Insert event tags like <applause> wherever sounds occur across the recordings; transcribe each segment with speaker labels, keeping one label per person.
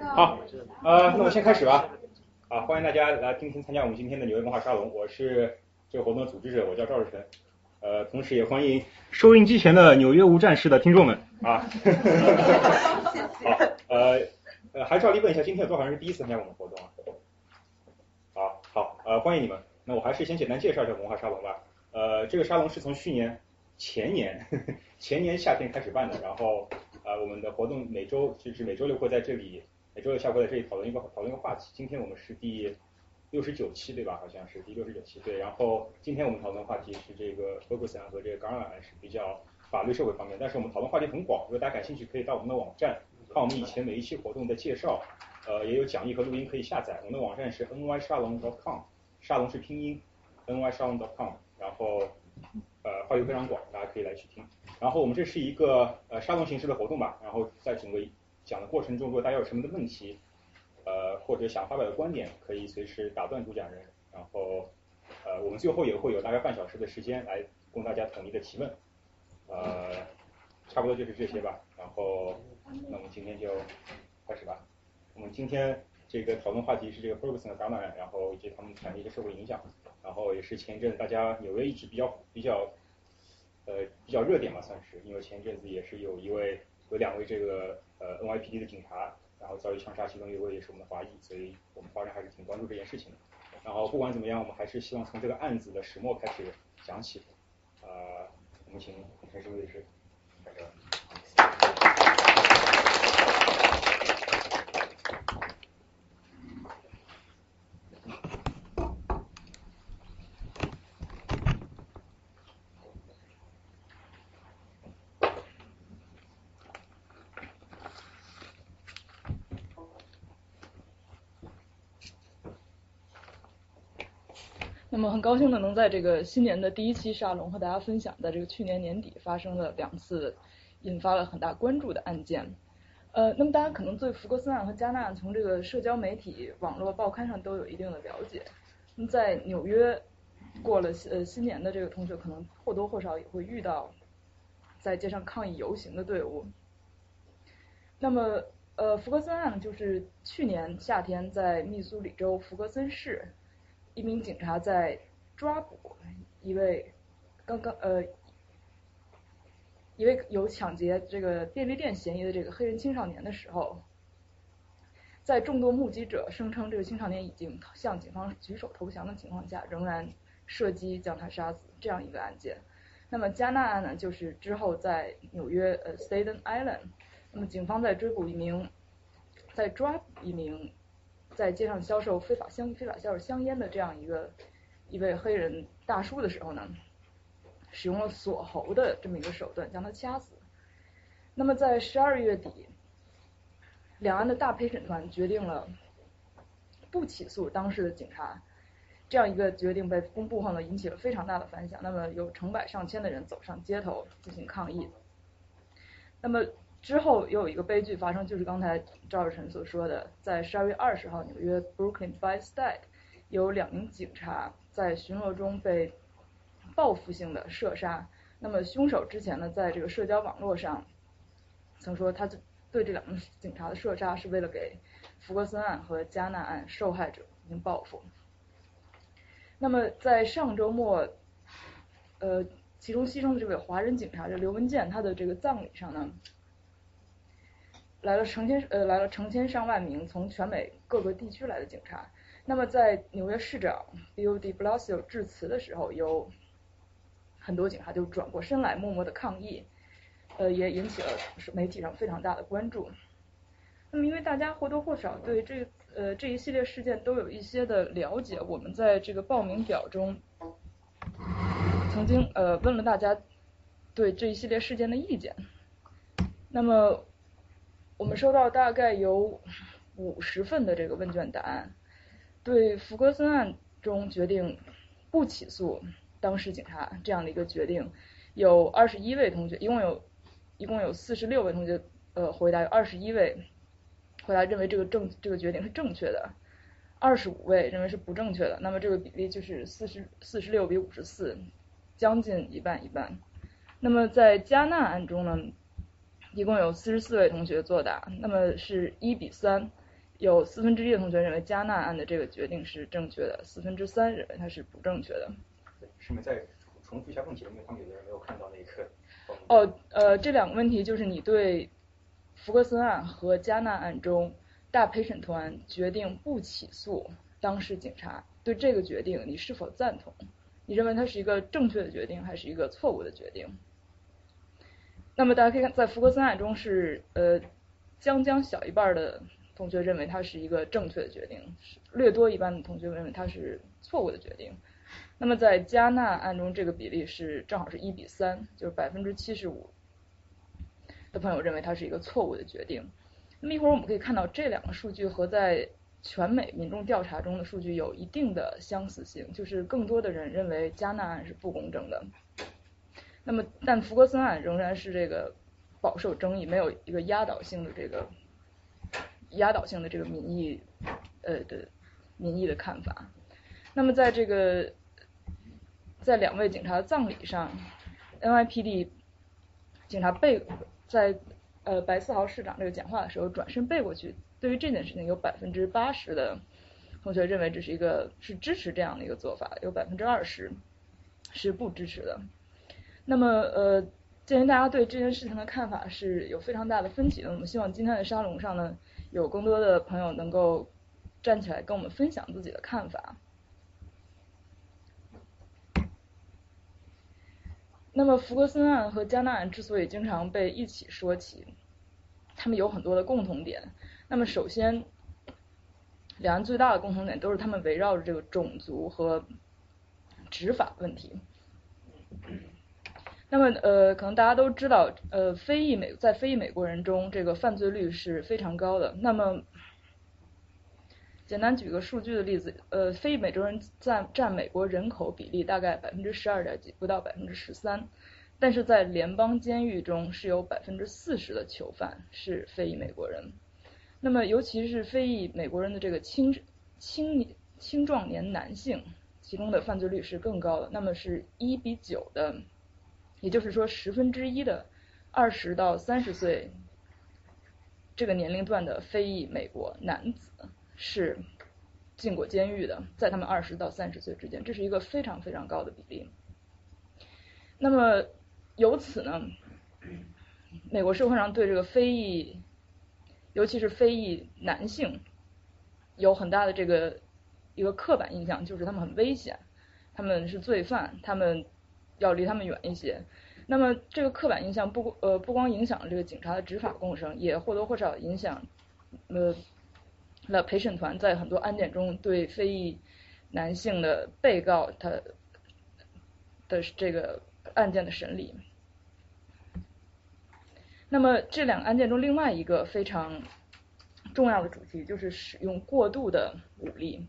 Speaker 1: 好，呃，那我先开始吧。啊，欢迎大家来今天参加我们今天的纽约文化沙龙。我是这个活动的组织者，我叫赵日成。呃，同时也欢迎收音机前的纽约无战事的听众们啊。<laughs> 好，呃，呃，还照例问一下，今天有多少人是第一次参加我们活动啊？好，好，呃，欢迎你们。那我还是先简单介绍一下文化沙龙吧。呃，这个沙龙是从去年前年 <laughs> 前年夏天开始办的，然后呃，我们的活动每周就是每周六会在这里。每周六下午在这里讨论一个讨论一个话题。今天我们是第六十九期，对吧？好像是第六十九期。对，然后今天我们讨论话题是这个 Focus 案和这个 g a r n a 案是比较法律社会方面，但是我们讨论话题很广。如果大家感兴趣，可以到我们的网站看我们以前每一期活动的介绍，呃，也有讲义和录音可以下载。我们的网站是 ny 沙龙 .com，沙龙是拼音 ny 沙龙 .com，然后呃话题非常广，大家可以来去听。然后我们这是一个呃沙龙形式的活动吧，然后在整个。讲的过程中，如果大家有什么的问题，呃，或者想发表的观点，可以随时打断主讲人，然后，呃，我们最后也会有大概半小时的时间来供大家统一的提问，呃，差不多就是这些吧。然后，那我们今天就开始吧。我们今天这个讨论话题是这个 Ferguson 的 g a m a 然后以及他们产生一个社会影响，然后也是前一阵大家纽约一直比较比较，呃，比较热点吧，算是，因为前一阵子也是有一位。有两位这个呃 NYPD 的警察，然后遭遇枪杀，其中一位也是我们的华裔，所以我们华人还是挺关注这件事情的。然后不管怎么样，我们还是希望从这个案子的始末开始讲起。呃，我们请陈师傅律师开始。
Speaker 2: 么很高兴的能在这个新年的第一期沙龙和大家分享，在这个去年年底发生的两次引发了很大关注的案件。呃，那么大家可能对福格森案和加纳从这个社交媒体、网络、报刊上都有一定的了解。那么在纽约过了呃新年的这个同学，可能或多或少也会遇到在街上抗议游行的队伍。那么呃福格森案就是去年夏天在密苏里州福格森市。一名警察在抓捕一位刚刚呃一位有抢劫这个便利店嫌疑的这个黑人青少年的时候，在众多目击者声称这个青少年已经向警方举手投降的情况下，仍然射击将他杀死这样一个案件。那么加纳案呢，就是之后在纽约呃 Staten Island，那么警方在追捕一名在抓捕一名。在街上销售非法香非法销售香烟的这样一个一位黑人大叔的时候呢，使用了锁喉的这么一个手段将他掐死。那么在十二月底，两岸的大陪审团决定了不起诉当时的警察，这样一个决定被公布后呢，引起了非常大的反响。那么有成百上千的人走上街头进行抗议。那么。之后又有一个悲剧发生，就是刚才赵日晨所说的，在十二月二十号，纽约 Brooklyn Bystad 有两名警察在巡逻中被报复性的射杀。那么凶手之前呢，在这个社交网络上曾说，他对这两名警察的射杀是为了给福格森案和加纳案受害者进行报复。那么在上周末，呃，其中牺牲的这位华人警察，这刘文健，他的这个葬礼上呢。来了成千呃来了成千上万名从全美各个地区来的警察。那么在纽约市长 Bill De Blasio 致辞的时候，有很多警察就转过身来默默的抗议，呃也引起了媒体上非常大的关注。那么因为大家或多或少对这呃这一系列事件都有一些的了解，我们在这个报名表中曾经呃问了大家对这一系列事件的意见。那么。我们收到大概有五十份的这个问卷答案，对福格森案中决定不起诉当事警察这样的一个决定，有二十一位同学，一共有一共有四十六位同学呃回答，有二十一位回答认为这个正这个决定是正确的，二十五位认为是不正确的，那么这个比例就是四十四十六比五十四，将近一半一半。那么在加纳案中呢？一共有四十四位同学作答，那么是一比三，有四分之一的同学认为加纳案的这个决定是正确的，四分之三认为它是不正确的。
Speaker 1: 是不是再重复一下问题？因为他们有的人没有看到那个。
Speaker 2: 哦，呃，这两个问题就是你对福克森案和加纳案中大陪审团决定不起诉当事警察，对这个决定你是否赞同？你认为它是一个正确的决定，还是一个错误的决定？那么大家可以看，在福克森案中是呃，将将小一半的同学认为它是一个正确的决定，略多一半的同学认为它是错误的决定。那么在加纳案中，这个比例是正好是一比三，就是百分之七十五的朋友认为它是一个错误的决定。那么一会儿我们可以看到这两个数据和在全美民众调查中的数据有一定的相似性，就是更多的人认为加纳案是不公正的。那么，但福格森案仍然是这个饱受争议，没有一个压倒性的这个压倒性的这个民意呃的民意的看法。那么，在这个在两位警察的葬礼上，NYPD 警察背在呃白思豪市长这个讲话的时候转身背过去，对于这件事情有百分之八十的同学认为这是一个是支持这样的一个做法，有百分之二十是不支持的。那么，呃，鉴于大家对这件事情的看法是有非常大的分歧的，我们希望今天的沙龙上呢，有更多的朋友能够站起来跟我们分享自己的看法。那么，福格森案和加纳案之所以经常被一起说起，他们有很多的共同点。那么，首先，两岸最大的共同点都是他们围绕着这个种族和执法问题。那么呃，可能大家都知道，呃，非裔美在非裔美国人中，这个犯罪率是非常高的。那么，简单举个数据的例子，呃，非裔美洲人占占美国人口比例大概百分之十二点几，不到百分之十三，但是在联邦监狱中是有百分之四十的囚犯是非裔美国人。那么，尤其是非裔美国人的这个青青青壮年男性，其中的犯罪率是更高的，那么是一比九的。也就是说，十分之一的二十到三十岁这个年龄段的非裔美国男子是进过监狱的，在他们二十到三十岁之间，这是一个非常非常高的比例。那么由此呢，美国社会上对这个非裔，尤其是非裔男性，有很大的这个一个刻板印象，就是他们很危险，他们是罪犯，他们。要离他们远一些。那么这个刻板印象不呃不光影响了这个警察的执法过程，也或多或少影响呃那陪审团在很多案件中对非裔男性的被告他的这个案件的审理。那么这两个案件中另外一个非常重要的主题就是使用过度的武力。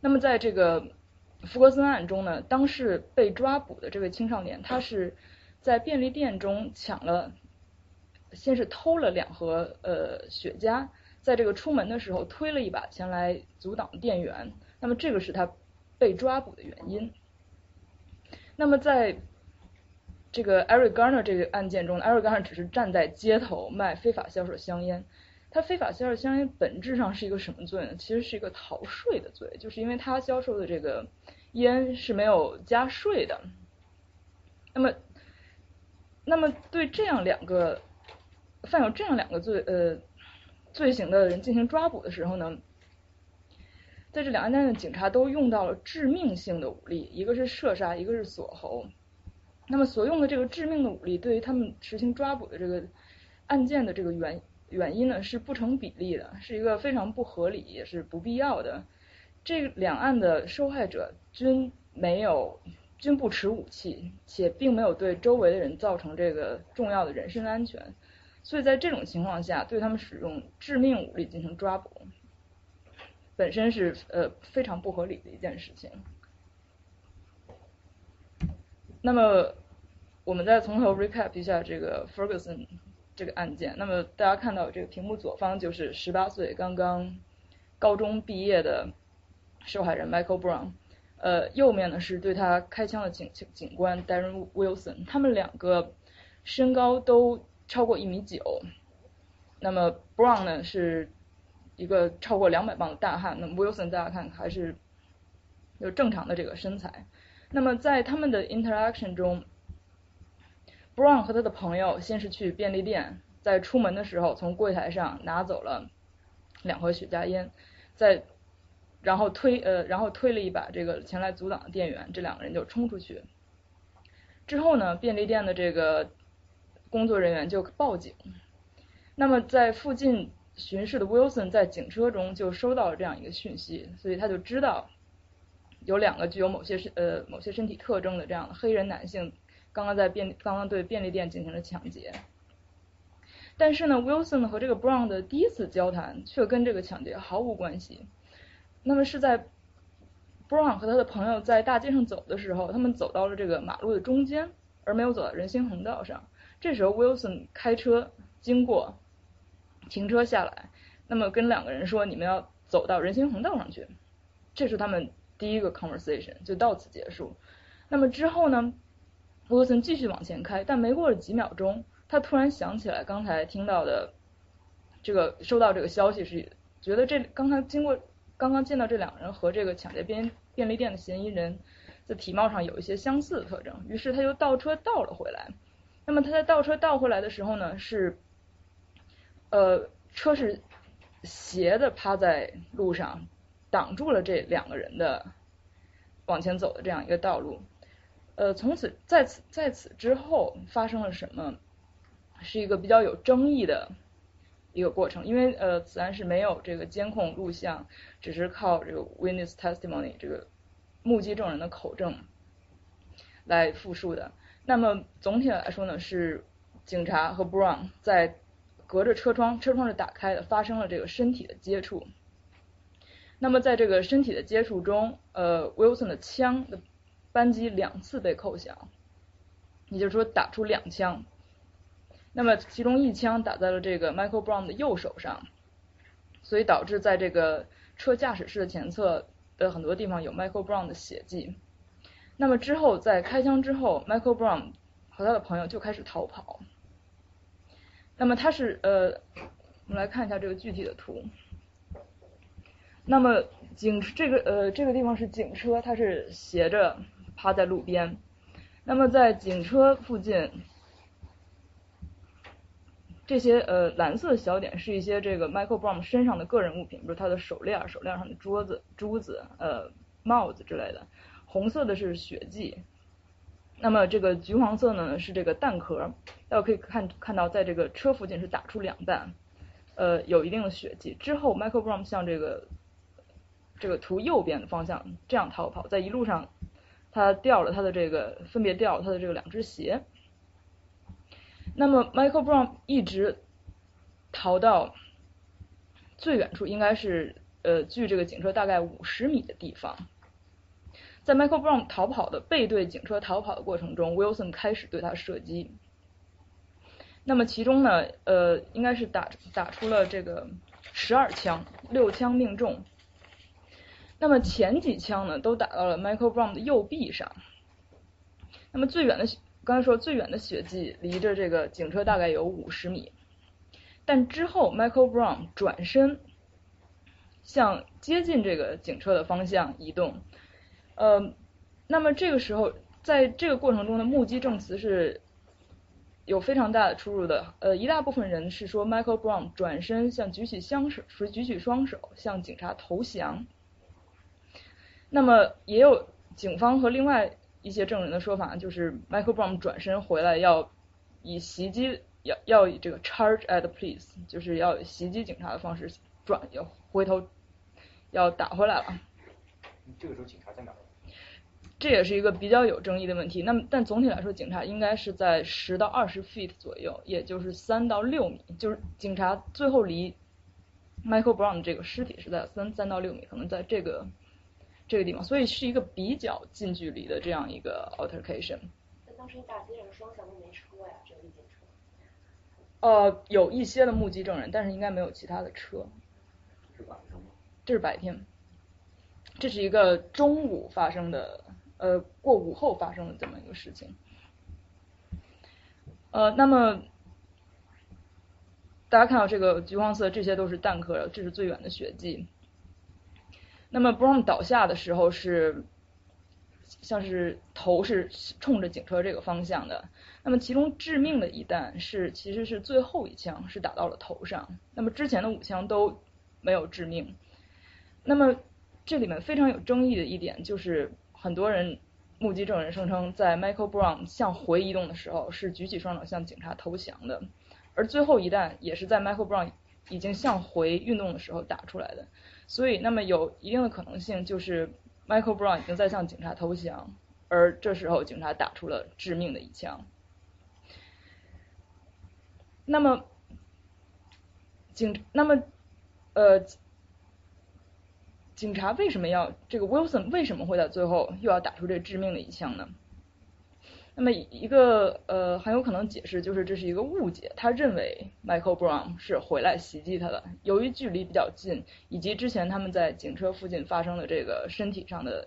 Speaker 2: 那么在这个。福格森案中呢，当时被抓捕的这位青少年，他是在便利店中抢了，先是偷了两盒呃雪茄，在这个出门的时候推了一把前来阻挡店员，那么这个是他被抓捕的原因。那么在这个 Eric Garner 这个案件中，Eric Garner 只是站在街头卖非法销售香烟。他非法销售香烟本质上是一个什么罪呢？其实是一个逃税的罪，就是因为他销售的这个烟是没有加税的。那么，那么对这样两个犯有这样两个罪呃罪行的人进行抓捕的时候呢，在这两案件的警察都用到了致命性的武力，一个是射杀，一个是锁喉。那么所用的这个致命的武力，对于他们实行抓捕的这个案件的这个原。原因呢是不成比例的，是一个非常不合理也是不必要的。这两岸的受害者均没有均不持武器，且并没有对周围的人造成这个重要的人身安全，所以在这种情况下，对他们使用致命武力进行抓捕，本身是呃非常不合理的一件事情。那么我们再从头 recap 一下这个 Ferguson。这个案件，那么大家看到这个屏幕左方就是十八岁刚刚高中毕业的受害人 Michael Brown，呃，右面呢是对他开枪的警警警官 Darren Wilson，他们两个身高都超过一米九，那么 Brown 呢是一个超过两百磅的大汉，那么 Wilson 大家看还是有正常的这个身材。那么在他们的 interaction 中，Brown 和他的朋友先是去便利店，在出门的时候从柜台上拿走了两盒雪茄烟，在然后推呃然后推了一把这个前来阻挡的店员，这两个人就冲出去。之后呢，便利店的这个工作人员就报警。那么在附近巡视的 Wilson 在警车中就收到了这样一个讯息，所以他就知道。有两个具有某些身呃某些身体特征的这样的黑人男性，刚刚在便刚刚对便利店进行了抢劫，但是呢，Wilson 和这个 Brown 的第一次交谈却跟这个抢劫毫无关系。那么是在 Brown 和他的朋友在大街上走的时候，他们走到了这个马路的中间，而没有走到人行横道上。这时候 Wilson 开车经过，停车下来，那么跟两个人说：“你们要走到人行横道上去。”这是他们。第一个 conversation 就到此结束。那么之后呢沃森继续往前开，但没过了几秒钟，他突然想起来刚才听到的这个收到这个消息是，觉得这刚才经过刚刚见到这两个人和这个抢劫便便利店的嫌疑人的体貌上有一些相似的特征，于是他又倒车倒了回来。那么他在倒车倒回来的时候呢，是呃车是斜的趴在路上。挡住了这两个人的往前走的这样一个道路。呃，从此在此在此之后发生了什么，是一个比较有争议的一个过程，因为呃，此案是没有这个监控录像，只是靠这个 witness testimony 这个目击证人的口证来复述的。那么总体来说呢，是警察和 Brown 在隔着车窗，车窗是打开的，发生了这个身体的接触。那么在这个身体的接触中，呃，Wilson 的枪的扳机两次被扣响，也就是说打出两枪。那么其中一枪打在了这个 Michael Brown 的右手上，所以导致在这个车驾驶室的前侧的很多地方有 Michael Brown 的血迹。那么之后在开枪之后，Michael Brown 和他的朋友就开始逃跑。那么他是呃，我们来看一下这个具体的图。那么警这个呃这个地方是警车，它是斜着趴在路边。那么在警车附近，这些呃蓝色小点是一些这个 Michael Brown 身上的个人物品，比如他的手链、手链上的桌子、珠子、呃帽子之类的。红色的是血迹。那么这个橘黄色呢是这个弹壳，大家可以看看到在这个车附近是打出两弹，呃有一定的血迹。之后 Michael Brown 向这个这个图右边的方向这样逃跑，在一路上他掉了他的这个分别掉了他的这个两只鞋。那么 Michael Brown 一直逃到最远处，应该是呃距这个警车大概五十米的地方。在 Michael Brown 逃跑的背对警车逃跑的过程中，Wilson 开始对他射击。那么其中呢，呃应该是打打出了这个十二枪，六枪命中。那么前几枪呢，都打到了 Michael Brown 的右臂上。那么最远的，刚才说最远的血迹离着这个警车大概有五十米。但之后 Michael Brown 转身向接近这个警车的方向移动。呃，那么这个时候，在这个过程中的目击证词是有非常大的出入的。呃，一大部分人是说 Michael Brown 转身向举起双手，举起双手向警察投降。那么也有警方和另外一些证人的说法，就是 Michael Brown 转身回来要以袭击要要以这个 charge at police，就是要袭击警察的方式转要回头要打回来了。
Speaker 1: 这个时候警察在哪？
Speaker 2: 这也是一个比较有争议的问题。那么但总体来说，警察应该是在十到二十 feet 左右，也就是三到六米，就是警察最后离 Michael Brown 这个尸体是在三三到六米，可能在这个。这个地方，所以是一个比较近距离的这样一个 altercation。
Speaker 3: 那当时双向都没车呀，只有一节车。
Speaker 2: 呃，有一些的目击证人，但是应该没有其他的车。
Speaker 1: 是晚上吗？
Speaker 2: 这是白天，这是一个中午发生的，呃，过午后发生的这么一个事情。呃，那么大家看到这个橘黄色，这些都是弹壳，这是最远的血迹。那么 Brown 倒下的时候是，像是头是冲着警车这个方向的。那么其中致命的一弹是，其实是最后一枪是打到了头上。那么之前的五枪都没有致命。那么这里面非常有争议的一点就是，很多人目击证人声称，在 Michael Brown 向回移动的时候是举起双手向警察投降的，而最后一弹也是在 Michael Brown 已经向回运动的时候打出来的。所以，那么有一定的可能性就是 Michael Brown 已经在向警察投降，而这时候警察打出了致命的一枪。那么，警那么呃，警察为什么要这个 Wilson 为什么会在最后又要打出这致命的一枪呢？那么一个呃很有可能解释就是这是一个误解，他认为 Michael Brown 是回来袭击他的，由于距离比较近，以及之前他们在警车附近发生的这个身体上的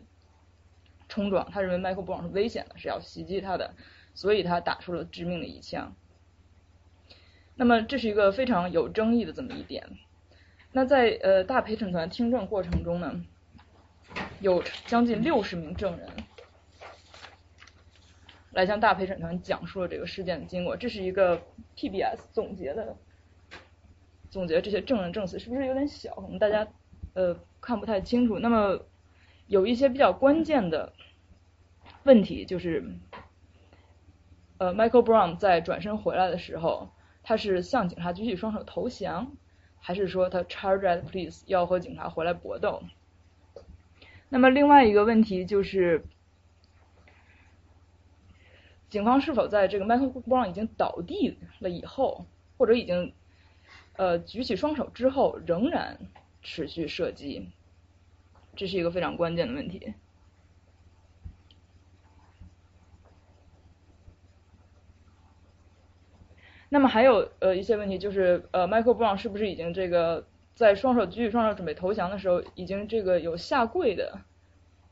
Speaker 2: 冲撞，他认为 Michael Brown 是危险的，是要袭击他的，所以他打出了致命的一枪。那么这是一个非常有争议的这么一点。那在呃大陪审团听证过程中呢，有将近六十名证人。来向大陪审团讲述了这个事件的经过，这是一个 PBS 总结的总结这些证人证词，是不是有点小？可能大家呃看不太清楚。那么有一些比较关键的问题，就是呃 Michael Brown 在转身回来的时候，他是向警察举起双手投降，还是说他 charged at police 要和警察回来搏斗？那么另外一个问题就是。警方是否在这个 Michael Brown 已经倒地了以后，或者已经呃举起双手之后，仍然持续射击？这是一个非常关键的问题。那么还有呃一些问题，就是呃 Michael Brown 是不是已经这个在双手举起双手准备投降的时候，已经这个有下跪的，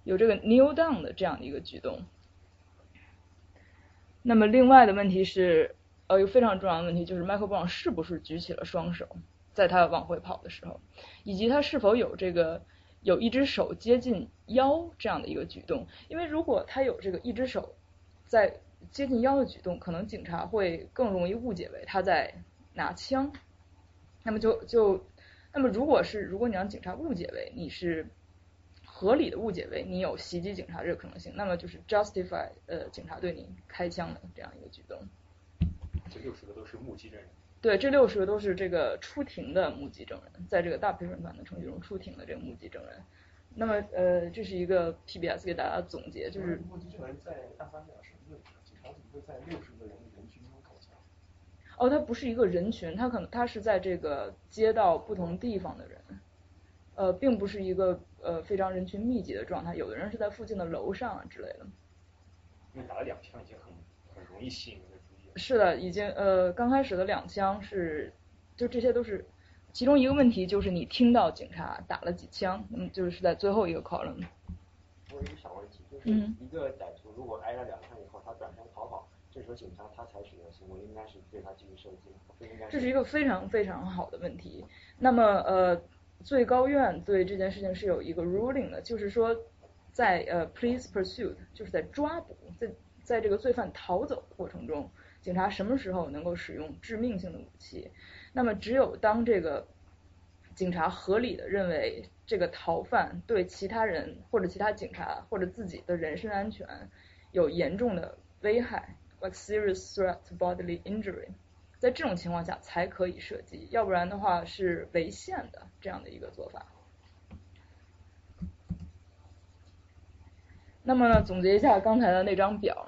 Speaker 2: 有这个 kneel down 的这样的一个举动？那么另外的问题是，呃，一个非常重要的问题就是，Michael Brown 是不是举起了双手，在他往回跑的时候，以及他是否有这个有一只手接近腰这样的一个举动？因为如果他有这个一只手在接近腰的举动，可能警察会更容易误解为他在拿枪。那么就就，那么如果是如果你让警察误解为你是。合理的误解为你有袭击警察这个可能性，那么就是 justify 呃警察对你开枪的这样一个举动。
Speaker 1: 这六十个都是目击证人。
Speaker 2: 对，这六十个都是这个出庭的目击证人，在这个大陪审团的程序中出庭的这个目击证人。那么呃，这是一个 PBS 给大家总结，就是
Speaker 4: 目击证人在大发现场时问警察怎么会在六十个人的人群中投降？
Speaker 2: 哦，他不是一个人群，他可能他是在这个街道不同地方的人。呃，并不是一个呃非常人群密集的状态，有的人是在附近的楼上啊之类的。
Speaker 1: 因为打了两枪已经很很容易吸引人的注意。
Speaker 2: 是的，已经呃刚开始的两枪是，就这些都是，其中一个问题就是你听到警察打了几枪，那么就是在最后一个考论。
Speaker 5: 我有一个小问题，就是一个歹徒如果挨了两枪以后，他转身逃跑，这时候警察他采取的行为应该是对他继续射击，不应该。
Speaker 2: 这是一个非常非常好的问题。那么呃。最高院对这件事情是有一个 ruling 的，就是说，在呃 police pursuit，就是在抓捕，在在这个罪犯逃走过程中，警察什么时候能够使用致命性的武器？那么只有当这个警察合理的认为这个逃犯对其他人或者其他警察或者自己的人身安全有严重的危害，like serious threat to bodily injury。在这种情况下才可以射击，要不然的话是违宪的这样的一个做法。那么总结一下刚才的那张表，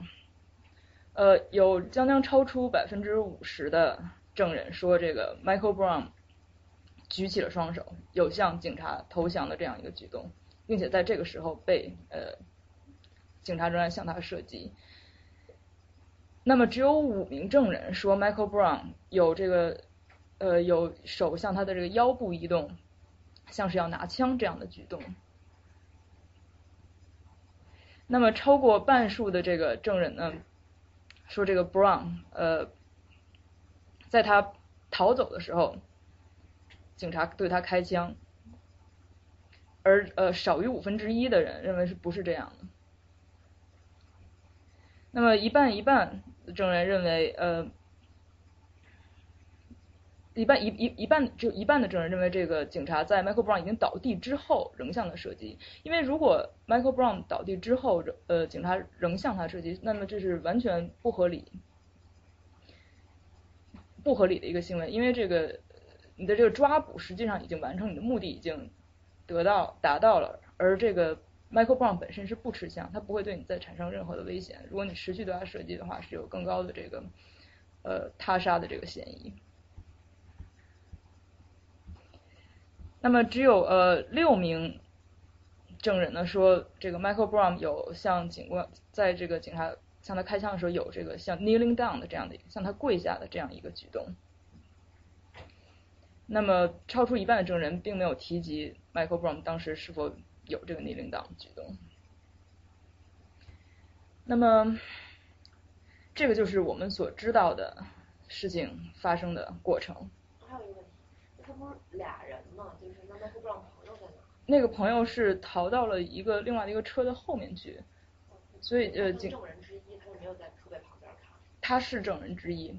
Speaker 2: 呃，有将将超出百分之五十的证人说这个 Michael Brown 举起了双手，有向警察投降的这样一个举动，并且在这个时候被呃警察仍然向他射击。那么只有五名证人说，Michael Brown 有这个呃有手向他的这个腰部移动，像是要拿枪这样的举动。那么超过半数的这个证人呢，说这个 Brown 呃，在他逃走的时候，警察对他开枪，而呃少于五分之一的人认为是不是这样的？那么一半一半证人认为呃。一半一一一半只有一半的证人认为这个警察在 Michael Brown 已经倒地之后仍向他射击，因为如果 Michael Brown 倒地之后，呃，警察仍向他射击，那么这是完全不合理、不合理的一个行为，因为这个你的这个抓捕实际上已经完成，你的目的已经得到达到了，而这个 Michael Brown 本身是不吃香，他不会对你再产生任何的危险，如果你持续对他射击的话，是有更高的这个呃他杀的这个嫌疑。那么只有呃六名证人呢说，这个 Michael Brown 有向警官在这个警察向他开枪的时候有这个像 kneeling down 的这样的向他跪下的这样一个举动。那么超出一半的证人并没有提及 Michael Brown 当时是否有这个 kneeling down 举动。那么这个就是我们所知道的事情发生的过程。
Speaker 3: 还有一个问题，他不是俩人吗？就是那 Michael Brown 朋友在哪？
Speaker 2: 那个朋友是逃到了一个另外的一个车的后面去，所以呃，
Speaker 3: 证人之一，他就没有在车在旁边看。
Speaker 2: 他是证人之一，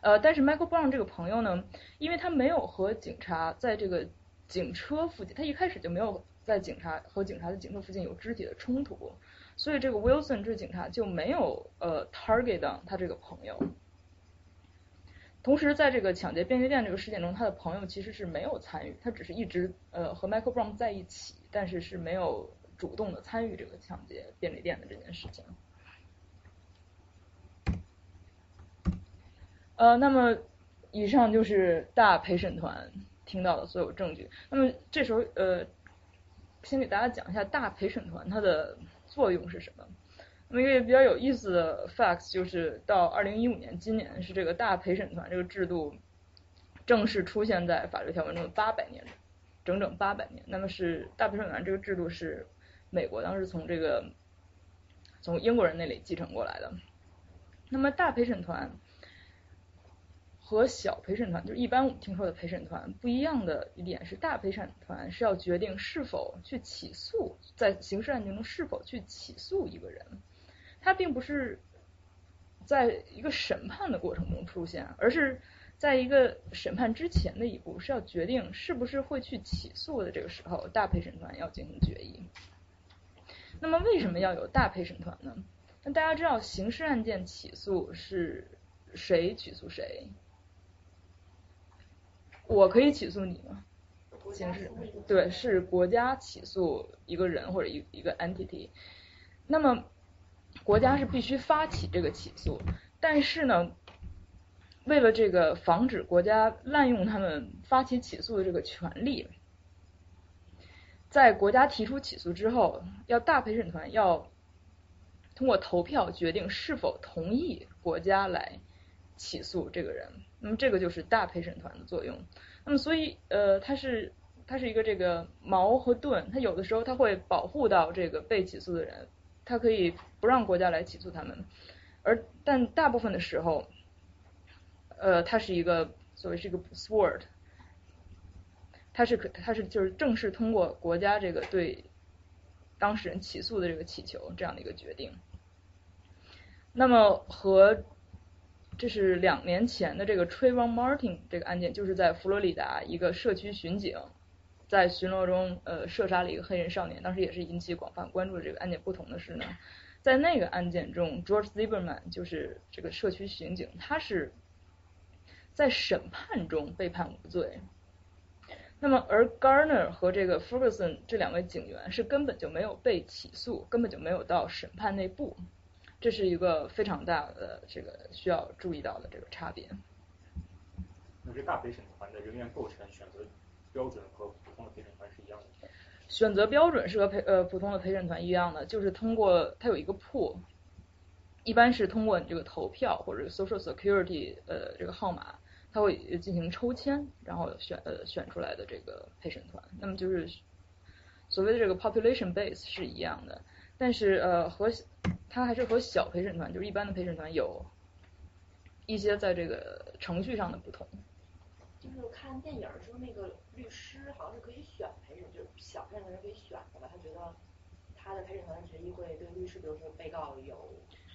Speaker 2: 呃，但是 Michael Brown 这个朋友呢，因为他没有和警察在这个警车附近，他一开始就没有在警察和警察的警车附近有肢体的冲突，所以这个 Wilson 这警察就没有呃 target 到他这个朋友。同时，在这个抢劫便利店这个事件中，他的朋友其实是没有参与，他只是一直呃和 Michael Brown 在一起，但是是没有主动的参与这个抢劫便利店的这件事情。呃，那么以上就是大陪审团听到的所有证据。那么这时候呃，先给大家讲一下大陪审团它的作用是什么。那么一个比较有意思的 facts 就是到二零一五年，今年是这个大陪审团这个制度正式出现在法律条文中的八百年，整整八百年。那么是大陪审团这个制度是美国当时从这个从英国人那里继承过来的。那么大陪审团和小陪审团，就是一般我们听说的陪审团不一样的一点是，大陪审团是要决定是否去起诉，在刑事案件中是否去起诉一个人。它并不是在一个审判的过程中出现，而是在一个审判之前的一步，是要决定是不是会去起诉的这个时候，大陪审团要进行决议。那么为什么要有大陪审团呢？那大家知道刑事案件起诉是谁起诉谁？我可以起诉你吗？刑事对，是国家起诉一个人或者一一个 entity。那么国家是必须发起这个起诉，但是呢，为了这个防止国家滥用他们发起起诉的这个权利，在国家提出起诉之后，要大陪审团要通过投票决定是否同意国家来起诉这个人。那么这个就是大陪审团的作用。那么所以呃，它是它是一个这个矛和盾，它有的时候它会保护到这个被起诉的人。他可以不让国家来起诉他们，而但大部分的时候，呃，它是一个所谓是一个 sword，它是可它是就是正式通过国家这个对当事人起诉的这个祈求这样的一个决定。那么和这是两年前的这个 Trayvon Martin 这个案件，就是在佛罗里达一个社区巡警。在巡逻中，呃，射杀了一个黑人少年，当时也是引起广泛关注的这个案件。不同的是呢，在那个案件中，George Zimmerman 就是这个社区巡警，他是在审判中被判无罪。那么，而 Garner 和这个 Ferguson 这两位警员是根本就没有被起诉，根本就没有到审判那步。这是一个非常大的这个需要注意到的这个差别。
Speaker 1: 那这大陪审团的人员构成选择标准和普通的。陪审团是一样的，
Speaker 2: 选择标准是和陪呃普通的陪审团一样的，就是通过它有一个 pool，一般是通过你这个投票或者 social security 呃这个号码，它会进行抽签，然后选呃选出来的这个陪审团。那么就是所谓的这个 population base 是一样的，但是呃和它还是和小陪审团就是一般的陪审团有一些在这个程序上的不同。
Speaker 3: 就是看电影时候，那个律师好像是可以选陪审，就是小陪审团是可以选的吧？他觉得他的陪审团的决议会对律师，比如说被告有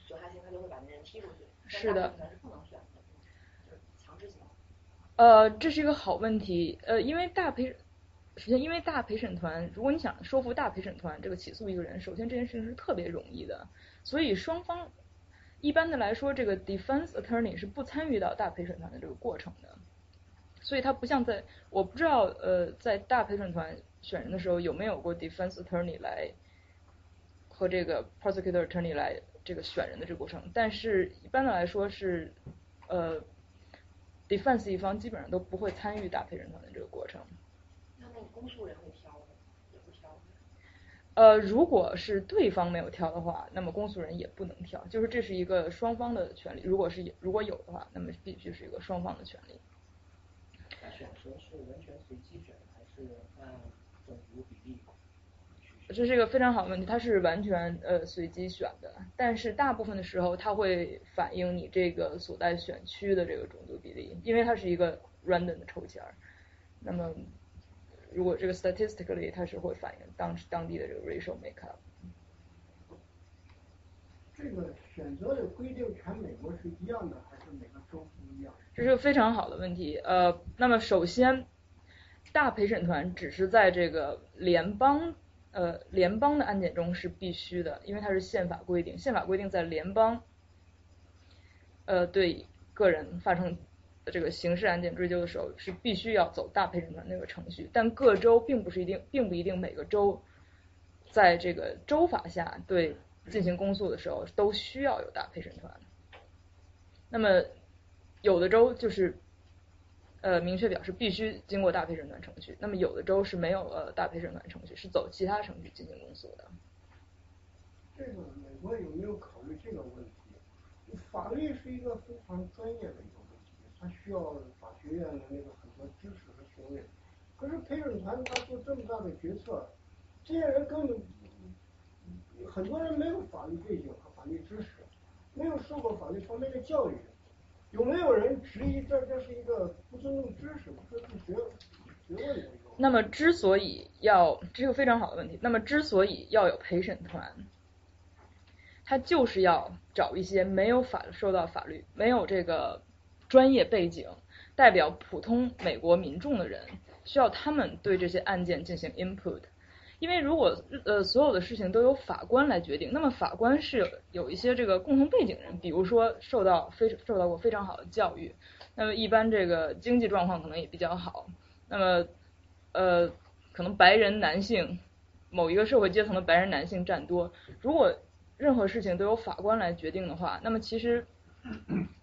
Speaker 3: 损害性，他就会把那人踢出去。
Speaker 2: 是的。
Speaker 3: 是不能选的，就是强制性。
Speaker 2: 呃，这是一个好问题。呃，因为大陪，首先因为大陪审团，如果你想说服大陪审团这个起诉一个人，首先这件事情是特别容易的，所以双方一般的来说，这个 defense attorney 是不参与到大陪审团的这个过程的。所以他不像在，我不知道呃，在大陪审团选人的时候有没有过 defense attorney 来和这个 prosecutor attorney 来这个选人的这个过程，但是一般的来说是呃 defense 一方基本上都不会参与大陪审团的这个过程。
Speaker 3: 公诉人会挑的？也不挑。
Speaker 2: 呃，如果是对方没有挑的话，那么公诉人也不能挑，就是这是一个双方的权利。如果是如果有的话，那么必须是一个双方的权利。
Speaker 4: 选择是完全随机选，还是按种族比例？
Speaker 2: 这是一个非常好的问题，它是完全呃随机选的，但是大部分的时候它会反映你这个所在选区的这个种族比例，因为它是一个 random 的抽签儿。那么如果这个 statistically 它是会反映当当地的这个 racial makeup。
Speaker 6: 这个选择的规定全美国是一样的，还是每个州不一样？
Speaker 2: 这是个非常好的问题，呃，那么首先，大陪审团只是在这个联邦，呃，联邦的案件中是必须的，因为它是宪法规定，宪法规定在联邦，呃，对个人发生这个刑事案件追究的时候是必须要走大陪审团那个程序，但各州并不是一定，并不一定每个州在这个州法下对进行公诉的时候都需要有大陪审团，那么。有的州就是呃明确表示必须经过大陪审团程序，那么有的州是没有呃大陪审团程序，是走其他程序进行公诉的。
Speaker 6: 这个美国有没有考虑这个问题？法律是一个非常专业的他，需要法学院的那个很多知识和学问。可是陪审团他做这么大的决策，这些人根本很多人没有法律背景和法律知识，没有受过法律方面的教育。有没有人质疑这这是一个不尊重知识、不尊重学学问的？
Speaker 2: 那么，之所以要这个非常好的问题。那么，之所以要有陪审团，他就是要找一些没有法受到法律、没有这个专业背景、代表普通美国民众的人，需要他们对这些案件进行 input。因为如果呃所有的事情都由法官来决定，那么法官是有有一些这个共同背景人，比如说受到非受到过非常好的教育，那么一般这个经济状况可能也比较好，那么呃可能白人男性某一个社会阶层的白人男性占多，如果任何事情都由法官来决定的话，那么其实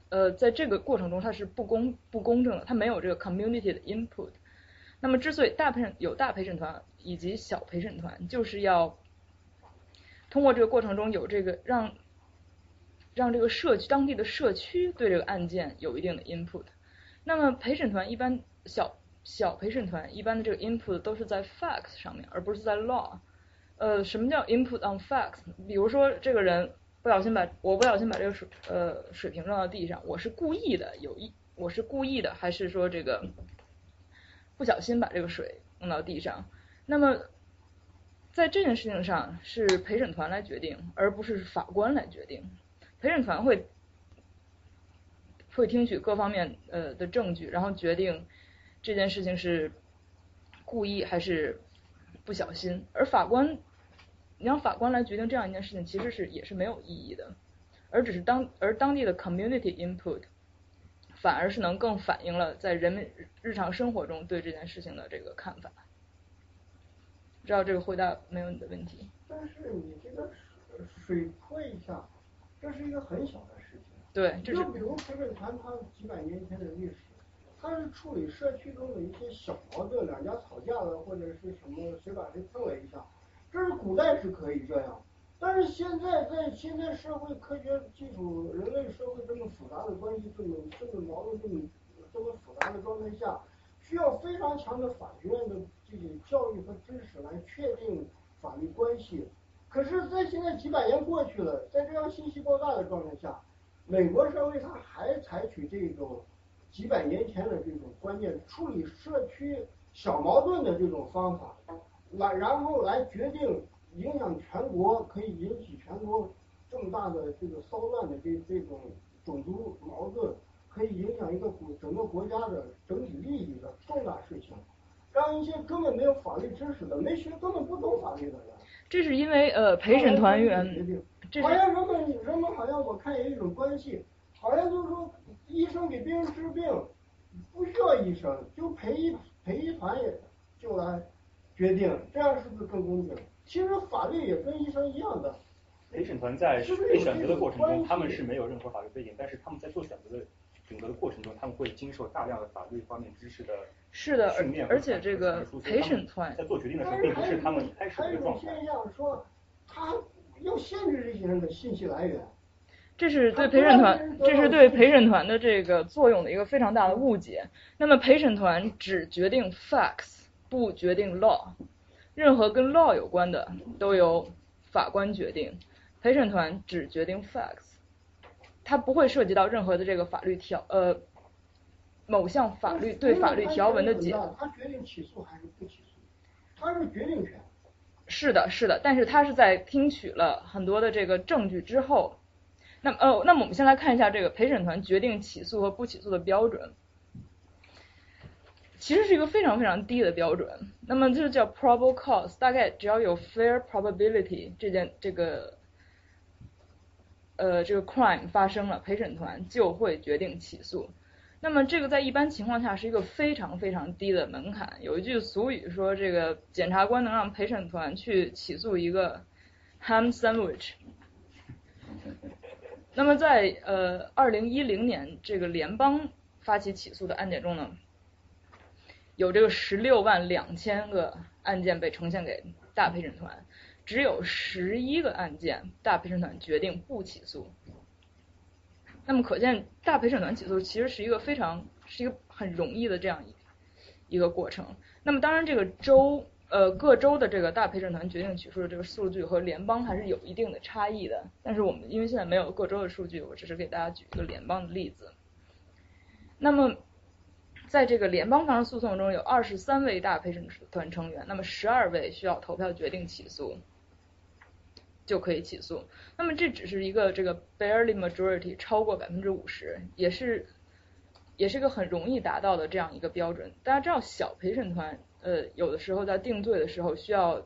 Speaker 2: 呃在这个过程中它是不公不公正的，它没有这个 community 的 input。那么之所以大陪审有大陪审团。以及小陪审团就是要通过这个过程中有这个让让这个社区当地的社区对这个案件有一定的 input。那么陪审团一般小小陪审团一般的这个 input 都是在 facts 上面，而不是在 law。呃，什么叫 input on facts？比如说这个人不小心把我不小心把这个水呃水瓶扔到地上，我是故意的，有意我是故意的，还是说这个不小心把这个水弄到地上？那么，在这件事情上是陪审团来决定，而不是法官来决定。陪审团会会听取各方面呃的证据，然后决定这件事情是故意还是不小心。而法官，你让法官来决定这样一件事情，其实是也是没有意义的，而只是当而当地的 community input 反而是能更反映了在人们日常生活中对这件事情的这个看法。知道这个回答没有你的问题。
Speaker 6: 但是你这个水泼一下，这是一个很小的事情。
Speaker 2: 对，就
Speaker 6: 比如陪审团，它几百年前的历史，它是处理社区中的一些小矛盾，两家吵架了或者是什么，谁把谁碰了一下，这是古代是可以这样。但是现在在现在社会科学技术、人类社会这么复杂的关系，这么这么矛盾这么这么复杂的状态下，需要非常强的法学院的这些。教育和知识来确定法律关系，可是，在现在几百年过去了，在这样信息爆炸的状态下，美国社会它还采取这种几百年前的这种观念处理社区小矛盾的这种方法，来然后来决定影响全国，可以引起全国这么大的这个骚乱的这这种种族矛盾，可以影响一个国整个国家的整体利益的重大事情，让一些根本没有法律知识的、没学、根本不懂法律的人。
Speaker 2: 这是因为呃陪审团员，这
Speaker 6: 好像人们人们好像我看有一种关系，好像就是说医生给病人治病不需要医生，就陪一陪一团也就来决定，这样是不是更公平？其实法律也跟医生一样的。
Speaker 1: 陪审团在被选择的过程中，他们是没有任何法律背景，但是他们在做选择的整个的过程中，他们会经受大量的法律方面知识的。
Speaker 2: 是的，而且这个陪审团
Speaker 1: 在做决定的时候，并不是他们一开始的状态。
Speaker 6: 还有现象说，他要限制这些人的信息来源。
Speaker 2: 这是对陪审团，这是对陪审团的这个作用的一个非常大的误解。那么陪审团只决定 facts，不决定 law，任何跟 law 有关的都由法官决定。陪审团只决定 facts，它不会涉及到任何的这个法律条呃。某项法律对法律条文的解，
Speaker 6: 他决定起诉还是不起诉，他是决定权。
Speaker 2: 是的，是的，但是他是在听取了很多的这个证据之后，那么呃，那么我们先来看一下这个陪审团决定起诉和不起诉的标准，其实是一个非常非常低的标准。那么这叫 probable cause，大概只要有 fair probability 这件这个呃这个 crime 发生了，陪审团就会决定起诉。那么这个在一般情况下是一个非常非常低的门槛。有一句俗语说，这个检察官能让陪审团去起诉一个 ham sandwich。那么在呃二零一零年这个联邦发起起诉的案件中呢，有这个十六万两千个案件被呈现给大陪审团，只有十一个案件大陪审团决定不起诉。那么可见，大陪审团起诉其实是一个非常是一个很容易的这样一一个过程。那么当然，这个州呃各州的这个大陪审团决定起诉的这个数据和联邦还是有一定的差异的。但是我们因为现在没有各州的数据，我只是给大家举一个联邦的例子。那么在这个联邦方诉讼中有二十三位大陪审团成员，那么十二位需要投票决定起诉。就可以起诉。那么这只是一个这个 barely majority 超过百分之五十，也是也是一个很容易达到的这样一个标准。大家知道小陪审团呃有的时候在定罪的时候需要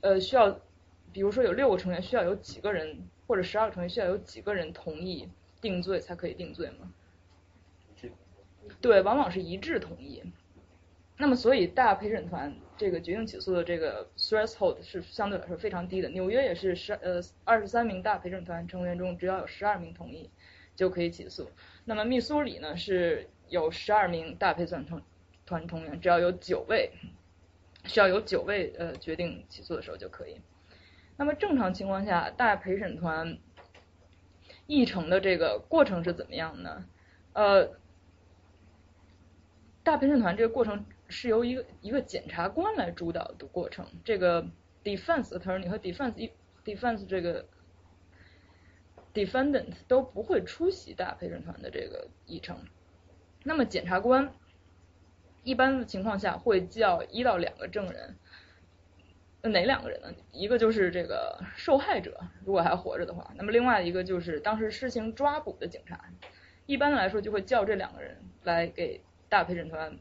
Speaker 2: 呃需要，比如说有六个成员需要有几个人或者十二个成员需要有几个人同意定罪才可以定罪吗？对，往往是一致同意。那么所以大陪审团。这个决定起诉的这个 threshold 是相对来说非常低的。纽约也是十呃二十三名大陪审团成员中，只要有十二名同意就可以起诉。那么密苏里呢是有十二名大陪审团团成员，只要有九位需要有九位呃决定起诉的时候就可以。那么正常情况下，大陪审团议程的这个过程是怎么样呢？呃，大陪审团这个过程。是由一个一个检察官来主导的过程，这个 defense attorney 和 defense defense 这个 defendant 都不会出席大陪审团的这个议程。那么检察官一般的情况下会叫一到两个证人，哪两个人呢？一个就是这个受害者，如果还活着的话，那么另外一个就是当时施行抓捕的警察。一般来说就会叫这两个人来给大陪审团。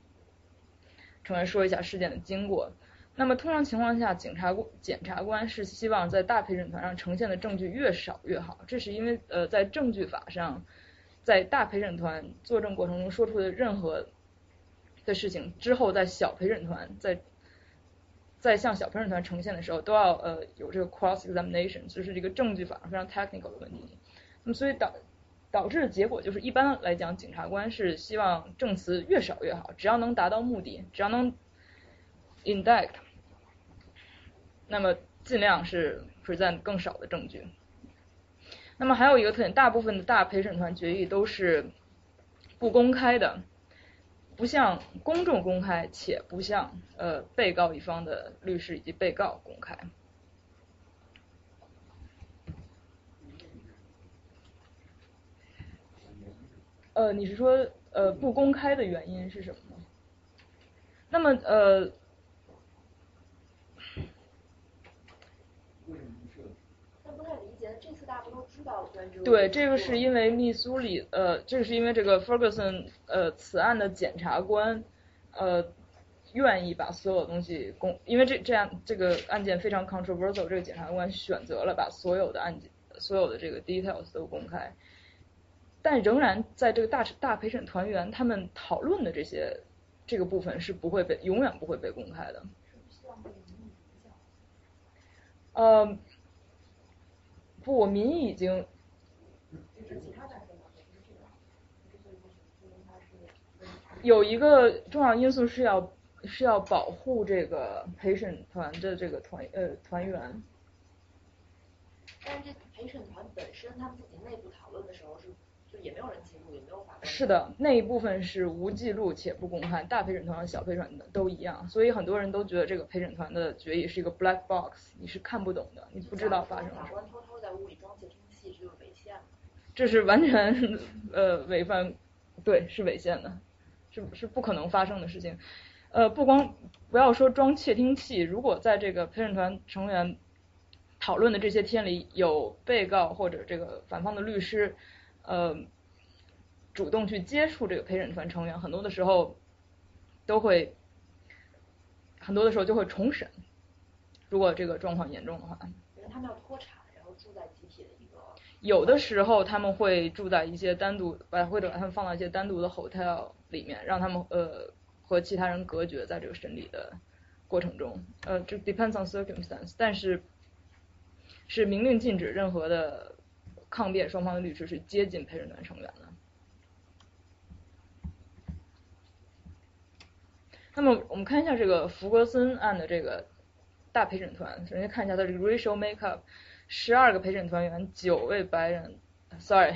Speaker 2: 成员说一下事件的经过。那么通常情况下，警察检察官是希望在大陪审团上呈现的证据越少越好。这是因为呃，在证据法上，在大陪审团作证过程中说出的任何的事情之后，在小陪审团在在向小陪审团呈现的时候，都要呃有这个 cross examination，就是这个证据法上非常 technical 的问题。那么所以导导致的结果就是，一般来讲，检察官是希望证词越少越好，只要能达到目的，只要能 indict，那么尽量是 present 更少的证据。那么还有一个特点，大部分的大陪审团决议都是不公开的，不向公众公开，且不向呃被告一方的律师以及被告公开。呃，你是说呃不公开的原因是什么呢？那么呃。对，这个是因为密苏里，呃，这个是因为这个 Ferguson，呃，此案的检察官，呃，愿意把所有东西公，因为这这样这个案件非常 controversial，这个检察官选择了把所有的案件，所有的这个 details 都公开，但仍然在这个大大陪审团员他们讨论的这些这个部分是不会被永远不会被公开的。呃。不，我民意已经。有一个重要因素是要是要保护这个陪审团的这个团呃团员。
Speaker 3: 但是这陪审团本身他们自己内部讨论的时候是。也没有人记录，也没有法
Speaker 2: 是的，那一部分是无记录且不公开，大陪审团和小陪审团都一样，所以很多人都觉得这个陪审团的决议是一个 black box，你是看不懂的，你不知道发生了什么。
Speaker 3: 偷偷在屋里装窃听器，这就是违宪。
Speaker 2: 这是完全呃违反，对，是违宪的，是是不可能发生的事情。呃，不光不要说装窃听器，如果在这个陪审团成员讨论的这些天里有被告或者这个反方的律师。呃，主动去接触这个陪审团成员，很多的时候都会，很多的时候就会重审。如果这个状况严重的话，
Speaker 3: 因为他们要脱产，然后住在集体的一个。
Speaker 2: 有的时候他们会住在一些单独，把会把他们放到一些单独的 hotel 里面，让他们呃和其他人隔绝，在这个审理的过程中，呃，这 depends on circumstance，但是是明令禁止任何的。抗辩双方的律师是接近陪审团成员的。那么我们看一下这个福格森案的这个大陪审团，首先看一下它这个 racial makeup，十二个陪审团员，九位白人，sorry，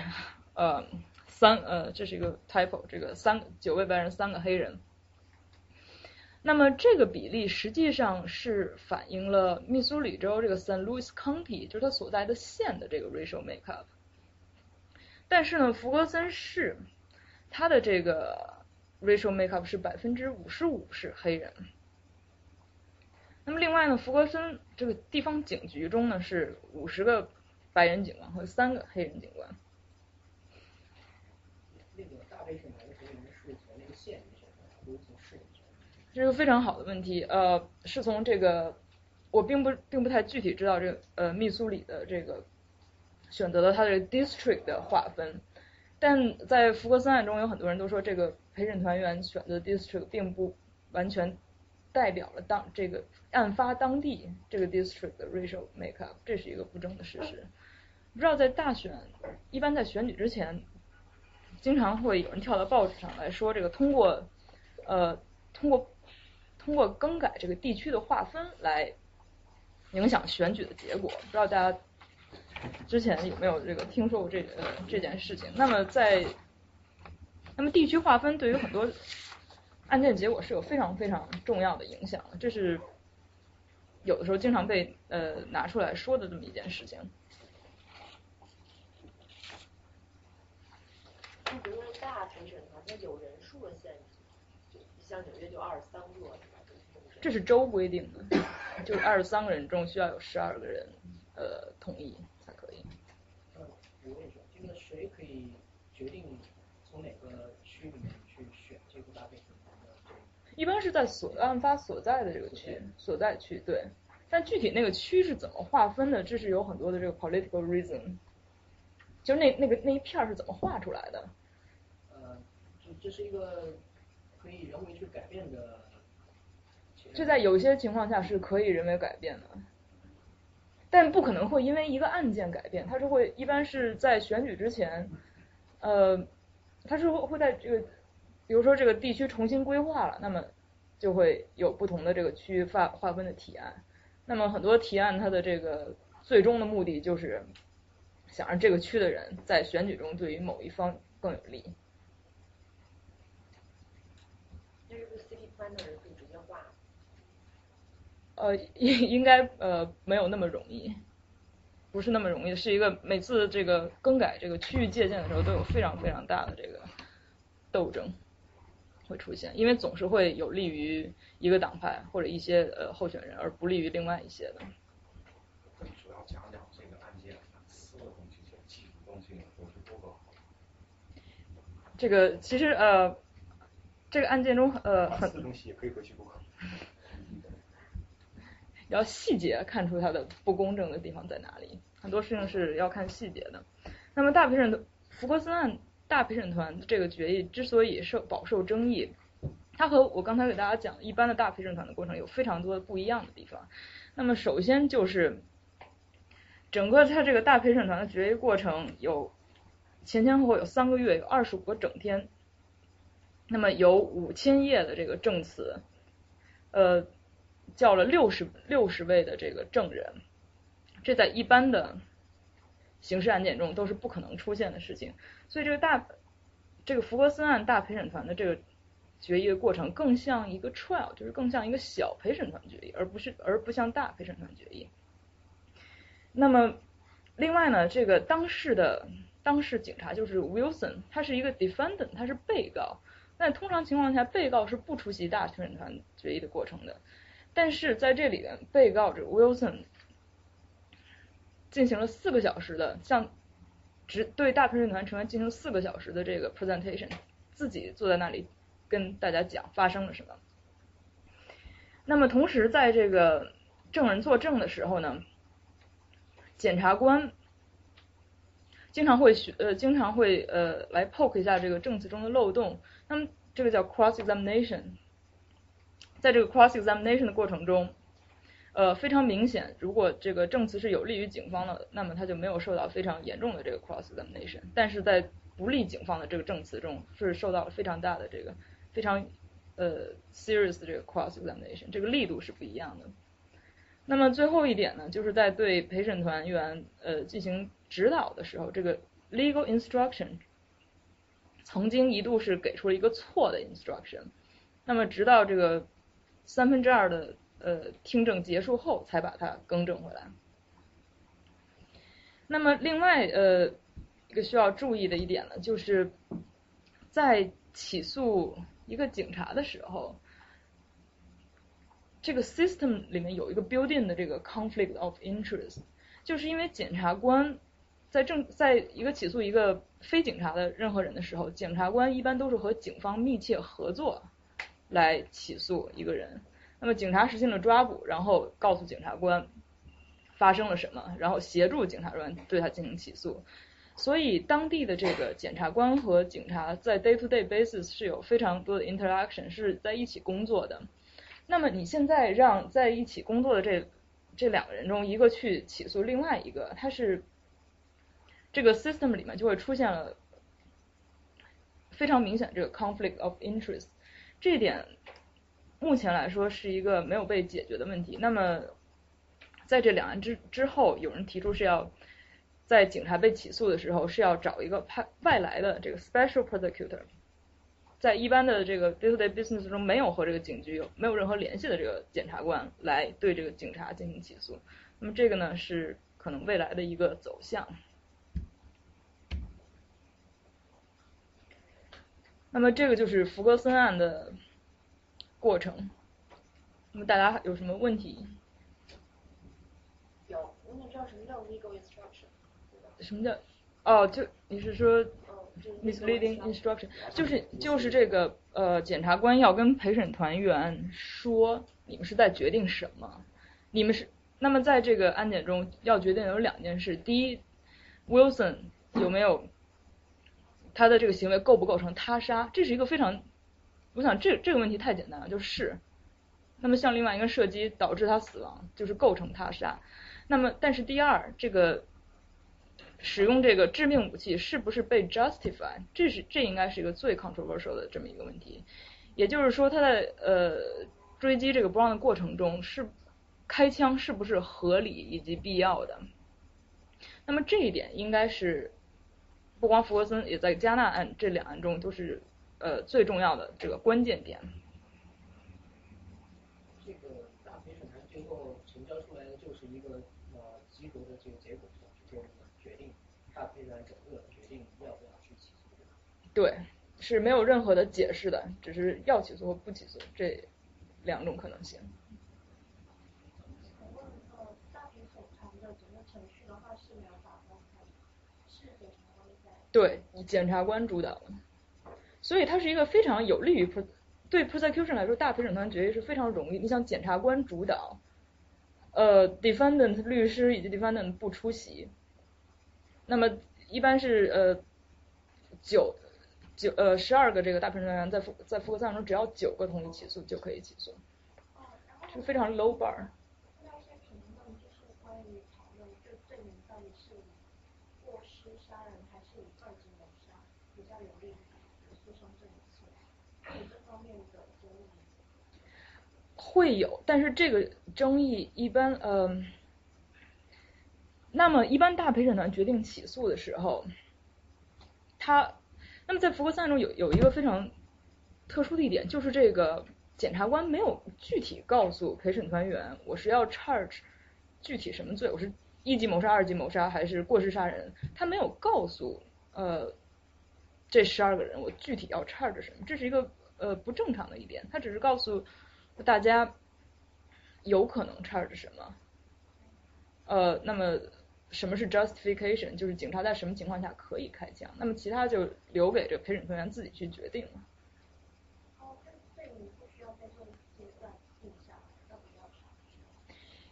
Speaker 2: 呃，三呃这是一个 typo，这个三九位白人，三个黑人。那么这个比例实际上是反映了密苏里州这个 San Luis County，就是它所在的县的这个 racial makeup。但是呢，福格森市它的这个 racial makeup 是百分之五十五是黑人。那么另外呢，福格森这个地方警局中呢是五十个白人警官和三个黑人警官。
Speaker 4: 那个大陪审团的成员是从那个县里选的，从市里选的？
Speaker 2: 这是个非常好的问题，呃，是从这个我并不并不太具体知道这呃密苏里的这个。选择了他的 district 的划分，但在福格森案中，有很多人都说这个陪审团员选择 district 并不完全代表了当这个案发当地这个 district 的 racial makeup，这是一个不争的事实。不知道在大选，一般在选举之前，经常会有人跳到报纸上来说这个通过呃通过通过更改这个地区的划分来影响选举的结果，不知道大家。之前有没有这个听说过这呃这件事情？那么在那么地区划分对于很多案件结果是有非常非常重要的影响，这是有的时候经常被呃拿出来说的这么一件事情。
Speaker 3: 那比如说大陪审团，那有人数的限制，像纽约就二十三个，
Speaker 2: 这是州规定的，就二十三个人中需要有十二个人呃同意才可以。嗯。
Speaker 4: 我问一下，这个谁可以决定从哪个区里面去选这个大陪审团的？
Speaker 2: 一般是在所案发所在的这个区所在区，对。但具体那个区是怎么划分的？这是有很多的这个 political reason，就是那那个那一片是怎么画出来的？
Speaker 4: 呃，这这是一个可以人为去改变的。
Speaker 2: 这在有些情况下是可以人为改变的。但不可能会因为一个案件改变，它是会一般是在选举之前，呃，它是会会在这个，比如说这个地区重新规划了，那么就会有不同的这个区域划划分的提案。那么很多提案它的这个最终的目的就是想让这个区的人在选举中对于某一方更有利。呃，<laughs> 应应该呃没有那么容易，不是那么容易，是一个每次这个更改这个区域界限的时候都有非常非常大的这个斗争会出现，因为总是会有利于一个党派或者一些呃候选人，而不利于另外一些的。
Speaker 7: 主要讲讲这个案件四个东西，就技术东西都是多个。
Speaker 2: 这个其实呃，这个案件中呃很。
Speaker 1: 东西也可以回去补考。
Speaker 2: 要细节看出它的不公正的地方在哪里，很多事情是要看细节的。那么大陪审团福格森案大陪审团这个决议之所以受饱受争议，它和我刚才给大家讲一般的大陪审团的过程有非常多的不一样的地方。那么首先就是整个它这个大陪审团的决议过程有前前后后有三个月，有二十五个整天，那么有五千页的这个证词，呃。叫了六十六十位的这个证人，这在一般的刑事案件中都是不可能出现的事情。所以这个大这个福格森案大陪审团的这个决议的过程，更像一个 trial，就是更像一个小陪审团决议，而不是而不像大陪审团决议。那么另外呢，这个当事的当事警察就是 Wilson，他是一个 defendant，他是被告。那通常情况下，被告是不出席大陪审团决议的过程的。但是在这里边，被告者 Wilson 进行了四个小时的向只对大陪审团成员进行四个小时的这个 presentation，自己坐在那里跟大家讲发生了什么。那么同时在这个证人作证的时候呢，检察官经常会学呃经常会呃来 poke 一下这个证词中的漏洞，那么这个叫 cross examination。在这个 cross examination 的过程中，呃，非常明显，如果这个证词是有利于警方的，那么他就没有受到非常严重的这个 cross examination。但是在不利警方的这个证词中，是受到了非常大的这个非常呃 serious 的这个 cross examination，这个力度是不一样的。那么最后一点呢，就是在对陪审团员呃进行指导的时候，这个 legal instruction 曾经一度是给出了一个错的 instruction。那么直到这个三分之二的呃听证结束后，才把它更正回来。那么另外呃一个需要注意的一点呢，就是在起诉一个警察的时候，这个 system 里面有一个 building 的这个 conflict of interest，就是因为检察官在正在一个起诉一个非警察的任何人的时候，检察官一般都是和警方密切合作。来起诉一个人，那么警察实行了抓捕，然后告诉检察官发生了什么，然后协助检察官对他进行起诉。所以当地的这个检察官和警察在 day to day basis 是有非常多的 interaction，是在一起工作的。那么你现在让在一起工作的这这两个人中一个去起诉另外一个，他是这个 system 里面就会出现了非常明显这个 conflict of interest。这点目前来说是一个没有被解决的问题。那么在这两案之之后，有人提出是要在警察被起诉的时候是要找一个派外来的这个 special prosecutor，在一般的这个 day to day business 中没有和这个警局有没有任何联系的这个检察官来对这个警察进行起诉。那么这个呢是可能未来的一个走向。那么这个就是福格森案的过程。那么大家有什么问题？
Speaker 3: 有，我想知道什么叫 legal instruction。
Speaker 2: 什么叫？哦，就你是说 misleading instruction，就是就是这个呃，检察官要跟陪审团员说，你们是在决定什么？你们是那么在这个案件中要决定有两件事：第一，Wilson 有没有？他的这个行为构不构成他杀？这是一个非常，我想这这个问题太简单了，就是。那么像另外一个射击导致他死亡，就是构成他杀。那么但是第二，这个使用这个致命武器是不是被 justify？这是这应该是一个最 controversial 的这么一个问题。也就是说，他在呃追击这个 Brown 的过程中，是开枪是不是合理以及必要的？那么这一点应该是。不光福格森，也在加纳案这两案中都是呃最重要的这个关键点。
Speaker 4: 这个大陪审团最后成交出来的就是一个呃集合的这个结果，就决定大陪审团整个决定要不要去起诉。
Speaker 2: 对，是没有任何的解释的，只是要起诉和不起诉这两种可能性。对，检察官主导的，所以它是一个非常有利于对 prosecution 来说，大陪审团决议是非常容易。你像检察官主导，呃，defendant 律师以及 defendant 不出席，那么一般是呃九九呃十二个这个大陪审团员在复在复核案中，只要九个同意起诉就可以起诉，是非常 low bar。会有，但是这个争议一般，呃，那么一般大陪审团决定起诉的时候，他，那么在福克斯案中有有一个非常特殊的一点，就是这个检察官没有具体告诉陪审团员我是要 charge 具体什么罪，我是一级谋杀、二级谋杀还是过失杀人，他没有告诉呃这十二个人我具体要 charge 什么，这是一个呃不正常的一点，他只是告诉。大家有可能 charge 什么？呃，那么什么是 justification？就是警察在什么情况下可以开枪？那么其他就留给这陪审团员自己去决定了。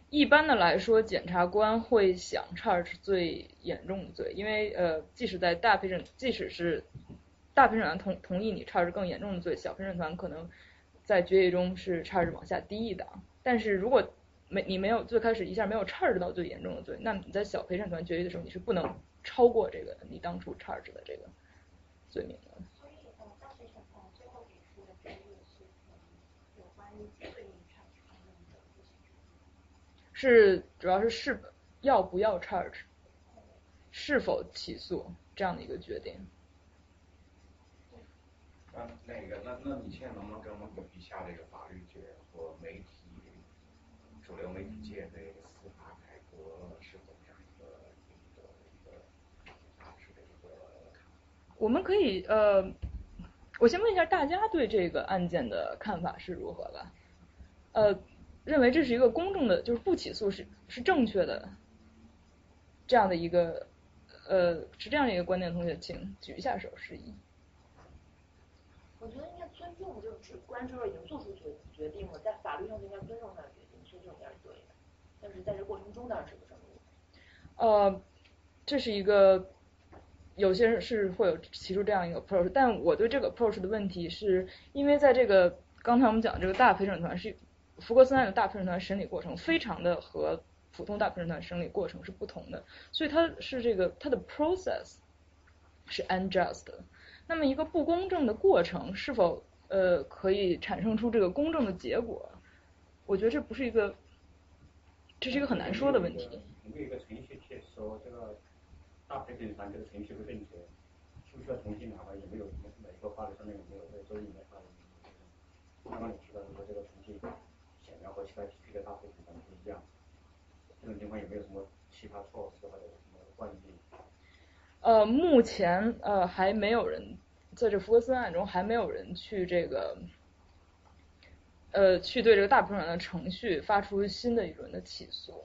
Speaker 2: 一般的来说，检察官会想 charge 最严重的罪，因为呃，即使在大陪审，即使是大陪审团同同意你 charge 更严重的罪，小陪审团可能。在决议中是 charge 往下低一档，但是如果没你没有最开始一下没有 charge 到最严重的罪，那你在小陪审团决议的时候你是不能超过这个你当初 charge 的这个罪名的。是主要是是要不要 charge，是否起诉这样的一个决定。
Speaker 7: 那那个，那那你现在能不能给我们比一下这个法律界和媒体、主流媒体界的司法改革是怎么样一个一个一个大致的一个看法？
Speaker 2: 我们可以呃，我先问一下大家对这个案件的看法是如何吧？呃，认为这是一个公正的，就是不起诉是是正确的，这样的一个呃是这样一个观点，同学请举一下手示意。
Speaker 3: 我觉得应该尊重，就是指官之后已经做出决决定了，在法律上就应该尊重他的决定，所以这种应该是对的。但是在这过程中当然是不正义。
Speaker 2: 呃，这是一个有些人是会有提出这样一个 approach，但我对这个 approach 的问题是因为在这个刚才我们讲这个大陪审团是福克斯案的大陪审团审理过程非常的和普通大陪审团审理过程是不同的，所以它是这个它的 process 是 unjust 的。那么一个不公正的过程是否呃可以产生出这个公正的结果？我觉得这不是一个，这是一个很难说的问题。
Speaker 8: 有没有一个程序去说这个大陪审团这个程序不正确，需不需要重新拿回？有没有哪个法律上面有没有在周里面法律？刚刚你提到说这个程序显然和其他其他大陪审团不一样，这种情况有没有什么其他措施或者什么惯例？
Speaker 2: 呃，目前呃还没有人在这福克斯案中还没有人去这个，呃，去对这个大陪审团的程序发出新的一轮的起诉，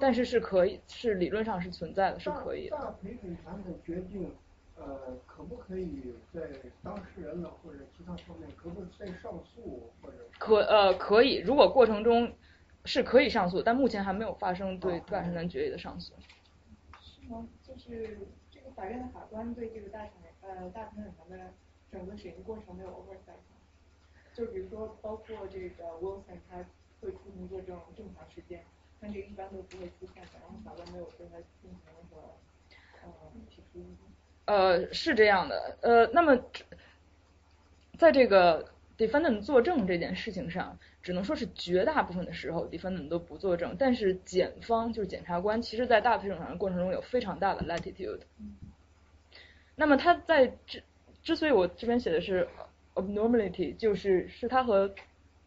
Speaker 2: 但是是可以，是理论上是存在的，是可以的。
Speaker 6: 大陪审团的决定，呃，可不可以在当事人呢或者其他方面，可不可以再上诉或者？
Speaker 2: 可呃可以，如果过程中是可以上诉，但目前还没有发生对大陪审团决议的上诉。
Speaker 9: 是吗？就是。法院的法官对这个大庭呃大庭审团的整个审议过程没有 oversight，就比如说包括这个 Wilson 他会出庭作证这么长时间，但这个一般都不会出现的，然后法官没有对他进行那个呃提出。
Speaker 2: 呃，是这样的，呃，那么在这个 defendant 作证这件事情上，只能说是绝大部分的时候 defendant 都不作证，但是检方就是检察官，其实在大陪审团的过程中有非常大的 latitude。那么他在之之所以我这边写的是 abnormality，就是是他和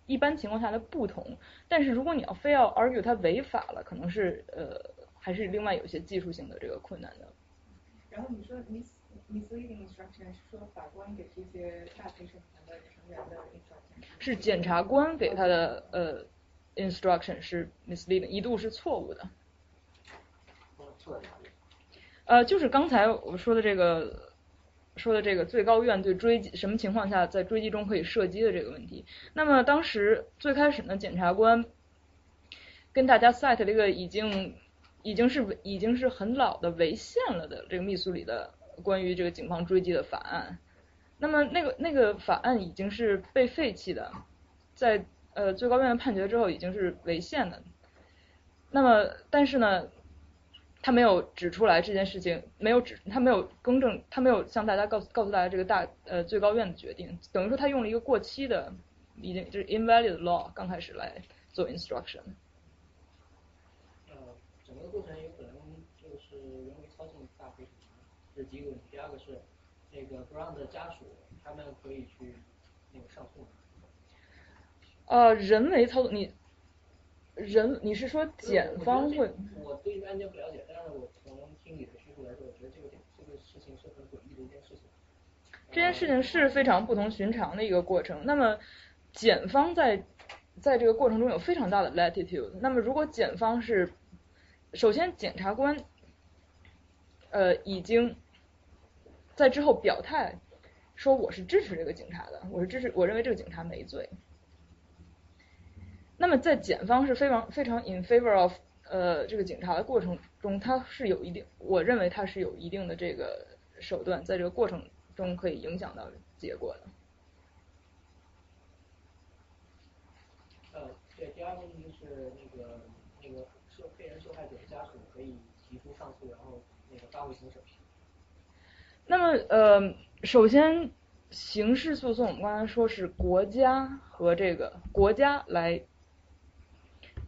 Speaker 2: 一般情况下的不同。但是如果你要非要 argue 他违法了，可能是呃还是另外有些技术性的这个困难的。
Speaker 9: 然后你说 Miss misleading instruction 是说法官给这些大陪审团的
Speaker 2: 是检察官给他的呃 instruction 是 misleading，一度是错误的。呃，就是刚才我说的这个说的这个最高院对追击什么情况下在追击中可以射击的这个问题。那么当时最开始呢，检察官跟大家 cite 了一个已经已经是已经是很老的违宪了的这个密苏里的关于这个警方追击的法案。那么那个那个法案已经是被废弃的，在呃最高院判决之后已经是违宪的。那么但是呢，他没有指出来这件事情，没有指他没有更正，他没有向大家告诉告诉大家这个大呃最高院的决定，等于说他用了一个过期的已经就是 invalid law 刚开始来做 instruction。
Speaker 4: 呃，整个过程有可能就是人为操纵大陪审团，这是第一个问题。第二个是那个 Brown 的家属，他们可以去那个上诉吗？
Speaker 2: 呃，人为操作你人你是说检方会？
Speaker 4: 我对这个案件不了解，但是我从听你的叙述来说，我觉得这个这个事情是很诡异的一件事情。
Speaker 2: 这件事情是非常不同寻常的一个过程。那么，检方在在这个过程中有非常大的 latitude。那么，如果检方是首先检察官呃已经在之后表态说我是支持这个警察的，我是支持我认为这个警察没罪。那么在检方是非常非常 in favor of 呃这个警察的过程中，他是有一定，我认为他是有一定的这个手段，在这个过程中可以影响到结果的。
Speaker 4: 呃，对，第二个问题是那个那个受被人受害者的家属可以提出上诉，然后那个发回庭审。
Speaker 2: 那么呃，首先刑事诉讼，我们刚才说是国家和这个国家来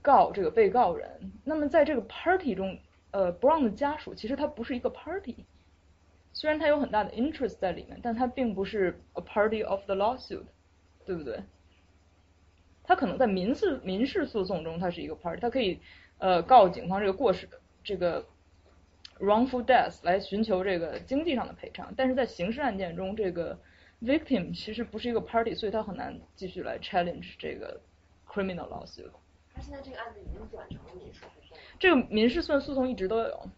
Speaker 2: 告这个被告人。那么在这个 party 中，呃，Brown 的家属其实他不是一个 party，虽然他有很大的 interest 在里面，但他并不是 a party of the lawsuit，对不对？他可能在民事民事诉讼中他是一个 party，他可以呃告警方这个过失这个 wrongful death 来寻求这个经济上的赔偿，但是在刑事案件中，这个 victim 其实不是一个 party，所以他很难继续来 challenge 这个 criminal lawsuit。
Speaker 3: 他现在这个案子已经转成了民事诉讼，
Speaker 2: 这个民事诉诉讼一直都有，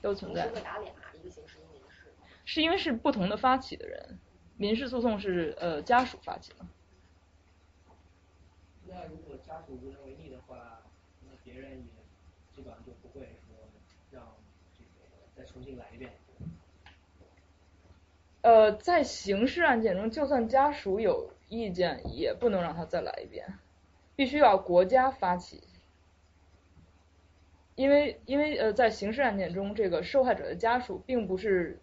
Speaker 2: 都存在
Speaker 3: 同时。会打俩，一个刑事，一个民事。
Speaker 2: 是因为是不同的发起的人，民事诉讼是呃家属发起的。
Speaker 4: 那如果家属为力的话，那别人也基本上就不会说让这个再重新来一遍。
Speaker 2: 呃，在刑事案件中，就算家属有意见，也不能让他再来一遍，必须要国家发起。因为因为呃，在刑事案件中，这个受害者的家属并不是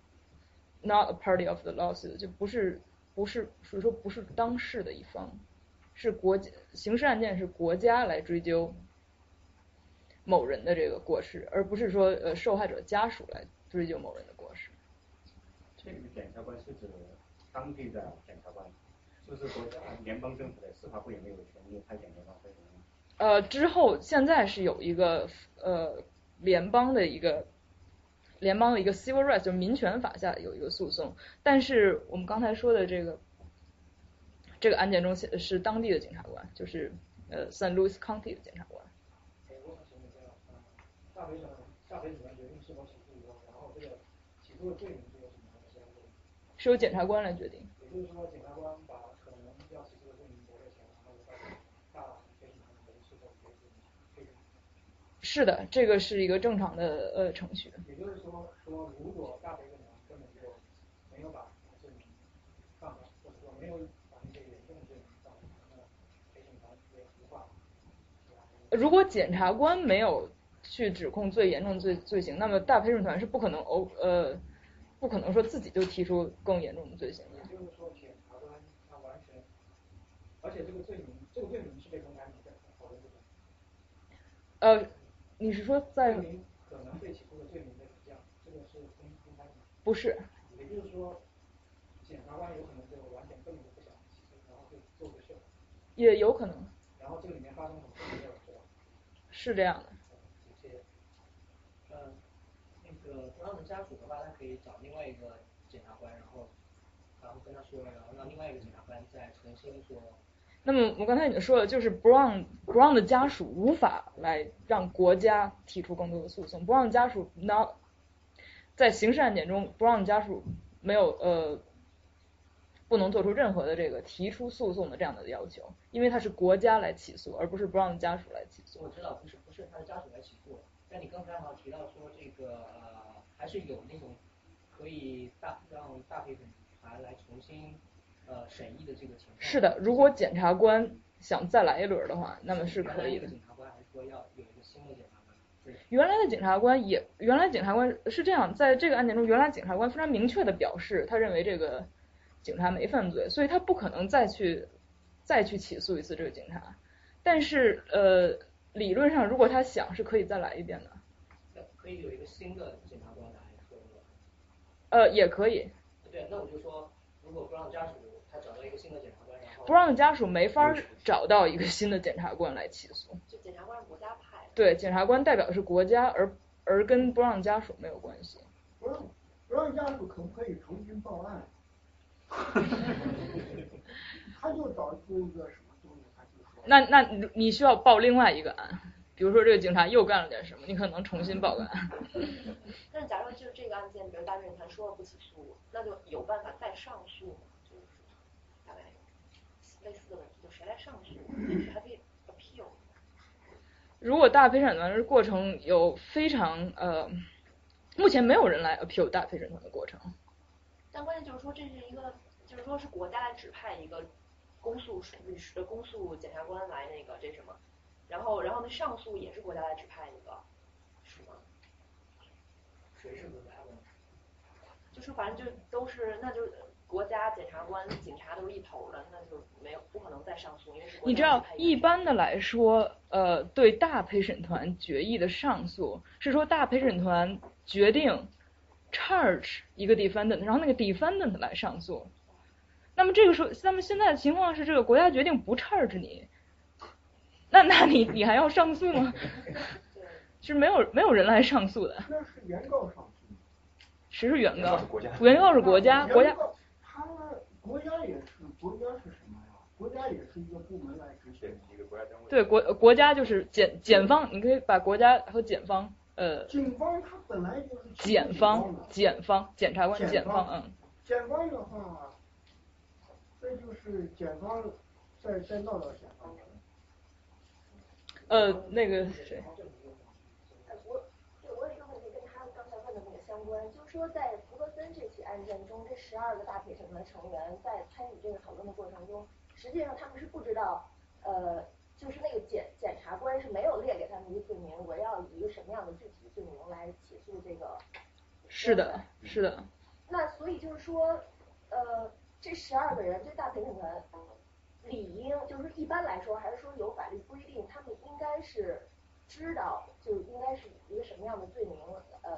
Speaker 2: not a party of the lawsuit，就不是不是所以说不是当事的一方，是国家刑事案件是国家来追究某人的这个过失，而不是说呃受害者家属来追究某人的过失。
Speaker 8: 这个检察官是指当地的检察官，是不是国家联邦政府的司法部也没有权利派检察官会？
Speaker 2: 呃，之后现在是有一个呃联邦的一个联邦的一个 civil rights 就是民权法下有一个诉讼，但是我们刚才说的这个这个案件中是是当地的检察官，就是呃 San Luis County 的检察官。
Speaker 4: 是由？
Speaker 2: 检察官来决定。
Speaker 4: 是，的，这个。
Speaker 2: 是，一个正常的呃程序。
Speaker 4: 也就是说，说如果大陪审团根本就没有把罪名放上，或者说没有把那些严重罪名放上，那陪审团也无法。
Speaker 2: 如果检察官没有去指控最严重罪罪行，那么大陪审团是不可能偶呃不可能说自己就提出更严重的罪行。
Speaker 4: 也就是说，检察官他完全，而且这个罪名，这个罪名是被公开的，在讨论这个。
Speaker 2: 呃，你是说在
Speaker 4: 罪名可能被起诉的罪名的这样，这个是公公开的。
Speaker 2: 不是？
Speaker 4: 也就是说，检察官有可能就完全根本就不想起诉，然后就做个事。
Speaker 2: 也有可能。
Speaker 4: 然后这个里面发生什么。
Speaker 2: 是这样的。
Speaker 4: 谢谢。呃，那个不让的家属的话，他可以找另外一个检察官，然后然后跟他说，然后让另外一个检察官再重新说。
Speaker 2: 那么我刚才已经说了，就是 Brown Brown 的家属无法来让国家提出更多的诉讼，Brown 家属 not 在刑事案件中，Brown 家属没有呃不能做出任何的这个提出诉讼的这样的要求，因为他是国家来起诉，而不是 Brown 家属来起诉。
Speaker 4: 我知道不是不是他的家属来起诉，但你刚才好像提到说这个呃还是有那种可以大让大陪审团来重新呃审议的这个情况。
Speaker 2: 是的，如果检察官想再来一轮的话，那么是可以的。
Speaker 4: 检察官还说要有一个新的检察官。
Speaker 2: 原来的检察官也，原来检察官是这样，在这个案件中，原来检察官非常明确的表示，他认为这个警察没犯罪，所以他不可能再去再去起诉一次这个警察。但是呃，理论上如果他想，是可以再来一遍的。
Speaker 4: 可以有一个新的。
Speaker 2: 呃，也可以。
Speaker 4: 对，那我就说，如果不让家属他找到一个新的检察官，然后
Speaker 2: 不让家属没法找到一个新的检察官来起诉。
Speaker 10: 就检察官是国家派。
Speaker 2: 对，检察官代表的是国家，而而跟不让家属没有关系。
Speaker 6: 不让不让家属可不可以重新报案？<laughs> 他就找出一个什么东西，他就说。
Speaker 2: 那那你需要报另外一个案，比如说这个警察又干了点什么，你可能重新报个案。<laughs>
Speaker 10: 但是假如就是这个案件，比如大陪审团说了不起诉，那就有办法再上诉吗？就是大概类似的问题，就谁来上诉？还可以 appeal。
Speaker 2: 如果大陪审团的过程有非常呃，目前没有人来 appeal 大陪审团的过程。
Speaker 10: 但关键就是说，这是一个，就是说是国家来指派一个公诉律师、公诉检察官来那个这什么，然后然后那上诉也是国家来指派一个，是吗？
Speaker 4: 谁是国家的？
Speaker 10: 就是反正就都是，那就国家检察官、警察都是一头的，那就没有不可能再上诉，因为是
Speaker 2: 你知道，一般的来说，呃，对大陪审团决议的上诉是说大陪审团决定。charge 一个 defendant，然后那个 defendant 来上诉。那么这个时候，那么现在的情况是，这个国家决定不 charge 你，那那你你还要上诉吗？<laughs> 是没有没有人来上诉的。
Speaker 6: 那是原告上诉。
Speaker 2: 谁是原告？
Speaker 1: 国家。
Speaker 2: 原告是国家，国家。
Speaker 6: 他国家也是，国家是什么呀？国家也是一个部门来执行
Speaker 1: 一个国家单位。
Speaker 2: 对国国家就是检检方，你可以把国家和检方。呃，
Speaker 6: 警方他本来就是
Speaker 2: 检方，检方，检察官，
Speaker 6: 检
Speaker 2: 方，嗯。
Speaker 6: 检方的话，这就是检方再再闹到检方去。
Speaker 2: 呃，那个谁。
Speaker 3: 我对我有一个问题跟他刚才问的那个相关，就是说在福格森这起案件中，这十二个大陪审团成员在参与这个讨论的过程中，实际上他们是不知道，呃。就是那个检检察官是没有列给他们一个罪名，我要以一个什么样的具体罪名来起诉这个？
Speaker 2: 是的，是的。
Speaker 3: 那所以就是说，呃，这十二个人，这大陪审团理应就是一般来说，还是说有法律规定，他们应该是知道，就应该是以一个什么样的罪名，呃，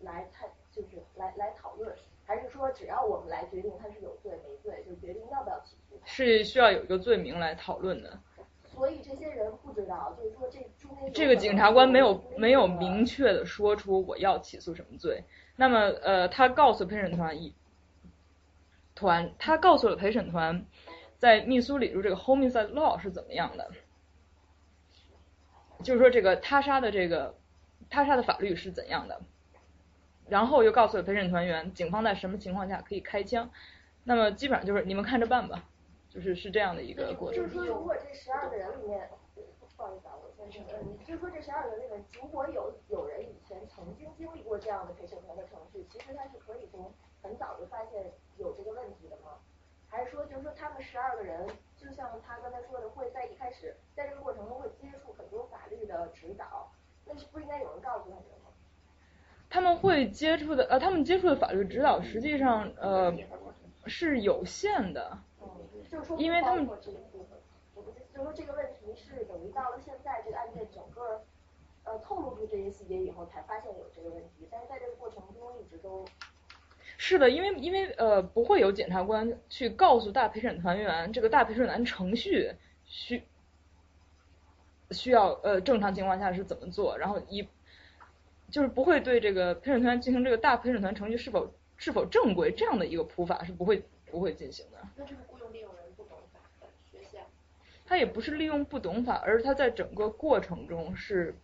Speaker 3: 来参，就是来来讨论，还是说只要我们来决定他是有罪没罪，就决定要不要起诉？
Speaker 2: 是需要有一个罪名来讨论的。
Speaker 3: 所以这些人不知道，就是说这中间
Speaker 2: 这个警察官没有没有明确的说出我要起诉什么罪。那么呃，他告诉陪审团一团，他告诉了陪审团，在密苏里州这个 homicide law 是怎么样的，就是说这个他杀的这个他杀的法律是怎样的。然后又告诉了陪审团员，警方在什么情况下可以开枪。那么基本上就是你们看着办吧。就是是这样的一个过程。
Speaker 3: 就是说，如果这十二个人里面，不好意思啊，我先生，嗯，就是说这十二个人里面，如果有有人以前曾经经历过这样的陪审团的程序，其实他是可以从很早就发现有这个问题的吗？还是说，就是说他们十二个人，就像他刚才说的，会在一开始在这个过程中会接触很多法律的指导，那是不应该有人告诉他们吗？
Speaker 2: 他们会接触的，呃，他们接触的法律指导实际上，呃，是有限的。
Speaker 3: 就是说，
Speaker 2: 因为他们，
Speaker 3: 就是说这个问题是等于到了现在这个案件整个呃透露出这些细节以后才发现有这个问题，但是在这个过程中一直都。
Speaker 2: 是的，因为因为呃不会有检察官去告诉大陪审团员这个大陪审团程序需需要呃正常情况下是怎么做，然后一就是不会对这个陪审团进行这个大陪审团程序是否是否正规这样的一个普法是不会。不会进行的。
Speaker 3: 那这个雇佣利用人不懂法的缺陷？
Speaker 2: 他也不是利用不懂法，而是他在整个过程中是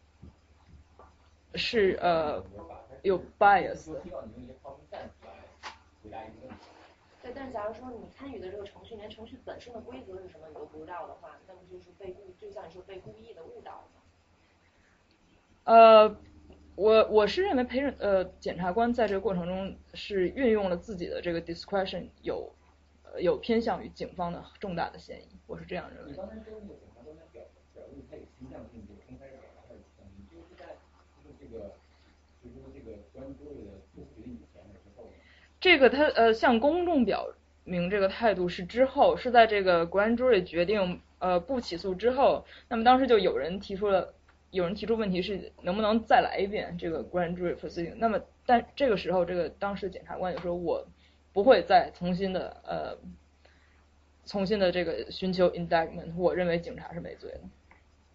Speaker 2: 是呃有 bias 的。
Speaker 3: 对，但是假如说你参与的这个程序连程序本身的规则是什么你都不知道的话，那不就是被故就像你说被故意的误导吗？
Speaker 2: 呃，我我是认为陪审呃检察官在这个过程中是运用了自己的这个 discretion，有呃有偏向于警方的重大的嫌疑，我是这样认为。
Speaker 11: 你刚才说那个检察官他表表露他有倾向性这个公开表达他的意见，你就是在就是这个就是说这个关于多位的做出决定以前还是之后呢？
Speaker 2: 这个他呃向公众表明这个态度是之后，是在这个 grand jury 决定呃不起诉之后，那么当时就有人提出了。有人提出问题是能不能再来一遍这个 grand jury proceeding？那么，但这个时候，这个当时检察官就说我不会再重新的呃，重新的这个寻求 indictment。我认为警察是没罪的。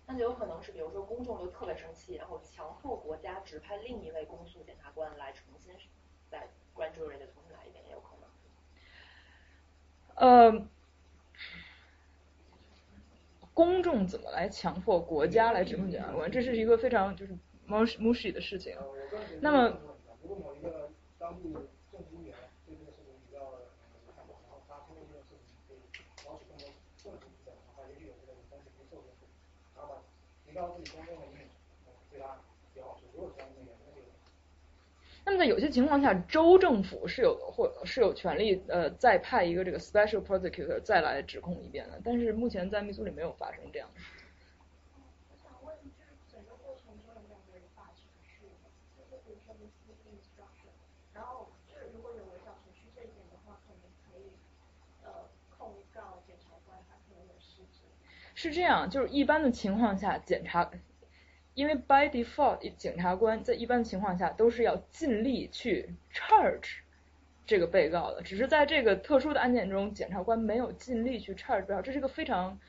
Speaker 3: 那就有可能是，比如说公众就特别生气，然后强迫国家指派另一位公诉检察官来重新在 grand jury 的重新来一遍，也有可
Speaker 2: 能。呃。公众怎么来强迫国家来指控检察官？这是一个非常就是 mush mushy 的事情。那么，
Speaker 12: 如果某一个当地政府员对这个事情比较看好，然后他通过这个事情可以捞取更多证据的话，也许有这个公司可以受损，然后提高自己公众的印象，对他比较好。如果这样的原则。
Speaker 2: 那么在有些情况下，州政府是有或是有权利呃再派一个这个 special prosecutor 再来指控一遍的，但是目前在密苏里没有发生这样的事。
Speaker 13: 是这
Speaker 2: 样，就是一般的情况下，检察。因为 by default，警察官在一般情况下都是要尽力去 charge 这个被告的，只是在这个特殊的案件中，检察官没有尽力去 charge 被告，这是一个非常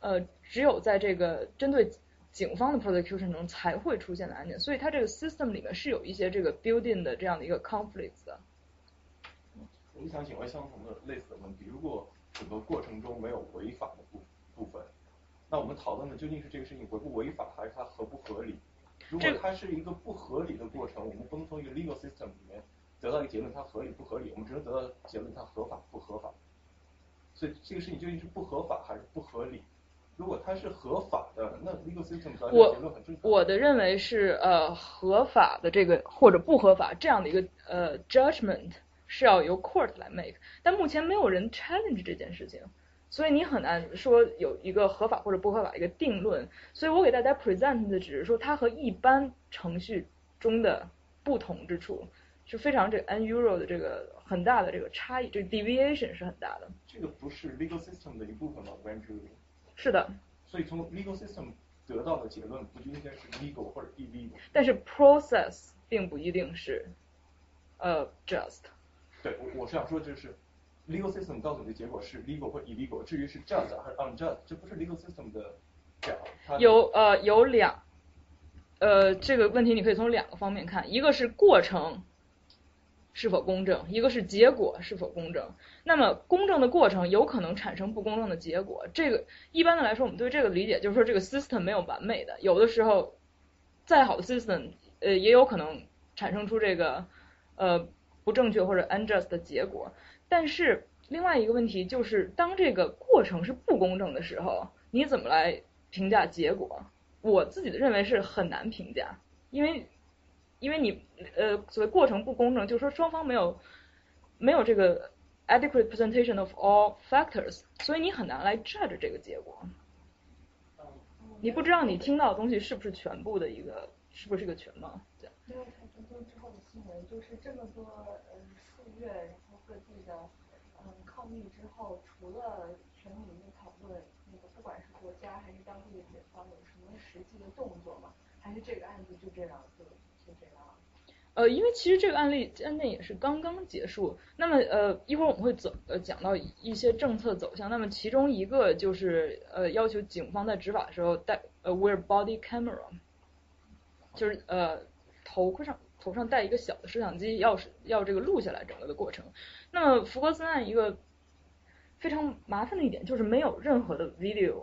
Speaker 2: 呃只有在这个针对警方的 prosecution 中才会出现的案件，所以它这个 system 里面是有一些这个 building 的这样的一个 conflict 的。
Speaker 1: 我想请问相同的类似的问题，如果整个过程中没有违法的部部分？那我们讨论的究竟是这个事情违不违法，还是它合不合理？如果它是一个不合理的过程，我们不能从一个 legal system 里面得到一个结论，它合理不合理？我们只能得到结论，它合法不合法？所以这个事情究竟是不合法还是不合理？如果它是合法的，那 legal system 得到结论很正常。
Speaker 2: 我的认为是呃合法的这个或者不合法这样的一个呃 judgment 是要由 court 来 make，但目前没有人 challenge 这件事情。所以你很难说有一个合法或者不合法一个定论，所以我给大家 present 的只是说它和一般程序中的不同之处是非常这 unusual 的这个很大的这个差异，这个 deviation 是很大的。
Speaker 1: 这个不是 legal system 的一部分吗？Grand jury。
Speaker 2: 是的。
Speaker 1: 所以从 legal system 得到的结论不就应该是 legal 或者 illegal？
Speaker 2: 但是 process 并不一定是呃 just。
Speaker 1: 对，我我是想说就是。Legal system 告诉你的结果是 legal 或 illegal，至于是 just 还是 unjust，这不是 legal system 的讲。
Speaker 2: 有呃有两，呃这个问题你可以从两个方面看，一个是过程是否公正，一个是结果是否公正。那么公正的过程有可能产生不公正的结果，这个一般的来说，我们对这个理解就是说这个 system 没有完美的，有的时候再好的 system 呃也有可能产生出这个呃不正确或者 unjust 的结果。但是另外一个问题就是，当这个过程是不公正的时候，你怎么来评价结果？我自己的认为是很难评价，因为因为你呃所谓过程不公正，就是说双方没有没有这个 adequate presentation of all factors，所以你很难来 judge 这个结果。你不知道你听到的东西是不是全部的一个，是不是一个全貌？
Speaker 14: 因为之后的新闻，就是这么多呃数月。各嗯抗议之后，除了全民的讨论，那个不管是国家还是当地的警方有什么实际的动作吗？还是这个案子就这样就就这样？
Speaker 2: 呃，因为其实这个案例案件也是刚刚结束，那么呃一会儿我们会走呃讲到一些政策走向，那么其中一个就是呃要求警方在执法的时候戴呃 wear body camera，就是呃头盔上头上戴一个小的摄像机，要是要这个录下来整个的过程。那么福格森案一个非常麻烦的一点就是没有任何的 video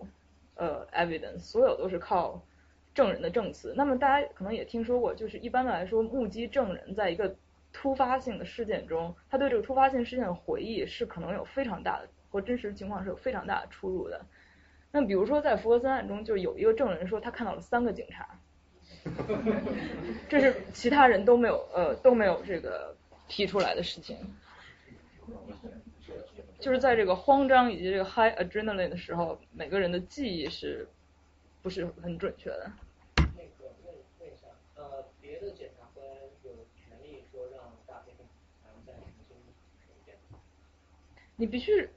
Speaker 2: 呃 evidence，所有都是靠证人的证词。那么大家可能也听说过，就是一般的来说，目击证人在一个突发性的事件中，他对这个突发性事件的回忆是可能有非常大的和真实情况是有非常大的出入的。那比如说在福格森案中，就有一个证人说他看到了三个警察，<laughs> 这是其他人都没有呃都没有这个提出来的事情。就是在这个慌张以及这个 high adrenaline 的时候，每个人的记忆是不是很准确的？你必须，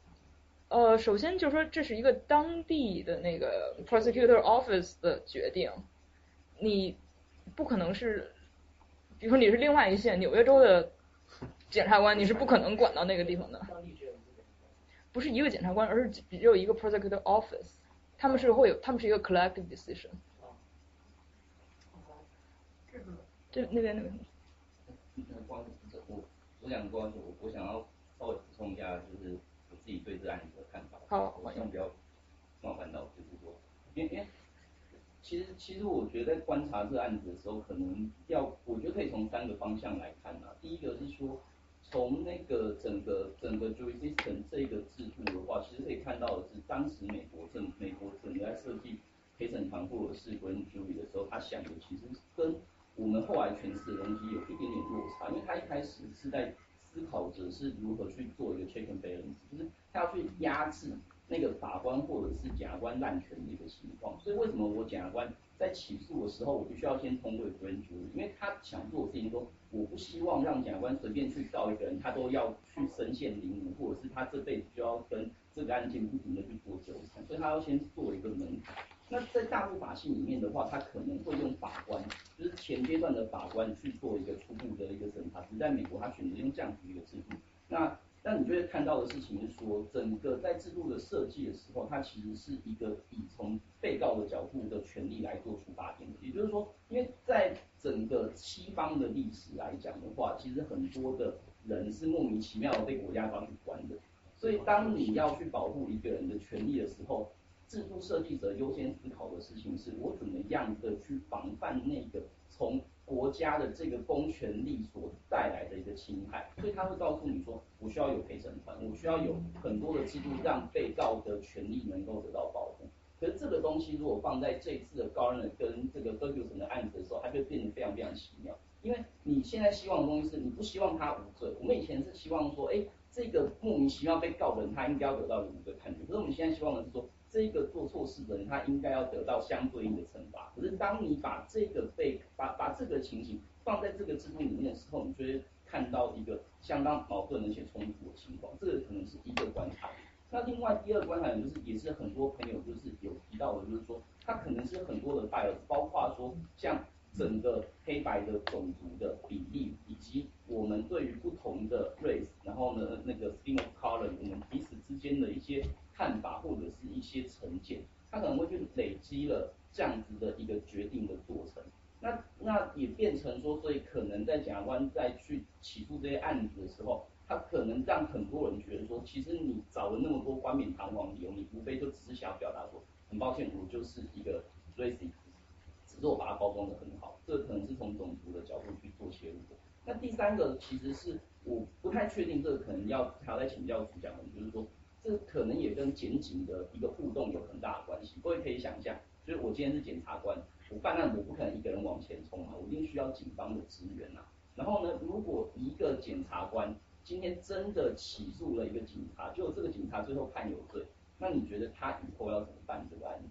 Speaker 2: 呃，首先就是说这是一个当地的那个 prosecutor office 的决定，你不可能是，比如说你是另外一线纽约州的检察官，你是不可能管到那个地方的。不是一个检察官，而是只有一个 prosecutor office，他们是会有，他们是一个 collective decision。这那边那
Speaker 15: 我我想关我我想要稍微补充一下，就是我自己对这案子的看法。
Speaker 2: 好，
Speaker 15: 我希望不要冒犯到，就是说，因为因为其实其实我觉得在观察这案子的时候，可能要我觉得可以从三个方向来看啊。第一个是说。从那个整个整个 jury system 这个制度的话，其实可以看到的是，当时美国政美国整个在设计陪审团或者是 grand jury 的时候，他想的其实跟我们后来诠释的东西有一点点落差，因为他一开始是在思考着是如何去做一个 check and balance，就是他要去压制那个法官或者是检察官滥权的一个情况。所以为什么我检察官在起诉的时候，我必须要先通过 grand jury，因为他想做的事情说。我不希望让检察官随便去告一个人，他都要去身陷囹圄，或者是他这辈子就要跟这个案件不停的去做纠缠，所以他要先做一个门槛。那在大陆法系里面的话，他可能会用法官，就是前阶段的法官去做一个初步的一个审查。只在美国，他选择用这样子一个制度。那那你就会看到的事情是说，整个在制度的设计的时候，它其实是一个以从被告的角度的权利来做出发点。也就是说，因为在整个西方的历史来讲的话，其实很多的人是莫名其妙的被国家抓去关的。所以，当你要去保护一个人的权利的时候，制度设计者优先思考的事情是我怎么样的去防范那个从国家的这个公权力所带来的一个侵害。所以他会告诉你说，我需要有陪审团，我需要有很多的制度让被告的权利能够得到保护。可是这个东西如果放在这次的高人跟这个 Ferguson 的案子的时候，它就变得非常非常奇妙。因为你现在希望的东西是你不希望他无罪，我们以前是希望说，哎，这个莫名其妙被告人他应该要得到无罪判决。可是我们现在希望的是说，这个做错事的人他应该要得到相对应的惩罚。可是当你把这个被把把这个情形放在这个制度里面的时候，你就会看到一个相当矛盾而且冲突的情况。这个可能是一个观察。那另外第二个观察就是，也是很多朋友就是有提到的，就是说，他可能是很多的 bias，包括说像整个黑白的种族的比例，以及我们对于不同的 race，然后呢那个 skin of color，我们彼此之间的一些看法或者是一些成见，他可能会去累积了这样子的一个决定的过程。那那也变成说，所以可能在检察官在去起诉这些案子的时候。他可能让很多人觉得说，其实你找了那么多冠冕堂皇理由，你无非就只是想要表达说，很抱歉，我就是一个 racist，只是我把它包装的很好，这可能是从种族的角度去做切入的。那第三个其实是我不太确定，这个可能要还要再请教主讲的，就是说，这可能也跟检警的一个互动有很大的关系。各位可以想象，就是我今天是检察官，我办案我不可能一个人往前冲嘛，我一定需要警方的支援呐。然后呢，如果一个检察官今天真的起诉了一个警察，就这个警察最后判有罪，那你觉得他以后要怎么办这个案子？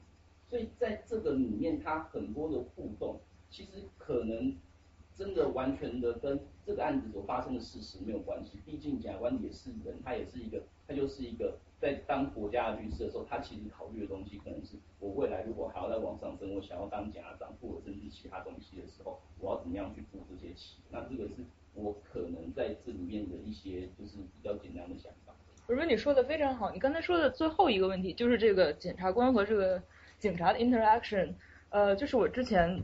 Speaker 15: 所以在这个里面，他很多的互动，其实可能真的完全的跟这个案子所发生的事实没有关系。毕竟检察官也是人，他也是一个，他就是一个在当国家的律师的时候，他其实考虑的东西可能是我未来如果还要再往上升，我想要当检察长或者甚至其他东西的时候，我要怎么样去付这些钱？那这个是。我可能在这里面的一些就是比较简单的想法。
Speaker 2: 我觉得你说的非常好，你刚才说的最后一个问题就是这个检察官和这个警察的 interaction，呃，就是我之前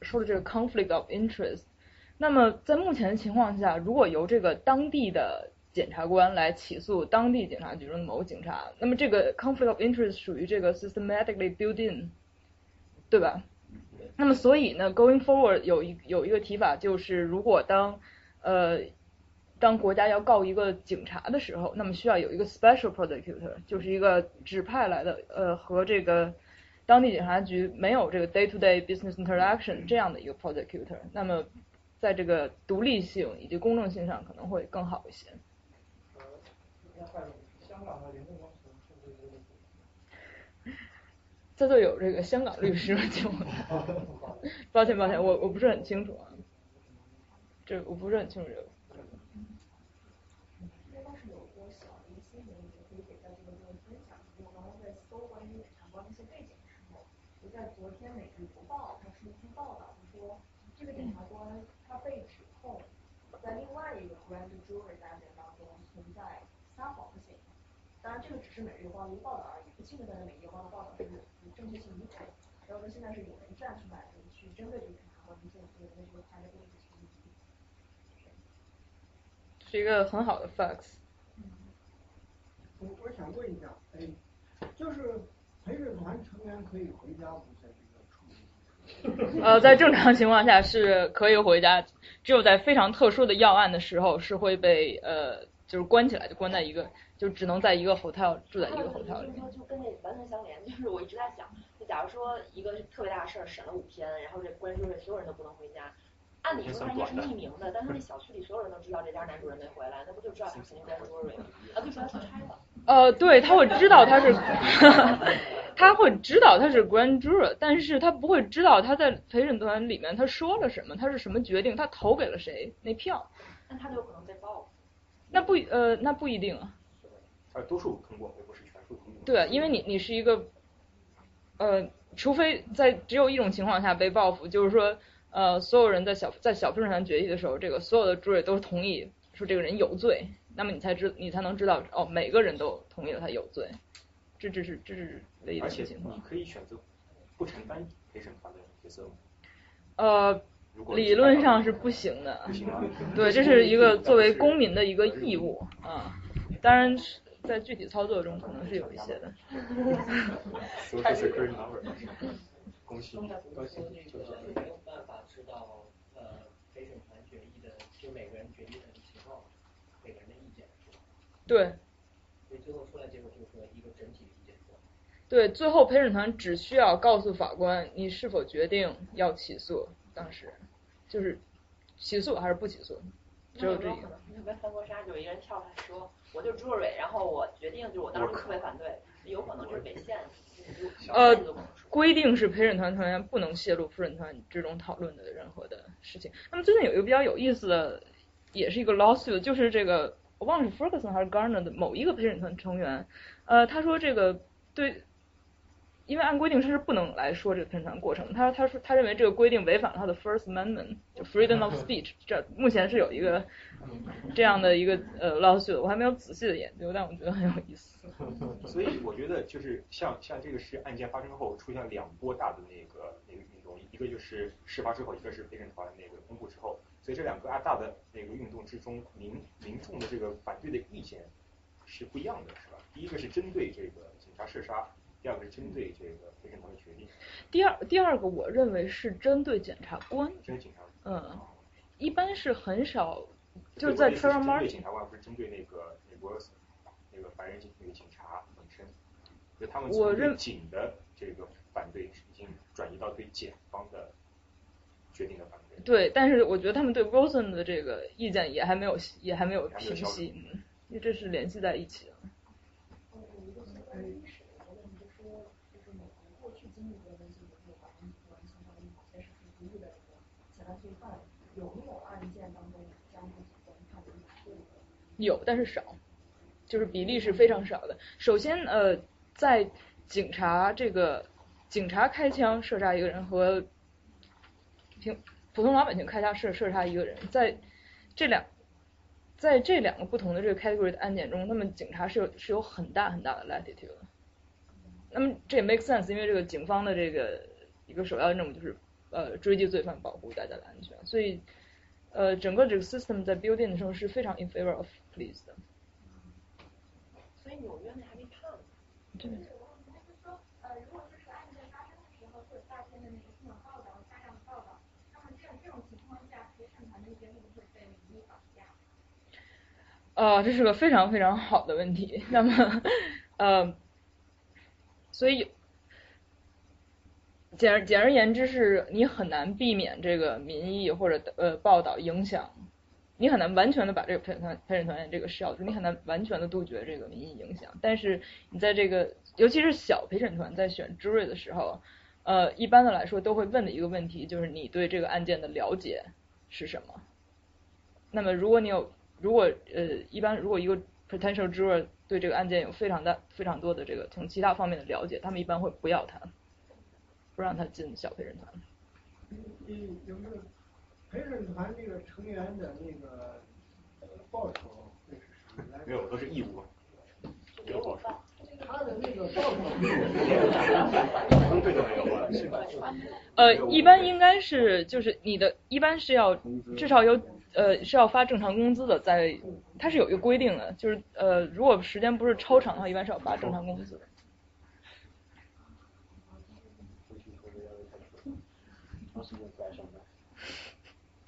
Speaker 2: 说的这个 conflict of interest。那么在目前的情况下，如果由这个当地的检察官来起诉当地警察局中的某个警察，那么这个 conflict of interest 属于这个 systematically built in，对吧？那么所以呢，going forward 有一有一个提法就是，如果当呃当国家要告一个警察的时候，那么需要有一个 special prosecutor，就是一个指派来的呃和这个当地警察局没有这个 day to day business interaction 这样的一个 prosecutor，那么在这个独立性以及公正性上可能会更好一些。在座有这个香港律师？请问？抱歉抱歉，我我不是很清楚啊，这我不是很清楚这个。
Speaker 14: 在昨天美日不报他出具报道，他说这个检察官他被指控在另外一个 grand jury 案件当中存在撒谎的嫌疑。当然，这个只是每日报的一个报道而已，不清楚在美日报的报道是与正确性与否。然后呢，现在是有人站出来去针对这个检察官做做的这个判的
Speaker 2: 是一个很好的 facts。
Speaker 6: 我我想问一下，哎，就是。陪审团成员可以回家不？在这个处 <laughs> <laughs>
Speaker 2: 呃，在正常情况下是可以回家，只有在非常特殊的要案的时候是会被呃，就是关起来，就关在一个，就只能在一个 hotel 住在一个 hotel 里。
Speaker 3: 就跟那完全相连，就是我一直在想，就假如说一个特别大的事儿审了五天，然后这关注所有人都不能回家，按理说他应该是匿名的，但是那小区里所有人都知道这家男主人没回来，那不就知道他肯定关 jury 吗？啊，对，说他出差了。
Speaker 2: 呃，对，他会知道他是，<laughs> 他会知道他是 grand jury，但是他不会知道他在陪审团里面他说了什么，他是什么决定，他投给了谁那票。
Speaker 3: 那他就有可能被报。
Speaker 2: 那不呃，那不一定啊。
Speaker 16: 他多数通过，并不是全数通过。
Speaker 2: 对，因为你你是一个，呃，除非在只有一种情况下被报复，就是说呃，所有人在小在小陪审团决议的时候，这个所有的 jury 都同意说这个人有罪。那么你才知，你才能知道哦，每个人都同意了他有罪，这只是这是唯一的情况。
Speaker 16: 你可以选择不承担陪审团的角色吗？
Speaker 2: 呃，理论上是不行的。
Speaker 16: 不行
Speaker 2: 对，这是一个作为公民的一个义务啊，当然在具体操作中可能是有一些的。
Speaker 16: 恭喜。
Speaker 4: 没有办法知道呃陪审团决议的，就每个人决议的。
Speaker 2: 对。
Speaker 4: 所以最后出来结果就是说一个整体的意见
Speaker 2: 对，最后陪审团只需要告诉法官你是否决定要起诉当事人，就是起诉还是不起诉，只有这一个。
Speaker 3: 就跟三国杀，就一个人跳出来说我就朱瑞，然后我决定就是我当时特别反对，有可能就是被 <laughs> 限。
Speaker 2: 呃，规定是陪审团成员不能泄露陪审团这种讨论的任何的事情。那么最近有一个比较有意思的，也是一个 lawsuit，就是这个。我忘了是 Ferguson 还是 Garner 的某一个陪审团成员，呃，他说这个对，因为按规定他是不能来说这个宣传过程，他他说他认为这个规定违反了他的 First Amendment，就 Freedom of Speech，这目前是有一个这样的一个呃 lawsuit，我还没有仔细的研究，但我觉得很有意思。<laughs>
Speaker 16: 所以我觉得就是像像这个是案件发生后出现两波大的那个那个运动，一个就是事发之后，一个是陪审团那个公布之后。所以这两个大的那个运动之中，民民众的这个反对的意见是不一样的，是吧？第一个是针对这个警察射杀，第二个是针对这个陪审团的决定。
Speaker 2: 第二第二个我认为是针对检察官。
Speaker 16: 针对检察官。
Speaker 2: 嗯，一般是很少，就是在 t r a
Speaker 16: 针对检察官不是针对那个美国那个白人警那个警察本身，就他们从警的这个反对已经转移到对检方的决定的反对。
Speaker 2: 对，但是我觉得他们对 Wilson 的这个意见也还没有，也还没有平息，嗯，因为这是联系在一起的。有，但是少，就是比例是非常少的。首先，呃，在警察这个警察开枪射杀一个人和平。普通老百姓开枪射射杀一个人，在这两在这两个不同的这个 category 的案件中，那么警察是有是有很大很大的 latitude 的。那么这也 make sense，因为这个警方的这个一个首要任务就是呃追击罪犯，保护大家的安全。所以呃整个这个 system 在 building 的时候是非常 in favor of police 的。
Speaker 3: 所以纽约那还没判呢。
Speaker 2: 对。呃，这是个非常非常好的问题。<laughs> 那么，呃，所以简而简而言之，是你很难避免这个民意或者呃报道影响，你很难完全的把这个陪审团陪审团这个事要，你很难完全的杜绝这个民意影响。但是你在这个尤其是小陪审团在选 jury 的时候，呃，一般的来说都会问的一个问题就是你对这个案件的了解是什么。那么如果你有如果呃，一般如果一个 potential juror 对这个案件有非常大、非常多的这个从其他方面的了解，他们一般会不要他，不让他进小陪审团。
Speaker 6: 嗯，有个陪审团这个成员的那个报酬会是什么？
Speaker 1: 没有，都是义务。没有报酬。
Speaker 6: 他的那个报酬。<laughs>
Speaker 2: 呃，一般应该是就是你的，一般是要至少有。呃，是要发正常工资的，在它是有一个规定的，就是呃，如果时间不是超长的话，一般是要发正常工资的。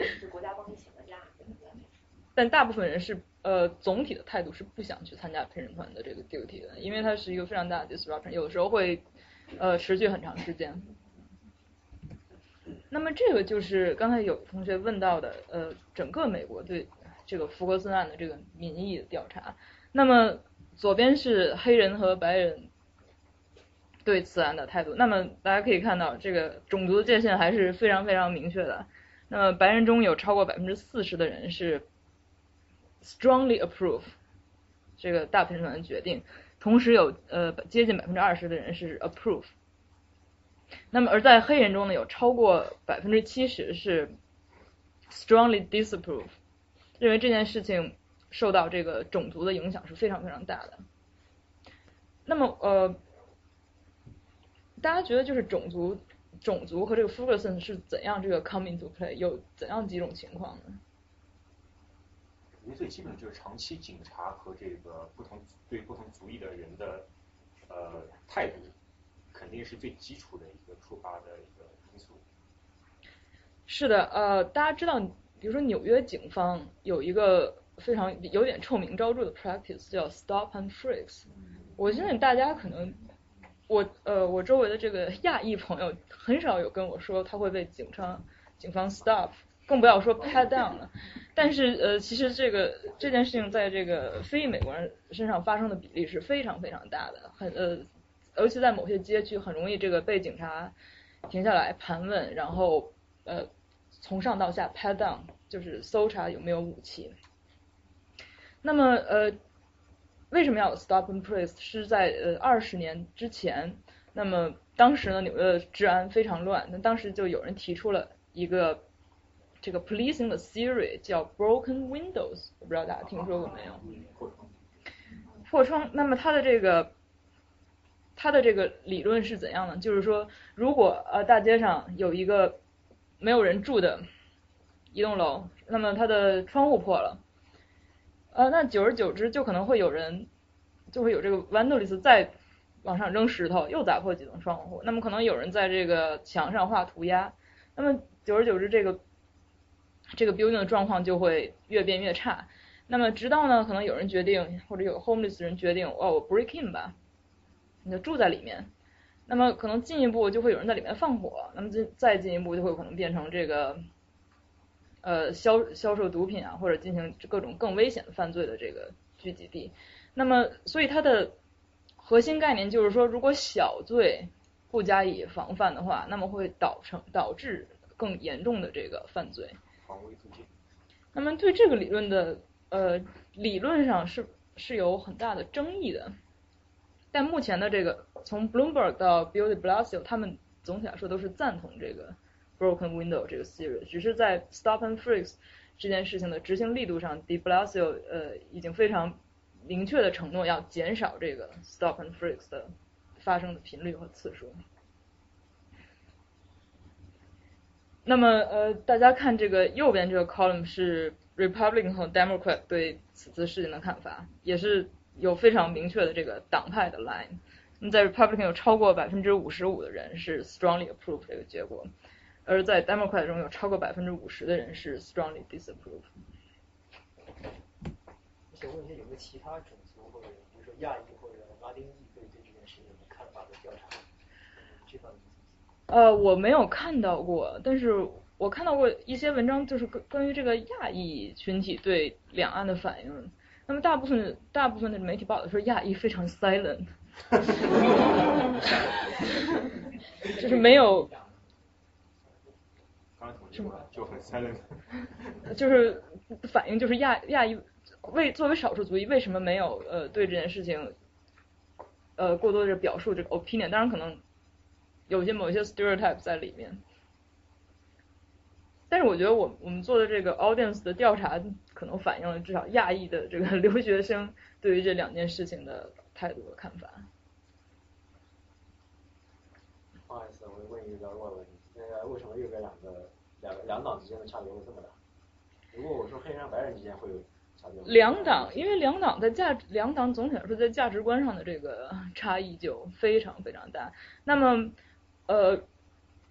Speaker 3: 是国家帮你请的假。
Speaker 2: 但大部分人是呃，总体的态度是不想去参加陪审团的这个 duty 的，因为它是一个非常大的 disruption，有时候会呃持续很长时间。那么这个就是刚才有同学问到的，呃，整个美国对这个福克森案的这个民意的调查。那么左边是黑人和白人对此案的态度。那么大家可以看到，这个种族界限还是非常非常明确的。那么白人中有超过百分之四十的人是 strongly approve 这个大陪审团的决定，同时有呃接近百分之二十的人是 approve。那么，而在黑人中呢，有超过百分之七十是 strongly disapprove，认为这件事情受到这个种族的影响是非常非常大的。那么，呃，大家觉得就是种族、种族和这个 Ferguson 是怎样这个 come into play，有怎样几种情况呢？
Speaker 1: 我觉得最基本的就是长期警察和这个不同对不同族裔的人的呃态度。肯定是最基础的一个触发的一个因素。
Speaker 2: 是的，呃，大家知道，比如说纽约警方有一个非常有点臭名昭著的 practice 叫 stop and freeze。我相信大家可能，我呃我周围的这个亚裔朋友很少有跟我说他会被警察警方 stop，更不要说 pat down 了。但是呃其实这个这件事情在这个非裔美国人身上发生的比例是非常非常大的，很呃。尤其在某些街区，很容易这个被警察停下来盘问，然后呃从上到下 pat down，就是搜查有没有武器。那么呃为什么要 stop and freeze？是在呃二十年之前，那么当时呢纽约的治安非常乱，那当时就有人提出了一个这个 policing 的 theory 叫 broken windows，我不知道大家听说过没有？破窗。那么它的这个他的这个理论是怎样的？就是说，如果呃大街上有一个没有人住的一栋楼，那么它的窗户破了，呃，那久而久之就可能会有人就会有这个 vandalism 再往上扔石头，又砸破几栋窗户。那么可能有人在这个墙上画涂鸦，那么久而久之这个这个 building 的状况就会越变越差。那么直到呢，可能有人决定，或者有 homeless 人决定，哦，我 break in 吧。你就住在里面，那么可能进一步就会有人在里面放火，那么再再进一步就会可能变成这个，呃销销售毒品啊，或者进行各种更危险的犯罪的这个聚集地。那么所以它的核心概念就是说，如果小罪不加以防范的话，那么会导成导致更严重的这个犯罪。那么对这个理论的呃理论上是是有很大的争议的。但目前的这个，从 Bloomberg 到 Bill de Blasio，他们总体来说都是赞同这个 broken window 这个 theory，只是在 stop and freeze 这件事情的执行力度上，de Blasio 呃已经非常明确的承诺要减少这个 stop and freeze 的，发生的频率和次数。那么呃，大家看这个右边这个 column 是 Republican 和 Democrat 对此次事件的看法，也是有非常明确的这个党派的 line。那么在 Republican 有超过百分之五十五的人是 strongly approve 这个结果，而在 Democrat 中有超过百分之五十的人是 strongly disapprove。
Speaker 17: 我想问一下，有没有其他种族或者比如说亚裔或者拉丁裔对对这件事情的看法的调查？这方面。
Speaker 2: 呃，我没有看到过，但是我看到过一些文章，就是关关于这个亚裔群体对两岸的反应。那么大部分大部分的媒体报道说亚裔非常 silent，<laughs> <laughs> 就是没有，
Speaker 16: 什么就很 silent，<laughs>
Speaker 2: 就是反应就是亚亚裔为作为少数族裔为什么没有呃对这件事情呃过多的表述这个 opinion，当然可能有些某些 stereotype 在里面。但是我觉得我我们做的这个 audience 的调查，可能反映了至少亚裔的这个 <laughs> 留学生对于这两件事情的态度和看法。
Speaker 17: 不好意思，我问一个外问题，那个为什么右边两个两党之间的差别会这么大？如果我说黑人和白人之间会有差别？
Speaker 2: 两党，因为两党在价两党总体来说在价值观上的这个 <laughs> 差异就非常非常大。那么呃。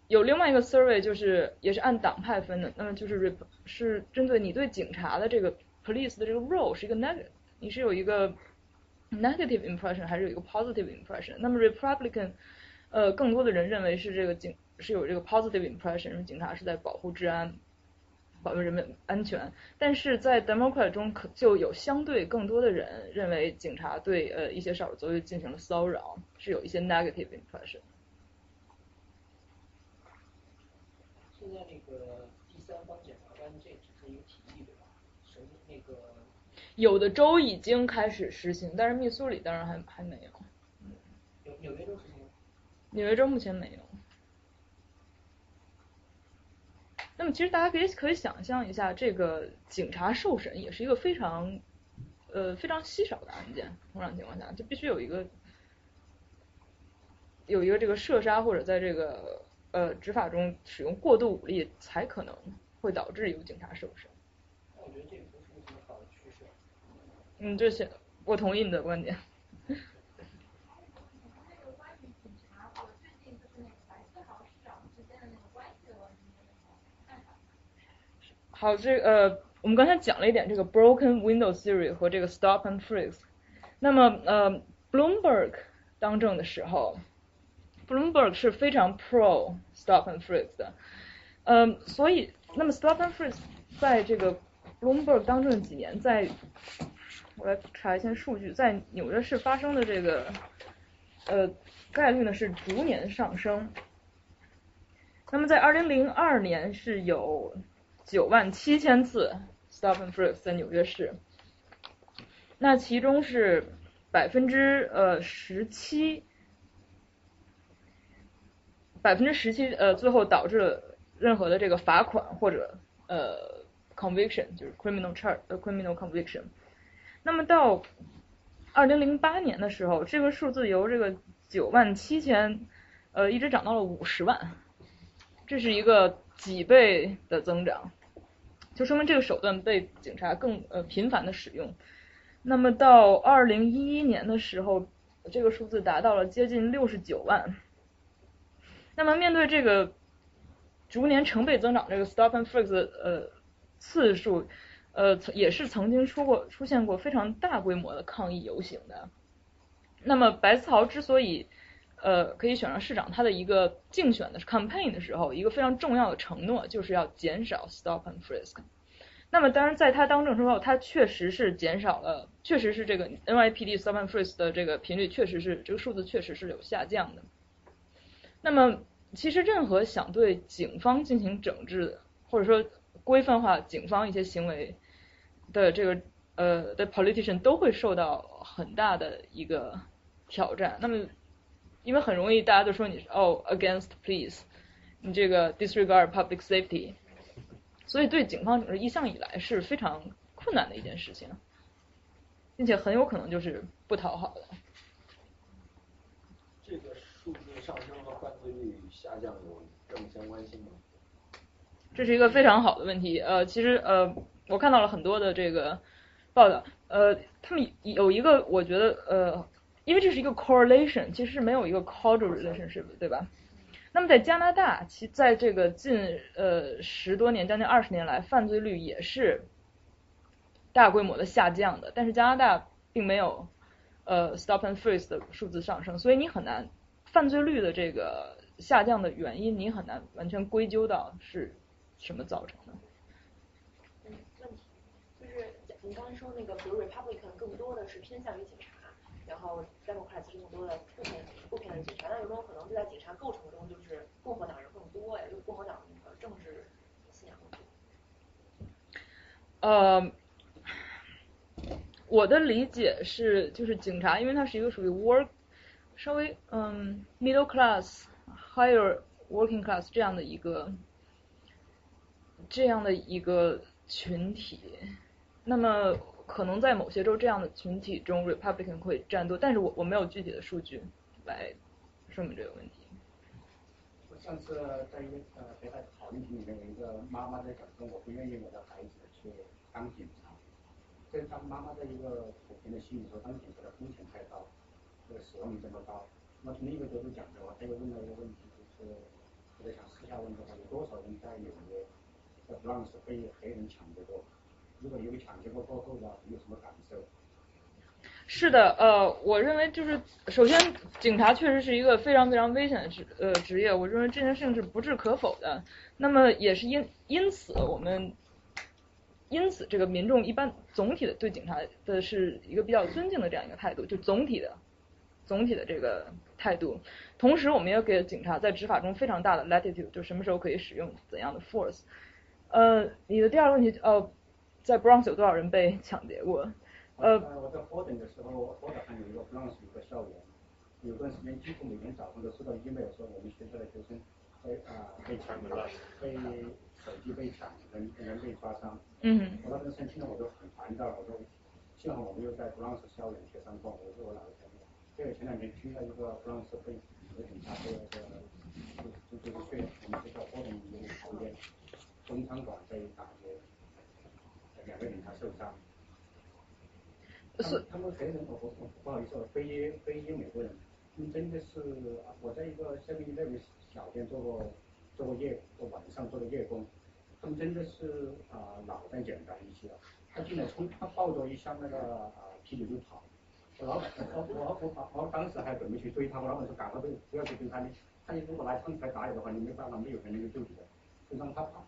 Speaker 2: 有另外一个 survey 就是也是按党派分的，那么就是 rep 是针对你对警察的这个 police 的这个 role 是一个 negative，你是有一个 negative impression 还是有一个 positive impression？那么 Republican 呃更多的人认为是这个警是有这个 positive impression，警察是在保护治安，保卫人们安全。但是在 Democrat 中可就有相对更多的人认为警察对呃一些少数族裔进行了骚扰，是有一些 negative impression。
Speaker 4: 现在那个第三方检察官这只是一个提议对吧？审那个
Speaker 2: 有的州已经开始实行，但是密苏里当然还还没有。
Speaker 4: 纽纽约州实行
Speaker 2: 纽约州目前没有。那么其实大家可以可以想象一下，这个警察受审也是一个非常呃非常稀少的案件，通常情况下就必须有一个有一个这个射杀或者在这个。呃，执法中使用过度武力才可能会导致有警察受审。
Speaker 4: 那我觉得这个不是一个很好的趋势。
Speaker 2: 嗯，这些我同意你的观点。好，这呃，我们刚才讲了一点这个 broken window theory 和这个 stop and freeze。那么呃，Bloomberg 当政的时候。Bloomberg 是非常 pro stop and freeze 的，嗯，所以那么 stop and freeze 在这个 Bloomberg 当政几年，在我来查一下数据，在纽约市发生的这个呃概率呢是逐年上升。那么在2002年是有9万七千次 stop and freeze 在纽约市，那其中是百分之呃十七。百分之十七，呃，最后导致了任何的这个罚款或者呃 conviction，就是 criminal charge criminal conviction。那么到二零零八年的时候，这个数字由这个九万七千，呃，一直涨到了五十万，这是一个几倍的增长，就说明这个手段被警察更呃频繁的使用。那么到二零一一年的时候，这个数字达到了接近六十九万。那么面对这个逐年成倍增长这个 stop and freeze 呃次数，呃也是曾经出过出现过非常大规模的抗议游行的。那么白思豪之所以呃可以选上市长，他的一个竞选的 campaign 的时候，一个非常重要的承诺就是要减少 stop and frisk。那么当然在他当政之后，他确实是减少了，确实是这个 NYPD stop and frisk 的这个频率确实是这个数字确实是有下降的。那么，其实任何想对警方进行整治，或者说规范化警方一些行为的这个呃的 politician 都会受到很大的一个挑战。那么，因为很容易大家都说你是哦 against police，你这个 disregard public safety，所以对警方整治一向以来是非常困难的一件事情，并且很有可能就是不讨好的。
Speaker 17: 这个数字上升和犯罪率下降有正相关性吗？
Speaker 2: 这是一个非常好的问题。呃，其实呃，我看到了很多的这个报道，呃，他们有一个我觉得呃，因为这是一个 correlation，其实是没有一个 causal relationship，对吧？那么在加拿大，其在这个近呃十多年，将近二十年来，犯罪率也是大规模的下降的，但是加拿大并没有呃 stop and freeze 的数字上升，所以你很难犯罪率的这个下降的原因，你很难完全归咎到是什么造成的。
Speaker 3: 嗯，问题就是你刚才说那个，比如 Republican 更多的是偏向于警察。然后 Democrat 其实更多的不偏不偏的警察，那有没有可能就在警察构成中就是共和党人更多呀？就是共和党的政治信仰？
Speaker 2: 呃，我的理解是，就是警察，因为它是一个属于 work 稍微嗯 middle class higher working class 这样的一个这样的一个群体，那么。可能在某些州这样的群体中，Republican 会占多，但是我我没有具体的数据来说明这个问题。
Speaker 8: 我上次在一个呃北海讨论群里面有一个妈妈在讲说，我不愿意我的孩子去当警察，这是他妈妈的一个普遍的心理，说当警察的风险太高，这个死亡率这么高。那从另一个角度讲的话，他又问了一个问题，就是我在想私下问的话，有多少人在纽约在 Bronx 被黑人抢劫过？如果有抢劫过过后的，有什么感受？
Speaker 2: 是的，呃，我认为就是首先，警察确实是一个非常非常危险的职呃职业，我认为这件事情是不置可否的。那么也是因因此我们因此这个民众一般总体的对警察的是一个比较尊敬的这样一个态度，就总体的总体的这个态度。同时，我们也给警察在执法中非常大的 latitude，就什么时候可以使用怎样的 force。呃，你的第二个问题，呃。在 Bronx 有多少人被抢劫过？
Speaker 8: 呃，我在 Boston 的时候，Boston 还有一个 Bronx 一个校园，有段时间几乎每天早上都收到 email 说我们学校的学生被啊被抢了，被手机被抢，人人被抓伤。
Speaker 2: 嗯。
Speaker 8: 我那段时间听了我都很烦躁，我说幸好我没有在 Bronx 校园学上课，我说我哪个朋友。这个前两天听到一个 Bronx 被几个警察被那个就就就是去我们学校 Boston 一个旁边中餐馆被打劫。两个警察受伤，是。他们黑人，我我我不好意思，非非裔美国人，他们真的是，我在一个下面那个小店做过做过夜，晚上做的夜工，他们真的是啊脑袋简单一些，他进来冲，他抱着一箱那个啊啤酒就跑，我老板我我我我当时还准备去追他，我老板说赶快不不要去追他，你他你如果拿枪来打你的话，你没办法没有人能力救你的，就让他跑。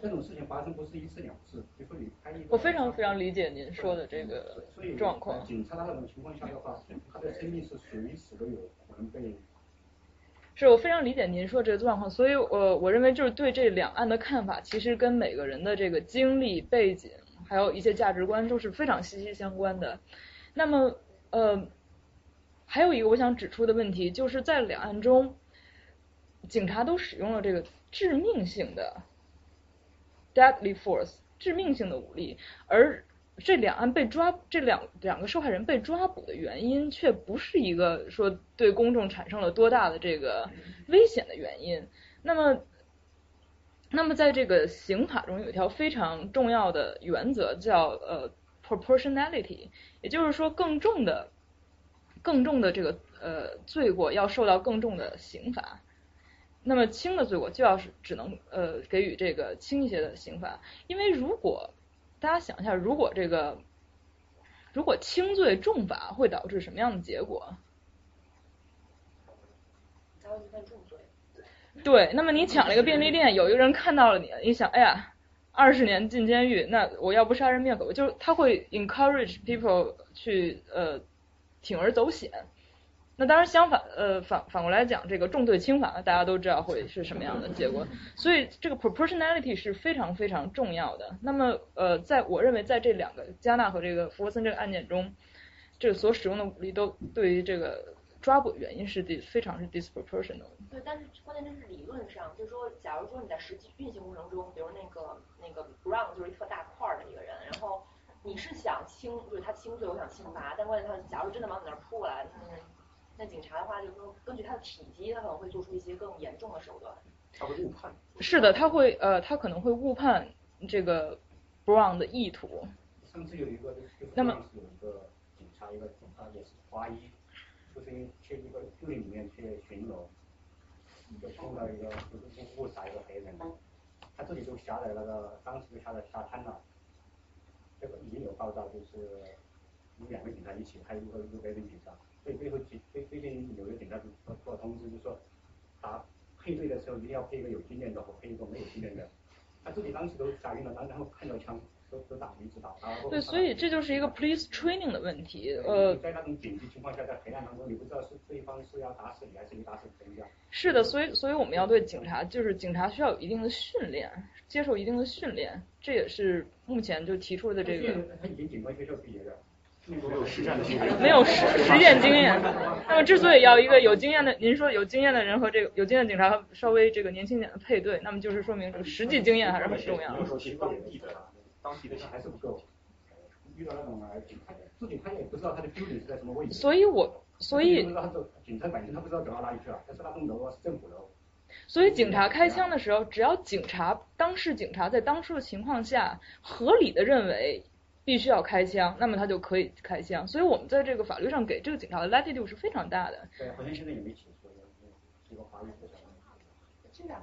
Speaker 8: 这种事情发生不是一次两次，比如说你开一个。
Speaker 2: 我非常非常理解您说的这个状况。
Speaker 8: 警察那种情况下的话，<laughs> 他的生命是随时都有可能被。
Speaker 2: 是我非常理解您说这个状况，所以我我认为就是对这两岸的看法，其实跟每个人的这个经历背景，还有一些价值观都是非常息息相关的。那么呃，还有一个我想指出的问题，就是在两岸中，警察都使用了这个致命性的。Deadly force，致命性的武力，而这两案被抓，这两两个受害人被抓捕的原因，却不是一个说对公众产生了多大的这个危险的原因。那么，那么在这个刑法中有一条非常重要的原则，叫呃 proportionality，也就是说，更重的、更重的这个呃罪过要受到更重的刑罚。那么轻的罪过就要是只能呃给予这个轻一些的刑罚，因为如果大家想一下，如果这个如果轻罪重罚会导致什么样的结果？对，那么你抢了一个便利店，有一个人看到了你，你想，哎呀，二十年进监狱，那我要不杀人灭口，就是他会 encourage people 去呃铤而走险。那当然，相反，呃，反反过来讲，这个重罪轻罚，大家都知道会是什么样的结果。所以，这个 proportionality 是非常非常重要的。那么，呃，在我认为，在这两个加纳和这个福沃森这个案件中，这个所使用的武力都对于这个抓捕原因是非常是 disproportional。
Speaker 3: 对，但是关键就是理论上，就是说，假如说你在实际运行过程中，比如那个那个 Brown 就是一特大块的一个人，然后你是想轻，就是他轻罪，我想轻罚，但关键他假如真的往你那儿扑过来，他那。那警察的话，就是说根据他的体积，他可能会做出一些更严重的手段。
Speaker 16: 他会误判。
Speaker 2: 是的，他会呃，他可能会误判这个 Brown 的意图。
Speaker 8: 上次有一个就是
Speaker 2: 那么
Speaker 8: 有一个警察，一个警察也是华裔，就是去一个树林里面去巡逻，就碰到一个就是误杀一个黑人，他自己就下在那个当时就下在沙滩了，这个已经有报道，就是有两个警察一起，还有一个一个别的警察，所以最后最最最近有个警察做做通知，就说打配对的时候一定要配一个有经验的和配一个没有经验的，他自己当时都吓晕了，然后看到枪。
Speaker 2: 对，所以这就是一个 police training 的问题，呃。
Speaker 8: 在那种紧急情况下，在黑暗当中，你不知道是对方是要打死你，还是你打死人家。
Speaker 2: 是的，所以所以我们要对警察，就是警察需要有一定的训练，接受一定的训练，这也是目前就提出的这个。
Speaker 8: 他已经警官学校毕业的。
Speaker 16: 没有实战的经验。
Speaker 2: 没有实实践经验。那么之所以要一个有经验的，您说有经验的人和这个有经验的警察稍微这个年轻点的配对，那么就是说明这个实际经验还是很重要的。
Speaker 16: 当地的当地的
Speaker 8: 还是不够，遇到那种呃警察，自己他也不知道他的标准是在什么位置。
Speaker 2: 所以我所以
Speaker 8: 警察本身他不知道走到哪里去了，但是那栋楼是政府楼。
Speaker 2: 所以警察开枪的时候，只要警察当事警察在当初的情况下合理的认为必须要开枪，那么他就可以开枪。所以我们在这个法律上给这个警察的 latitude 是非常大的。
Speaker 8: 对，好像现在也没起诉，这个法律
Speaker 14: 这两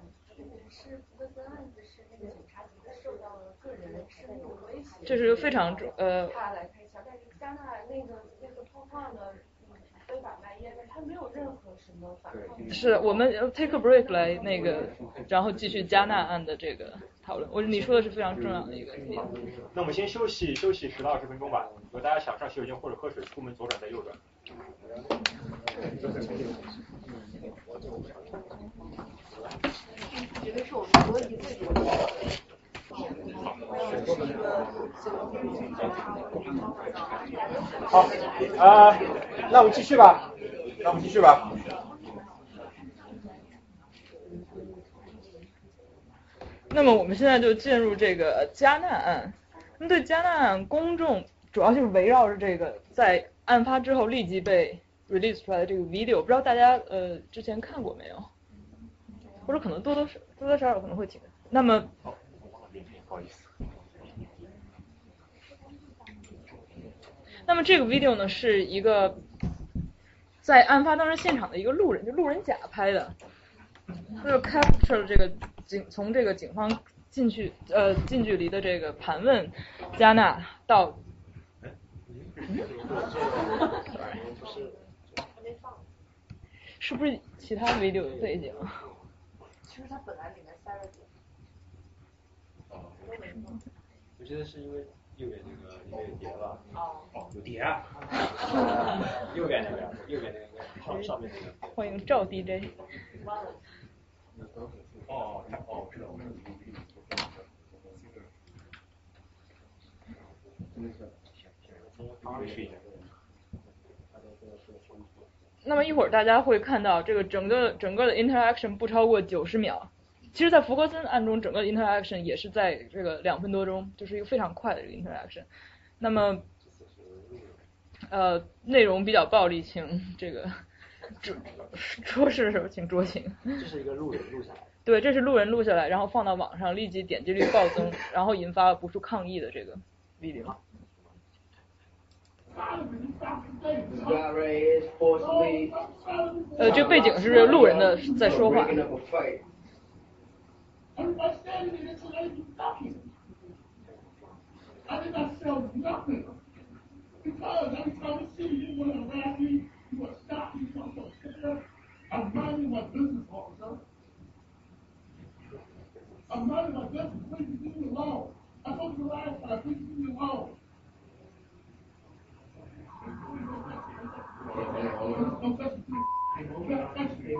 Speaker 14: 是福克森案子是那个警察受到了个人生命威胁，
Speaker 2: 这是非常呃。
Speaker 14: 他来开枪，但是加纳那个那个通话呢，非法卖烟的，他没有任何什么反抗。
Speaker 2: 是我们 take a break 来那个，然后继续加纳案的这个讨论。我你说的是非常重要的一个点。
Speaker 1: 那我们先休息休息十到二十分钟吧。如果大家想上洗手间或者喝水，出门左转再右转。
Speaker 14: 觉得是我们最多的。
Speaker 1: 好，啊，那我们继续吧，那我们继续吧。
Speaker 2: 那么我们现在就进入这个加纳案。那对加纳案，公众主要就是围绕着这个在案发之后立即被 release 出来的这个 video，不知道大家呃之前看过没有？或者可能多多少多多少少可能会听。那么，
Speaker 16: 不好意思。
Speaker 2: 那么这个 video 呢，是一个在案发当时现场的一个路人，就路人甲拍的，他就 capture 了这个警从这个警方进去呃近距离的这个盘问加纳到。<laughs> 是不是其他 video 的背景？
Speaker 14: 其实它本来里面塞了点。
Speaker 17: 我觉得是因为右边那个里面有碟吧。
Speaker 14: 哦。
Speaker 1: 哦，有碟啊。<laughs>
Speaker 17: 右边那个，右边那个上上面那个。
Speaker 2: 欢迎赵 DJ。
Speaker 1: 哦，哦，知道，知道。
Speaker 2: 那么一会儿大家会看到这个整个整个的 interaction 不超过九十秒，其实，在福格森案中，整个 interaction 也是在这个两分多钟，就是一个非常快的 interaction。那么，呃，内容比较暴力，请这个 <laughs> 桌桌式的时候请酌情。
Speaker 17: 这是一个路人录下来。
Speaker 2: 对，这是路人录下来，然后放到网上，立即点击率暴增，然后引发了无数抗议的这个 <laughs> video。呃，这背景是路人的在说话。<laughs> you are
Speaker 18: stopping from fulfilling a monumental business officer. A business, please leave me alone. I told you last time. you, please leave me alone. Don't touch me. Don't touch me.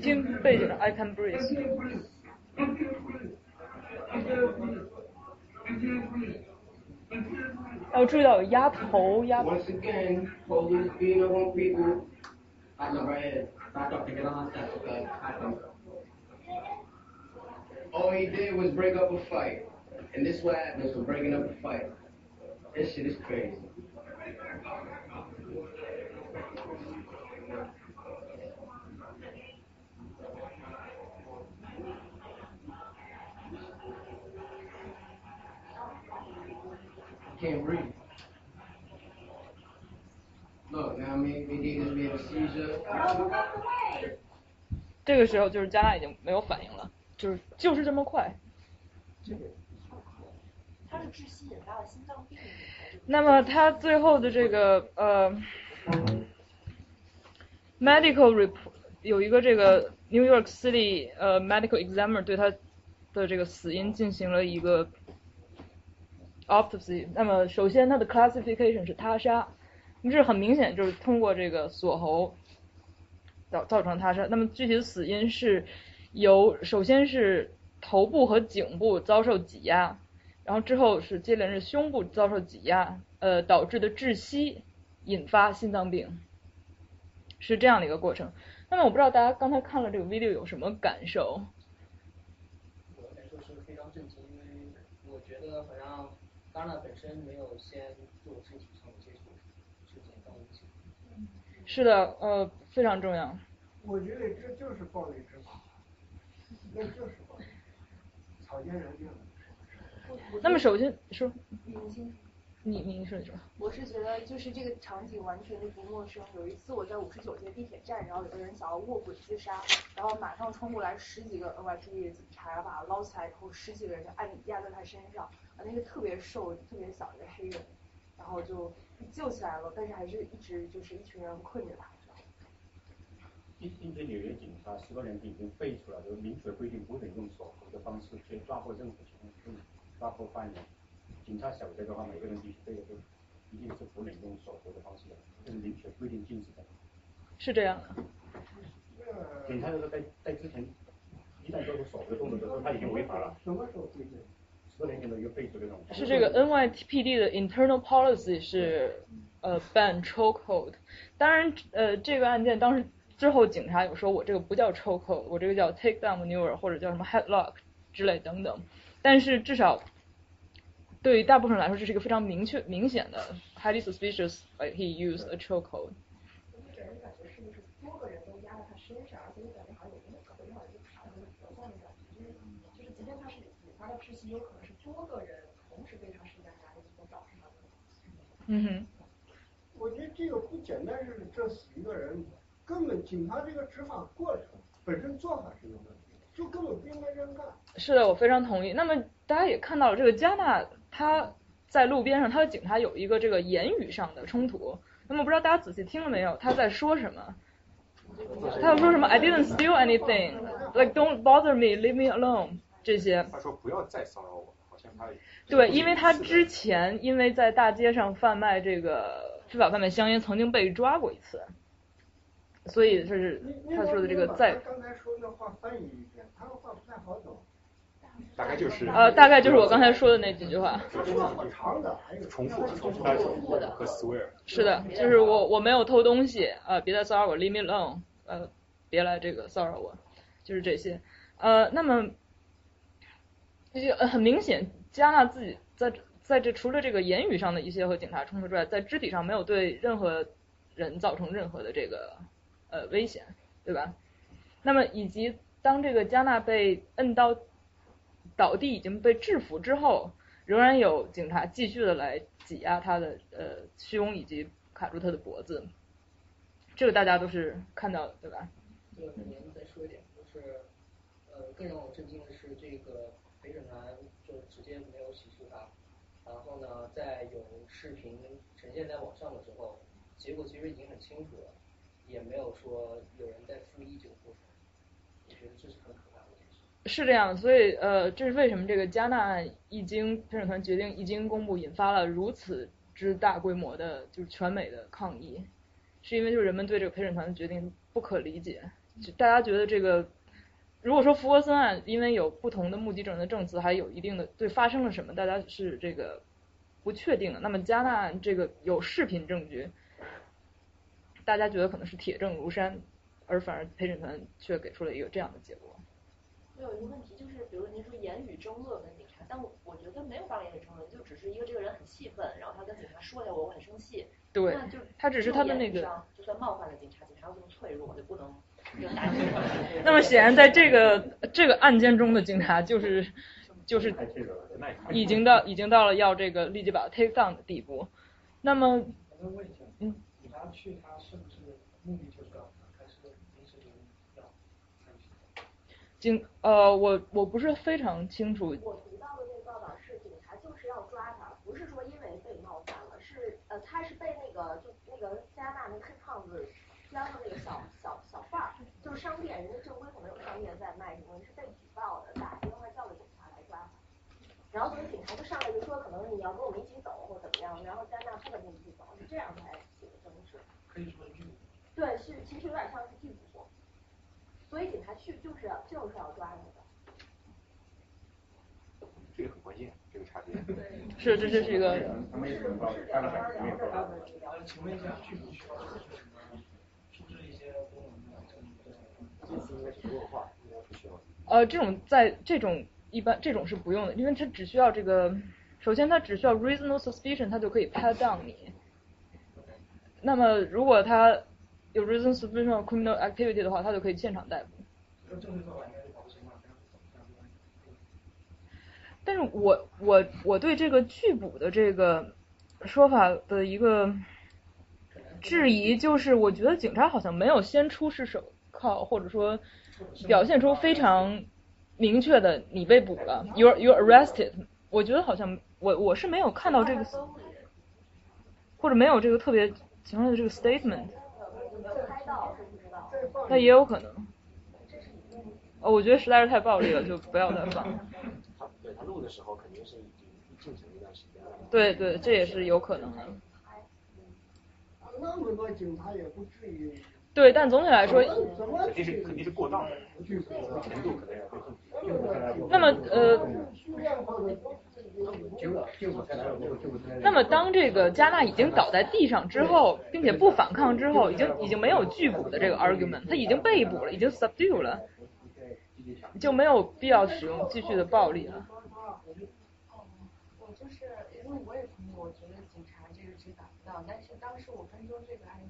Speaker 2: 景的 I can breathe。要注意到有压头压。
Speaker 19: he did was break up a fight. And this what happens for breaking up a fight. This shit is crazy. Can read
Speaker 2: 这个时候就是加纳已经没有反应了，就是就是这么快。那么他最后的这个呃，medical report 有一个这个 New York City 呃 medical examiner 对他的这个死因进行了一个 autopsy。那么首先它的 classification 是他杀，这很明显就是通过这个锁喉造造成他杀。那么具体的死因是由首先是头部和颈部遭受挤压。然后之后是接连着胸部遭受挤压，呃导致的窒息，引发心脏病，是这样的一个过程。那么我不知道大家刚才看了这个 video 有什么感受？
Speaker 4: 我的感受是非常震惊，因为我觉得好像戛纳本身没有先做身体上的接触，是简单一些。
Speaker 2: 是的，呃，非常重要。
Speaker 6: 我觉得这就是暴力执法，那就是暴力，草菅人命。
Speaker 2: 那么首先说，
Speaker 14: 你先，
Speaker 2: 你你说你说。
Speaker 14: 我是觉得就是这个场景完全就不陌生。有一次我在五十九街地铁站，然后有个人想要卧轨自杀，然后马上冲过来十几个 NYPD 的警察把他捞起来以后，十几个人就按压在他身上，啊那个特别瘦、特别小的黑人，然后就救起来了，但是还是一直就是一群人困着他。
Speaker 8: 一今天纽约警察十多年前已经废除了，就是明确规定不准用锁喉的方式去抓获任何情况。抓获犯人，警察晓得的话，每个人必须背的都一定是不能用手头的方式的，这是明确规定禁止的。
Speaker 2: 是这样的。
Speaker 8: 警察就是在在之前，一旦做出手的动作的时候，他已经违法了。
Speaker 6: 什么时候规定？
Speaker 8: 十年前的一个背出这种。
Speaker 2: 是这个 NYPD 的 internal policy 是呃 ban chokehold，当然呃这个案件当时之后警察有说我这个不叫 chokehold，我这个叫 take down maneuver 或者叫什么 headlock 之类等等。但是至少对于大部分人来说，这是一个非常明确、明显的 highly suspicious。Like he used a chokehold。嗯哼。
Speaker 6: 我觉得这个不简单是这死一个人，根本警察这个执法过程本身做法是有问题，就根本不应该这样干。
Speaker 2: 是的，我非常同意。那么大家也看到了，这个加纳他在路边上，他和警察有一个这个言语上的冲突。那么不知道大家仔细听了没有？他在说什么？他要说什么？I didn't steal anything. Like don't bother me, leave me alone. 这些。
Speaker 16: 他说不要再骚扰我，好像他。
Speaker 2: 对，因为他之前因为在大街上贩卖这个非法贩卖香烟，曾经被抓过一次。所以这是他说的这个在。
Speaker 6: 刚才说那话翻译一遍，他的话不太好懂。
Speaker 16: 大概就是
Speaker 2: 呃，大概就是我刚才说的那几句话。
Speaker 16: 重复重复和 swear。
Speaker 2: 是的，就是我我没有偷东西，呃，别再骚扰我，leave me alone，呃，别来这个骚扰我，就是这些。呃，那么，这呃很明显，加纳自己在在这除了这个言语上的一些和警察冲突之外，在肢体上没有对任何人造成任何的这个呃危险，对吧？那么以及当这个加纳被摁到。倒地已经被制服之后，仍然有警察继续的来挤压他的呃胸以及卡住他的脖子，这个大家都是看到的，对吧？
Speaker 4: 这个您再说一点，就是呃更让我震惊的是，这个陪审团就直接没有起诉他，然后呢，在有视频呈现在网上的时候，结果其实已经很清楚了，也没有说有人在负一这个过程，我觉得这是很可。
Speaker 2: 是这样，所以呃，这是为什么这个加纳案一经陪审团决定一经公布，引发了如此之大规模的，就是全美的抗议，是因为就是人们对这个陪审团的决定不可理解，大家觉得这个，如果说福格森案因为有不同的目击证人的证词，还有一定的对发生了什么，大家是这个不确定的，那么加纳案这个有视频证据，大家觉得可能是铁证如山，而反而陪审团却给出了一个这样的结果。
Speaker 20: 我有一个问题，就是比如您说言语争论跟警察，但我我觉得没有办法言语争论，就只是一个这个人很气愤，然后他跟警察说一下我我很生气，
Speaker 2: 对
Speaker 20: 那就
Speaker 2: 他只是他的那个
Speaker 20: 就算冒犯了警察，警察又这么脆弱，就不能就打击他。<laughs>
Speaker 2: 那么显然，在这个这个案件中的警察就是就是已经到已经到了要这个立即把他 take down 的地步。那么，嗯，
Speaker 12: 警察去他是不是目的就是要还是临时决定要参与？
Speaker 2: 警呃，我我不是非常清楚。
Speaker 3: 我读到的那个报道是，警察就是要抓他，不是说因为被冒犯了，是呃，他是被那个就那个加拿大那黑胖子加上那个小小小贩儿，就是商店，人家正规可能有商店在卖什么，是被举报的，打电话叫了警察来抓他。然后所以警察就上来就说，可能你要跟我们一起走或怎么样，然后加拿大不跟你一起走，是这样才起的争执。
Speaker 12: 可以说剧。
Speaker 3: 对，是其实有点像是拒捕，所以警察去就是要就是要抓你的。
Speaker 1: 这个很关键，这个差别。<laughs>
Speaker 2: 是，这这是一个。
Speaker 12: 呃，请问一下，拒捕需要做出什么？出示一些公文的证据？
Speaker 17: 这次应该是弱化，应该不需要。
Speaker 2: 呃，这种在这种一般这种是不用的，因为它只需要这个，首先它只需要 reasonable suspicion，它就可以 pat down 你。那么如果他有 reasonable suspicion of criminal activity 的话，他就可以现场逮捕。但是我我我对这个拒捕的这个说法的一个质疑，就是我觉得警察好像没有先出示手铐，或者说表现出非常明确的你被捕了，you you arrested。我觉得好像我我是没有看到这个，或者没有这个特别强烈的这个 statement。那也有可能。哦，我觉得实在是太暴力了，就不要再放。
Speaker 17: 他对他录的时候肯定是已经进行了一段时间了。
Speaker 2: 对对，这也是有可能的。
Speaker 6: 那么多警察也不至于。
Speaker 2: 对，但总体来说，
Speaker 1: 肯定是肯定是过当的，程度可能也会更。
Speaker 2: 那么呃。那么当这个加纳已经倒在地上之后，并且不反抗之后，已经已经没有拒捕的这个 argument，他已经被捕了，已经 subdue 了，就没有必要使用继续的暴力了。
Speaker 14: 我就是因为我也同意，我觉得警察这个是达不到，但是当时我跟踪这个案。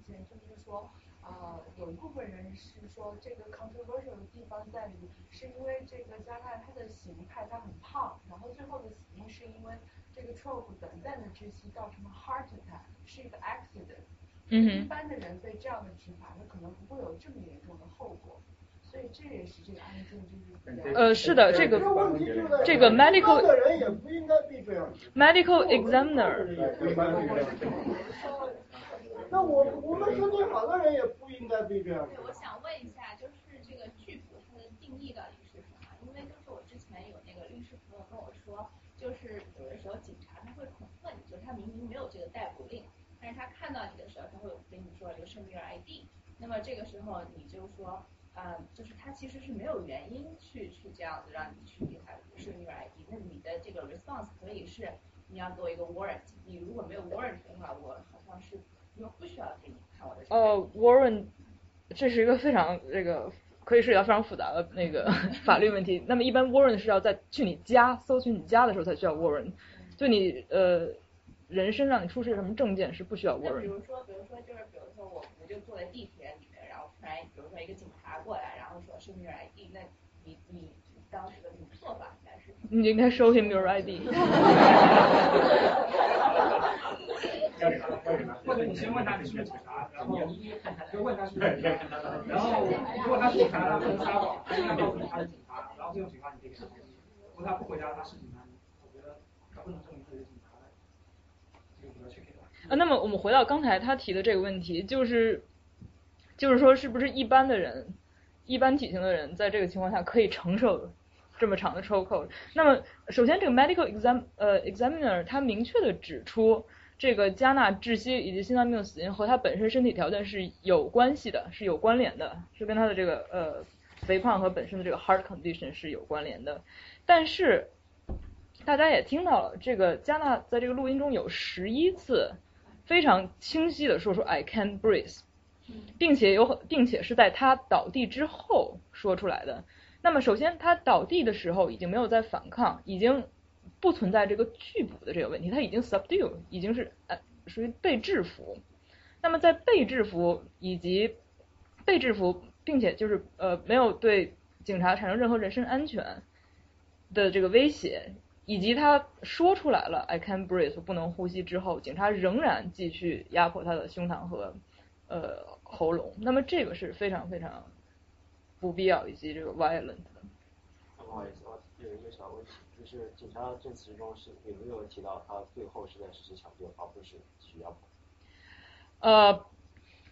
Speaker 14: 呃，有一部分人是说这个 controversial 的地方在于，是因为这个加纳他的形态他很胖，然后最后的死因是因为这个 trope 短暂的窒息造成了 heart attack，是一个 accident。
Speaker 2: 嗯
Speaker 14: 一般的人被这样的执法，他可能不会有这么严重的后果，所以这也是这个案件就是。
Speaker 2: 呃，是的，这个这个 medical medical examiner。
Speaker 6: 那我我们身体好的人也不应该被这样。
Speaker 21: 对，我想问一下，就是这个拒捕它的定义到底是什么？因为就是我之前有那个律师朋友跟我说，就是有的时候警察他会恐吓你，就是他明明没有这个逮捕令，但是他看到你的时候，他会跟你说一个生命 ID，那么这个时候你就说，呃，就是他其实是没有原因去去这样子让你去给他生命 ID，那你的这个 response 可以是你要做一个 warrant，你如果没有 warrant 的话，我好像是。不需要给你看我的。
Speaker 2: 呃，warrant，这是一个非常这个可以涉及到非常复杂的那个 <laughs> 法律问题。那么一般 warrant 是要在去你家搜寻你家的时候才需要 warrant，就你呃人身上你出示什么证件是不需要 warrant。
Speaker 21: 比如说，比如说就是比如说我我就坐在地铁突然比如说一个警察过来，然后说是 your ID，那你你当时的那种做法应该是？
Speaker 2: 你应该 show him your ID。
Speaker 12: 或者你先问他你是不是警察，然后就问他是不是警察，然后如果他是警察，他不能撒谎，他应该告诉你他是警察，然后这种情况你可以给他回如果他不回答他是警察，我觉得他不能证明他是警察的，这个比较确定。
Speaker 2: 啊，那么我们回到刚才他提的这个问题，就是就是说是不是一般的人，一般体型的人在这个情况下可以承受这么长的抽扣？那么首先这个 medical exam 呃 examiner 他明确的指出。这个加纳窒息以及心脏病的死因和他本身身体条件是有关系的，是有关联的，是跟他的这个呃肥胖和本身的这个 heart condition 是有关联的。但是大家也听到了，这个加纳在这个录音中有十一次非常清晰的说出 I can't breathe，并且有并且是在他倒地之后说出来的。那么首先他倒地的时候已经没有在反抗，已经不存在这个拒捕的这个问题，他已经 subdue，已经是呃属于被制服。那么在被制服以及被制服，并且就是呃没有对警察产生任何人身安全的这个威胁，以及他说出来了 I can breathe 不能呼吸之后，警察仍然继续压迫他的胸膛和呃喉咙，那么这个是非常非常不必要以及这个 violent 的。
Speaker 17: 不好意思，我有一个小问题，就是警察证词中是有没有提到他最后是在实施抢救，而不是继续压迫？
Speaker 2: 呃，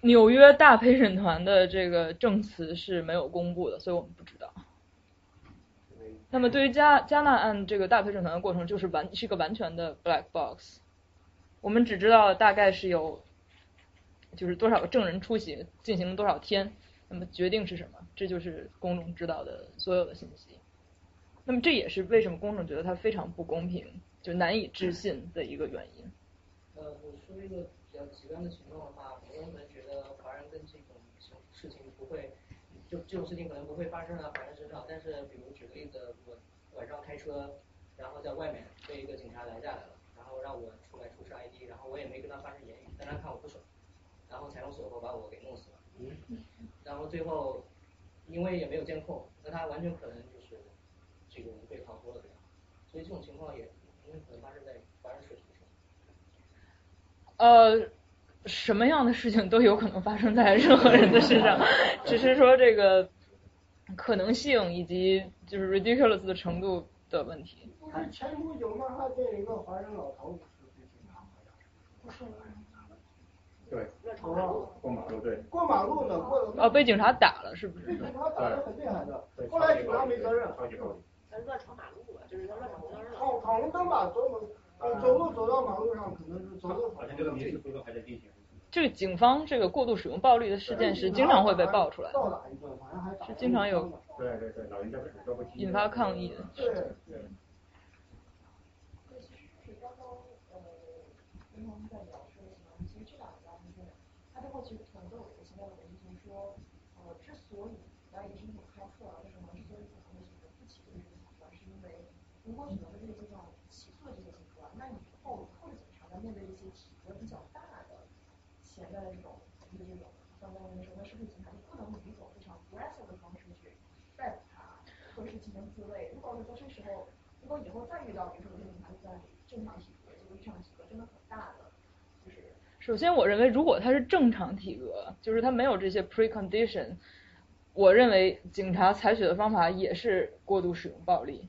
Speaker 2: 纽约大陪审团的这个证词是没有公布的，所以我们不知道。那么对于加加纳案这个大陪审团的过程，就是完是一个完全的 black box，我们只知道大概是有，就是多少个证人出席，进行了多少天，那么决定是什么，这就是公众知道的所有的信息。那么这也是为什么公众觉得它非常不公平，就难以置信的一个原因。
Speaker 4: 呃，我说一个比较极端的情况的话，很多人可能觉得华人跟这种事情不会，就这种事情可能不会发生在华人身上。但是，比如举个例子，我晚上开车，然后在外面被一个警察拦下来了，然后让我出来出示 ID，然后我也没跟他发生言语，但他看我不爽，然后采用锁后把我给弄死了。然后最后，因为也没有监控，那他完全可能就是这个无罪逃脱了这样。所以这种情况也很可能发生在华人社区上。
Speaker 2: 呃，什么样的事情都有可能发生在任何人的身上，<laughs> 只是说这个可能性以及就是 ridiculous 的程度的问题。
Speaker 6: 不是前不久一个华人老头不是被警察好像不是
Speaker 1: 对，
Speaker 6: 哦
Speaker 1: 过马路对。
Speaker 6: 过马路呢，过
Speaker 2: 哦，被警察打了是不是？
Speaker 6: 被警察打得很厉害的，后来警察没责任。
Speaker 3: 他乱闯马路啊，就是他乱闯红灯了。
Speaker 6: 闯闯红灯吧，走走呃走路走到马路上，可能是走路。
Speaker 8: 好像这个民事诉讼还在进行。
Speaker 2: 这个警方这个过度使用暴力的事件是经常会被爆出来的，
Speaker 6: 倒打一顿，好像还打。
Speaker 2: 是经常有
Speaker 1: 对对对，老人家。
Speaker 2: 引发抗议的。
Speaker 6: 对。
Speaker 14: 对，其实是刚刚呃，刚刚在描述的情况，其实这两个案件，它背后其实可能都有一个相关的问题，就是说，呃，之所以把一个身体开错了，为什么之所以不可能选择不起诉这个警官，是因为如果选择这个阶段起诉了这些警官，那以后以后的警察在面对一些体格比较大的潜在的这种的这种相关的时候，那是不是警察就不能以一种非常 aggressive 的方式去逮捕他，或者是进行自卫？如果是在这时候，如果以后再遇到，比如说有些警察就在正常体格，就是异常体格真的很大的，就是
Speaker 2: 首先，我认为如果他是正常体格，就是他没有这些 precondition，我认为警察采取的方法也是过度使用暴力。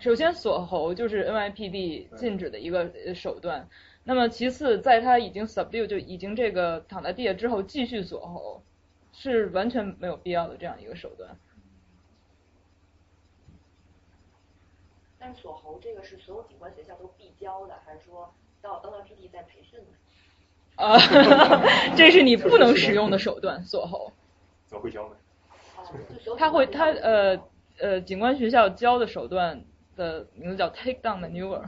Speaker 2: 首先，锁喉就是 NYPD 禁止的一个呃手段。那么，其次，在他已经 subdue 就已经这个躺在地下之后继续锁喉，是完全没有必要的这样一个手段。
Speaker 3: 但是锁喉这个是所有警官学校都必教的，还是说到 NYPD 在培训呢？
Speaker 2: 啊，<laughs> 这是你不能使用的手段，锁喉。
Speaker 16: 怎么会教呢？
Speaker 2: 他会，他呃呃，警官学校教的手段的名字叫 take down maneuver，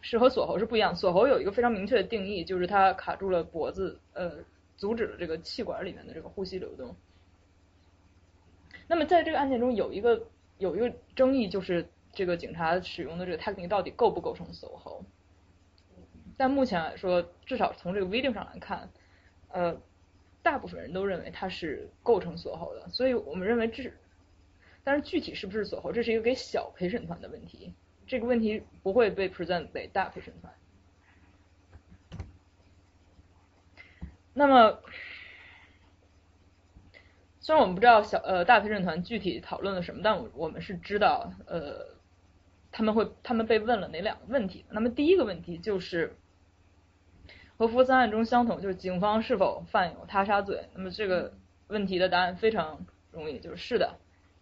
Speaker 2: 是和锁喉是不一样。锁喉有一个非常明确的定义，就是它卡住了脖子，呃，阻止了这个气管里面的这个呼吸流动。那么在这个案件中有一个有一个争议，就是这个警察使用的这个 technique 到底构不构成锁喉？但目前来说，至少从这个 video 上来看，呃，大部分人都认为它是构成锁喉的，所以我们认为这，但是具体是不是锁喉，这是一个给小陪审团的问题，这个问题不会被 present 给大陪审团。那么，虽然我们不知道小呃大陪审团具体讨论了什么，但我我们是知道呃他们会他们被问了哪两个问题。那么第一个问题就是和福森案中相同，就是警方是否犯有他杀罪。那么这个问题的答案非常容易，就是是的，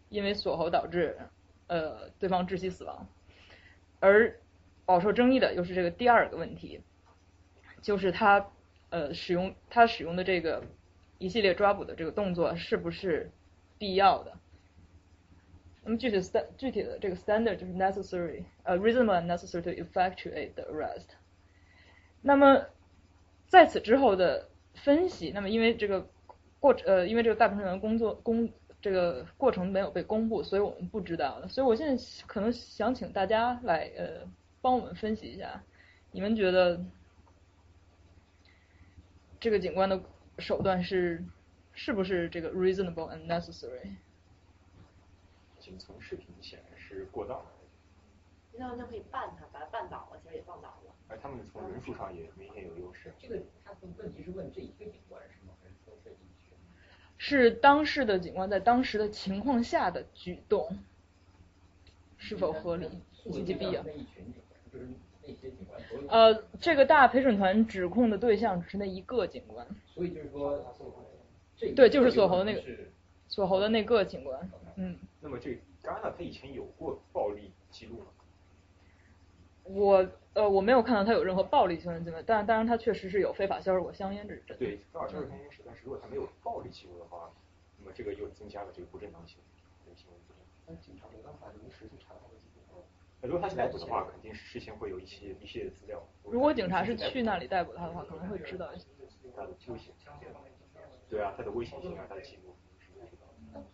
Speaker 2: 因为锁喉导致呃对方窒息死亡。而饱受争议的又是这个第二个问题，就是他呃使用他使用的这个一系列抓捕的这个动作是不是必要的？那么具体 stand 具体的这个 standard 就是 necessary，呃 reasonable and necessary to effectuate the arrest。那么在此之后的分析，那么因为这个过呃因为这个大陪审团工作工这个过程没有被公布，所以我们不知道的。所以我现在可能想请大家来呃帮我们分析一下，你们觉得这个警官的手段是是不是这个 reasonable and necessary？
Speaker 1: 仅从视频显然是过当的。
Speaker 3: 那那可以绊他，把他绊倒了，其实也放倒了。
Speaker 1: 而他们从人数上也明显有优势。
Speaker 11: 这个他的问题是问这一个警官是吗？还是说这一群？
Speaker 2: 是当事的警官在当时的情况下的举动是否合理及其必要？
Speaker 11: 那一群警官就是那些警官所有。
Speaker 2: 呃，这个大陪审团指控的对象只是那一个警官。
Speaker 11: 所以就是说，
Speaker 2: 对，就是锁喉的那个锁喉的那个警官，嗯。
Speaker 1: 那么这戛纳他以前有过暴力记录吗？
Speaker 2: 我呃我没有看到他有任何暴力行为记录，但当然他确实是有非法销售过香烟这这。
Speaker 1: 对，非法销售香烟是，但是如果他没有暴力记录的话，那么这个又增加了这个不正当性，这个行为不正当。
Speaker 17: 但警察没办法临时去查他的记录。
Speaker 1: 那如果他去逮捕的话，肯定是事先会有一些一系列的资料。
Speaker 2: 如果警察是去那里逮捕他的话，可能会知道一些。
Speaker 1: 他的危险。对啊，他的危险性啊，他的记录。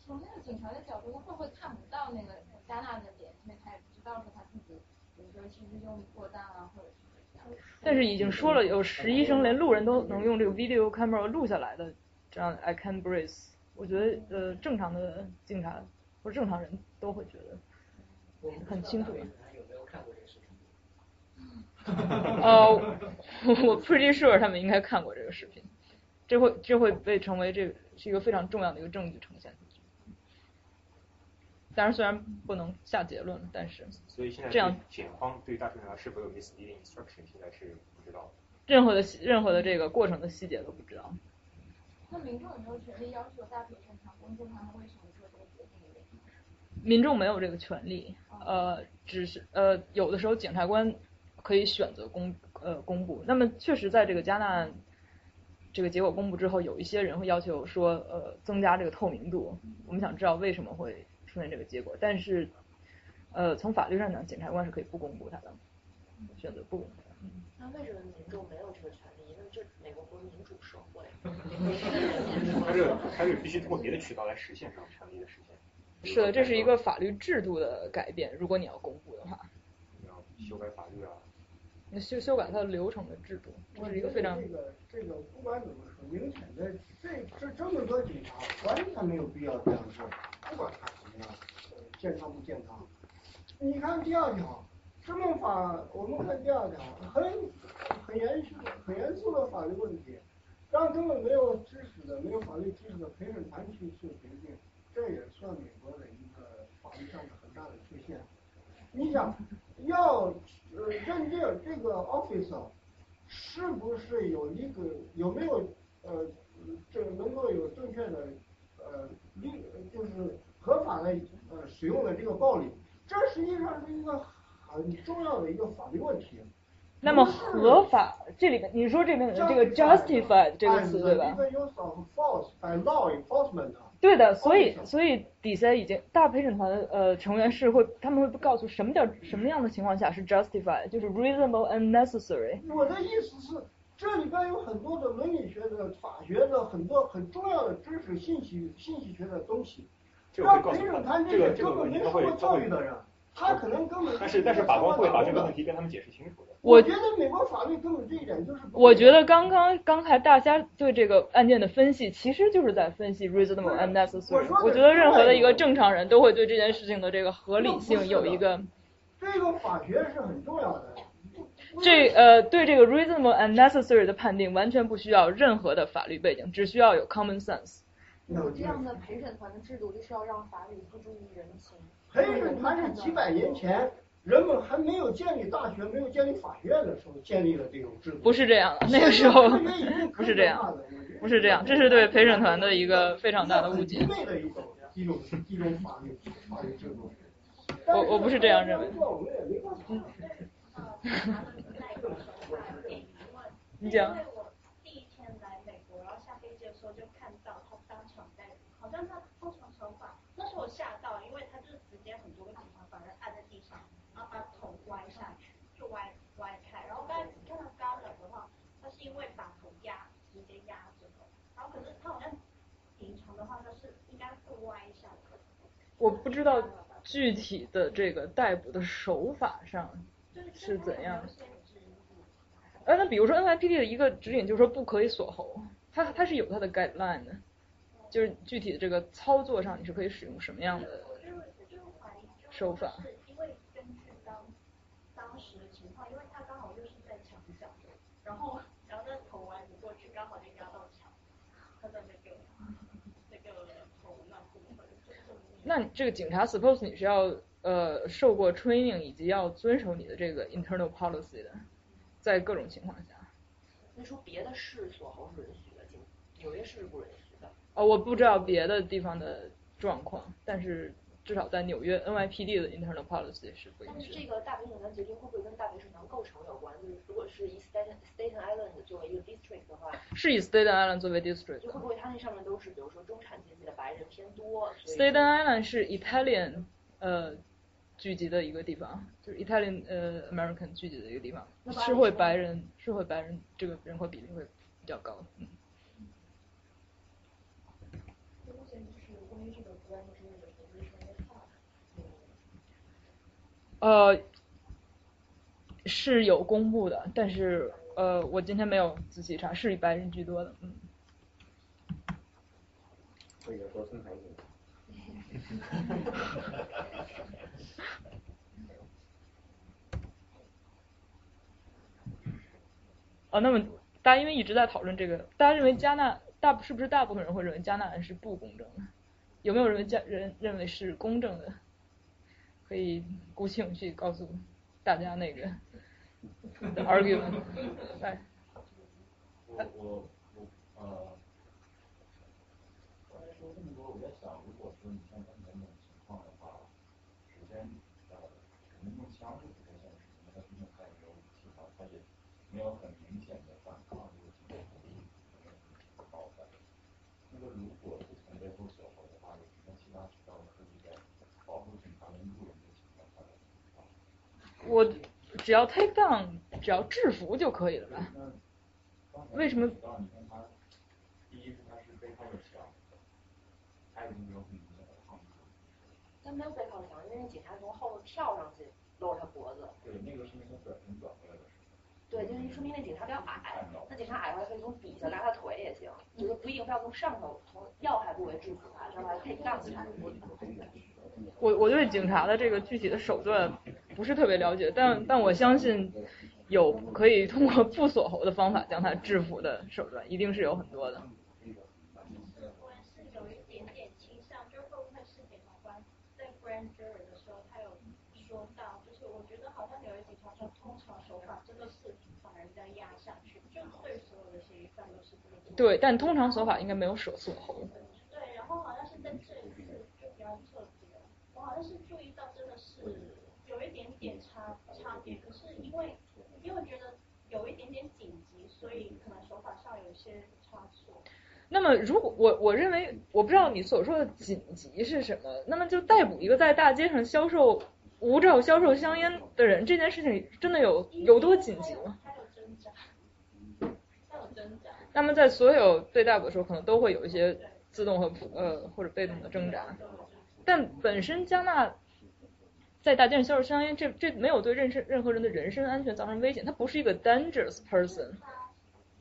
Speaker 21: 从那个警察的角度，他会不会看不到那个加纳的脸，因为他也不知道说他自己，比如说是不是用过当啊，或者是。
Speaker 2: 但是已经说了，有实习生连路人都能用这个 video camera 录下来的，这样 I can breathe。我觉得呃，正常的警察或者正常人都会觉得很清楚。
Speaker 4: 有没有看过这个视频？
Speaker 2: 呃，我 pretty sure 他们应该看过这个视频，这会这会被成为这个是一个非常重要的一个证据呈现。当然，虽然不能下结论，但是
Speaker 1: 所以现在
Speaker 2: 这样
Speaker 1: 检方对大陪审团是否有 misleading instruction 现在是不知道的。
Speaker 2: 任何的任何的这个过程的细节都不知道。
Speaker 21: 那民众有没有权利要求大陪审团公布他们为什么做这个决定？
Speaker 2: 民众没有这个权利，呃，只是呃有的时候检察官可以选择公呃公布。那么确实在这个加纳这个结果公布之后，有一些人会要求说呃增加这个透明度。我们想知道为什么会出现这个结果，但是呃从法律上讲，检察官是可以不公布他的，选择不公布。
Speaker 3: 那为什么民众没有这个权利？因为这美国不是民主社会。<laughs>
Speaker 1: 他是他是必须通过别的渠道来实现这种权利的实现。
Speaker 2: 是的，这是一个法律制度的改变。如果你要公布的话，
Speaker 1: 你要修改法律啊。
Speaker 2: 那修修改它的流程的制度，这是一个非常。
Speaker 6: 这个这个不管怎么说，明显的这这这么多警察，完全没有必要这样做，不管他健康不健康。你看第二条，这么法，我们看第二条，很很严肃的很严肃的法律问题，让根本没有知识的、没有法律知识的陪审团去做决定，这也算美国的一个法律上的很大的缺陷。你想要呃认定这个 officer 是不是有一个有没有呃这能够有正确的呃利就是合法的呃使用的这个暴力，这实际上是一个很重要的一个法律问题。
Speaker 2: 那么合法这里面你说这边的这个 justified 这个词对吧？对的，所以所以底下已经大陪审团的呃成员是会他们会告诉什么叫什么样的情况下是 justified，就是 reasonable and necessary。
Speaker 6: 我的意思是，这里边有很多的伦理学的、法学的很多很重要的知识、信息、信息学的东西。让陪审团这些根本没受过教育的人，他可能根本。
Speaker 1: 但是但是法官会把这个问题跟他们解释清楚的。
Speaker 2: 我
Speaker 6: 觉得美国法律根本这一点就是。
Speaker 2: 我觉得刚刚刚才大家对这个案件的分析，其实就是在分析 reasonable and necessary。我觉得任何的一个正常人都会对这件事情的这个合理性有一个。
Speaker 6: 这个法学是很重要的。
Speaker 2: 这呃，对这个 reasonable and necessary 的判定完全不需要任何的法律背景，只需要有 common sense。
Speaker 3: 有这样的陪审团的制度，就是要让法律付诸于人情。
Speaker 6: 陪审团是几百年前。人们还没有建立大学、没有建立法院的时候建立了这种制度。
Speaker 2: 不是这样的，那个时候不是这样，不是这样，这是对陪审团的一个非常大的误解。
Speaker 6: 的一种一种一种法律法律制度。
Speaker 2: 我我不是这样认为。<laughs> 你讲。
Speaker 21: 我第一天来美国，然后下飞机的时候就看到他当场在，好像他当场惩罚，那时候我吓到，因为他就是直接很多个警察把人按在地上。然后把头歪下去，就歪歪开。然后刚才看到刚冷的话，他因为把头压直接压着头。然后可是他好像平常的话，他是应该是歪一下的。
Speaker 2: 我不知道具体的这个逮捕的手法上是怎样。哎，那比如说 NYPD 的一个指引就是说不可以锁喉，它它是有它的 guideline 的，就是具体的这个操作上你是可以使用什么样的手法？
Speaker 21: 因为根据当当时的情况，因为他刚好就是在墙角，然后然后那头歪不过去，刚好就压到墙，他的那个那个头那部分。
Speaker 2: 那这个警察 suppose 你是要呃受过 training 以及要遵守你的这个 internal policy 的。在各种情况下，
Speaker 3: 那说别的市锁喉是允许的，纽约市是不允许的。
Speaker 2: 哦，我不知道别的地方的状况，但是至少在纽约 NYPD 的 internal policy 是不允许。
Speaker 3: 但是这个大陪审团决定会不会跟大陪审团构成有关？就是如果是以 Staten Staten Island 作为一个 district 的话，
Speaker 2: 是以 Staten Island 作为 district，
Speaker 3: 就会不会它那上面都是比如说中产阶级的白人偏多
Speaker 2: ？Staten Island 是 Italian 呃。聚集的一个地方，就是 Italian 呃 American 聚集的一个地方，是会白人是会白人这个人口比例会比较高，嗯。呃，是有公布的，但是呃我今天没有仔细查，是以白人居多的，嗯。
Speaker 8: 会有多生孩子。
Speaker 2: 哦，那么大家因为一直在讨论这个，大家认为加纳大是不是大部分人会认为加纳人是不公正的？有没有人为加人认为是公正的？可以鼓起勇气告诉大家那个 argument。<laughs> 来。
Speaker 11: 我我我呃，刚才说这么多，我在想，如果说你像刚才那种情况的话，首先呃，可能用枪是不太现实，因为他毕竟没有很。
Speaker 2: 我只要 take down，只要制服就可以了吧？为什么？
Speaker 3: 他没有背靠墙，因为警察从后头跳上去搂着他脖子。
Speaker 11: 对，那个是那个转身转回来的。
Speaker 3: 对，就是说明那警察比较矮，那警察矮的话可以从底下拉他腿也行，就是不一定非要从上头从要害部位制服他，这样的话 take down 警察。
Speaker 2: 我我对警察的这个具体的手段不是特别了解，但但我相信有可以通过不锁喉的方法将他制服的手段，一定是有很多的。
Speaker 21: 我是有一点点倾向，就会不会是检察官在 grand jury 的时候，他有说到，就是我觉得好像有一警察他通常手法真的是把人家压下去，就对所有的嫌疑犯都是。
Speaker 2: 对，但通常手法应该没有锁锁喉。
Speaker 21: 对，然后好像是在这一次就比较特别，我。好像是注意到真的是差别，可是因为因为觉得有一点点紧急，所以可能手法上有一些差错。
Speaker 2: 那么如果我我认为我不知道你所说的紧急是什么，那么就逮捕一个在大街上销售无照销售香烟的人，这件事情真的有有多紧急吗？
Speaker 21: 还有挣扎，还有挣扎。
Speaker 2: 那么在所有被逮捕的时候，可能都会有一些自动和呃或者被动的挣扎。但本身加纳在大街上销售香烟，这这没有对任何任何人的人身安全造成危险，他不是一个 dangerous person。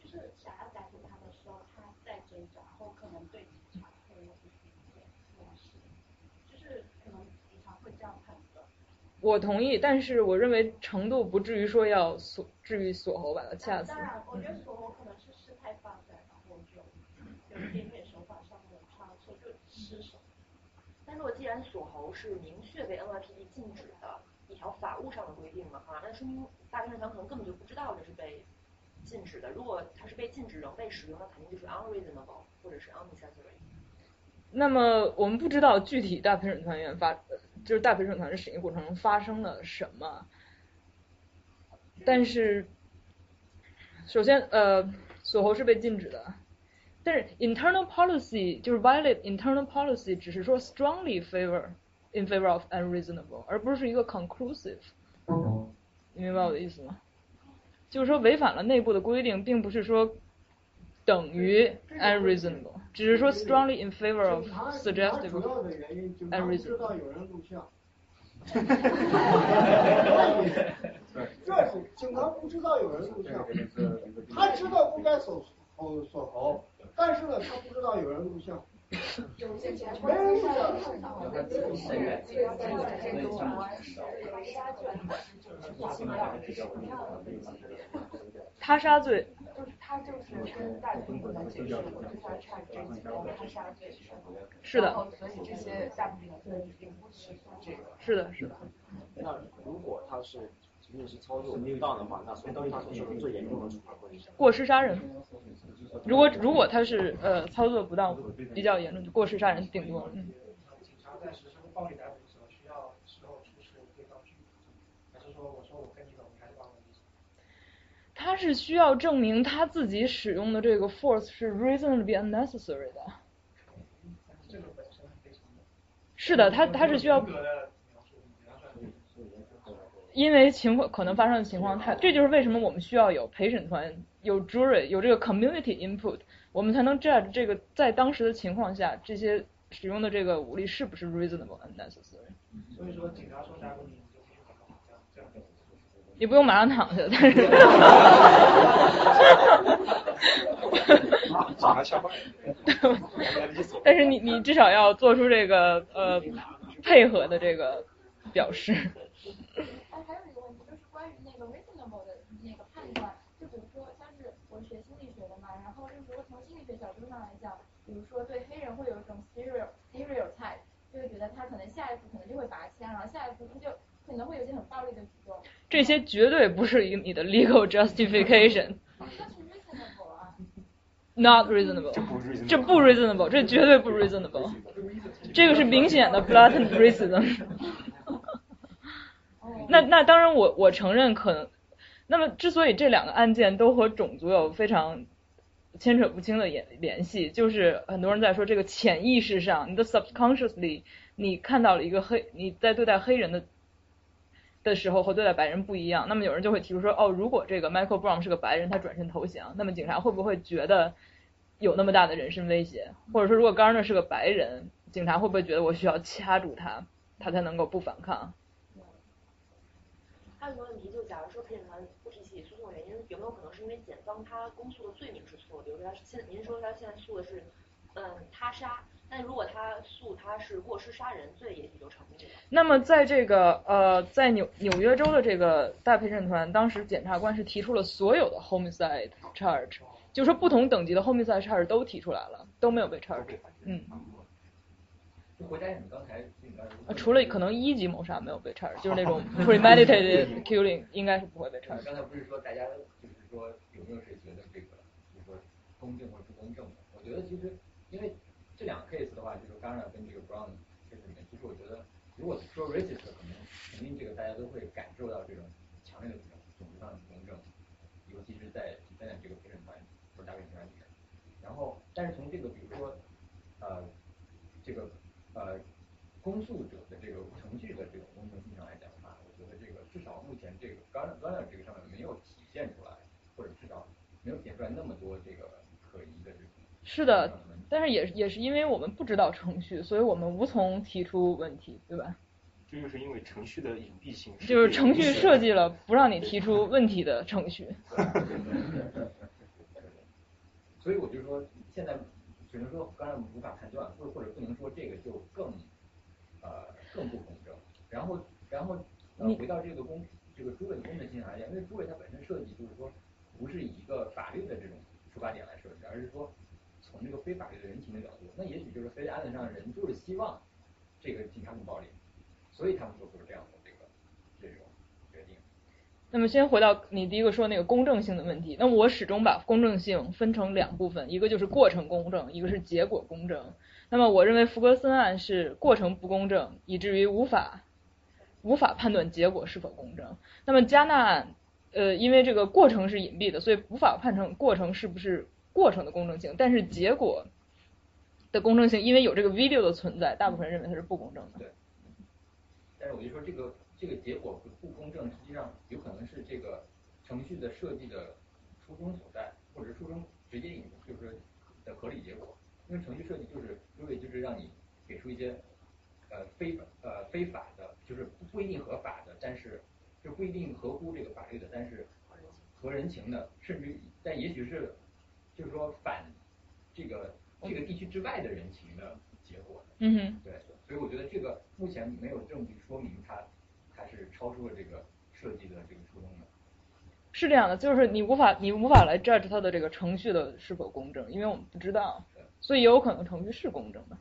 Speaker 21: 就是想要逮捕他的时候，他在挣扎，后可能对警察会有一些威胁，就是可能警察会这样判断。
Speaker 2: 我同意，但是我认为程度不至于说要锁，至于锁喉把他掐死。
Speaker 21: 当然，我觉得锁喉可能是事态发展，然后就有一点点手法上的差错，就失手。
Speaker 3: 如果既然锁喉是明确被 NYPD 禁止的一条法务上的规定的话，那说明大陪审团可能根本就不知道这是被禁止的。如果它是被禁止仍被使用，那肯定就是 unreasonable 或者是 unnecessary。
Speaker 2: 那么我们不知道具体大陪审团员发，就是大陪审团的审议过程中发生了什么。但是，首先呃，锁喉是被禁止的。但是 internal policy 就是 violate internal policy，只是说 strongly favor in favor of unreasonable，而不是一个 conclusive。你明白我的意思吗？就是说违反了内部的规定，并不是说等于 unreasonable，只是说 strongly in favor of
Speaker 6: 警察
Speaker 2: suggestive
Speaker 6: 主要的原因，警察不
Speaker 2: unreasonable
Speaker 6: 知。道有人录像。这是警察不知道有人录像，他知道不该锁锁喉，但是呢，他不知道有人录像。没人录像。
Speaker 2: 他杀罪
Speaker 9: 就是他就是跟大部分的解释，就是他差这几个他杀罪是
Speaker 2: 是的
Speaker 9: 所以这些大部分的人并不起诉这个。
Speaker 2: 是的，是的。
Speaker 17: 那如果他是是操作不当的话，那所以他所受的最严重的处罚会是
Speaker 2: 过失杀人。如果如果他是呃操作不当比较严重，就过失杀人顶多嗯。
Speaker 4: 警察在实施暴力逮捕的时候，需要事后出示对方拘捕证明，还是说我说我跟你走，你还是把我离
Speaker 2: 他是需要证明他自己使用的这个 force 是 reasonably unnecessary
Speaker 4: 本身非常的。
Speaker 2: 是的，他他是需要因为情况可能发生的情况太，这就是为什么我们需要有陪审团、有 jury、有这个 community input，我们才能 judge 这个在当时的情况下，这些使用的这个武力是不是 reasonable and necessary。
Speaker 4: 所以说警察说逮捕你，你就必须马上这样这样这样。
Speaker 2: 也不用马上躺下，但是。但是你你至少要做出这个呃配合的这个表示。
Speaker 21: 哎，还有一个问题就是关于那个 reasonable 的那个判断，就比如说像是我学心理学的嘛，然后就是如果从心理学角度上来讲，比如说对黑人会有一种 stereo stereotype，就会觉得他可能下一步可能就会拔枪，然后下一步他就可能会有一些很暴力的举动。
Speaker 2: 这些绝对不是你的 legal justification。<laughs> Not reasonable，这不 reasonable，这绝对不 reasonable，这个是明显的 blatant racism。<laughs> 那那当然我我承认可能，那么之所以这两个案件都和种族有非常牵扯不清的联联系，就是很多人在说这个潜意识上，你的 subconsciously 你看到了一个黑你在对待黑人的的时候和对待白人不一样，那么有人就会提出说，哦，如果这个 Michael Brown 是个白人，他转身投降，那么警察会不会觉得有那么大的人身威胁？或者说，如果 Garner 是个白人，警察会不会觉得我需要掐住他，他才能够不反抗？
Speaker 3: 还有一个问题，就假如说陪审团不提起诉讼原因，有没有可能是因为检方他公诉的罪名是错的？比如说他现您说他现在诉的是嗯他杀，但如果他诉他是过失杀人罪，也许就成立了。
Speaker 2: 那么在这个呃，在纽纽约州的这个大陪审团，当时检察官是提出了所有的 homicide charge，就是说不同等级的 homicide charge 都提出来了，都没有被 charge。嗯，
Speaker 11: 就回答你刚才你刚才
Speaker 2: 呃除了可能一级谋杀没有被 charge，就是那种 <laughs> premeditated <laughs> killing 应该是不会被 charge。
Speaker 11: 刚才不是说大家就是说有没有谁觉得这个就是说公正或者不公正的？我觉得其实因为这两个 case 的话，就是刚才跟这个 Brown case 里面，其实我觉得如果说 racist，可能肯定这个大家都会感受到这种强烈的这种种族上的不公正，尤其是在在这个陪审团或者大陪审团里面。然后，但是从这个比如说呃这个呃公诉者的这个程序的这种公正性上来讲的话，我觉得这个至少目前这个 Garner Garner 这个上面没有体现出来，或者至少没有体现出来那么多这个可疑的这种。
Speaker 2: 是的，但是也也是因为我们不知道程序，所以我们无从提出问题，对吧？
Speaker 16: 这就是因为程序的隐蔽性。
Speaker 2: 就是程序设计了不让你提出问题的程序。<laughs> <laughs>
Speaker 11: 所以我就说，现在只能说刚才无法判断，或者或者不能说这个就更呃更不公正。然后然后呃回到这个公这个诸位的公正性上来讲，因为诸位它本身设计就是说不是以一个法律的这种出发点来设计，而是说从这个非法律的人情的角度，那也许就是非案子上人就是希望这个警察不暴力，所以他们做出了这样的。
Speaker 2: 那么先回到你第一个说那个公正性的问题，那我始终把公正性分成两部分，一个就是过程公正，一个是结果公正。那么我认为福格森案是过程不公正，以至于无法无法判断结果是否公正。那么加纳案，呃，因为这个过程是隐蔽的，所以无法判成过程是不是过程的公正性，但是结果的公正性，因为有这个 video 的存在，大部分人认为它是不公正的。
Speaker 11: 对。但是我就说这个这个结果不不公正，实际上有可能是这个程序的设计的初衷所在，或者初衷直接引，就是说的合理结果。因为程序设计就是因为就是让你给出一些呃非呃非法的，就是不一定合法的，但是就不一定合乎这个法律的，但是合人情的，甚至但也许是就是说反这个这个地区之外的人情的结果。
Speaker 2: 嗯哼。
Speaker 11: 对，所以我觉得这个目前没有证据说明它它是超出了这个设计的这个初衷的。
Speaker 2: 是这样的，就是你无法你无法来 judge 它的这个程序的是否公正，因为我们不知道，所以也有可能程序是公正的，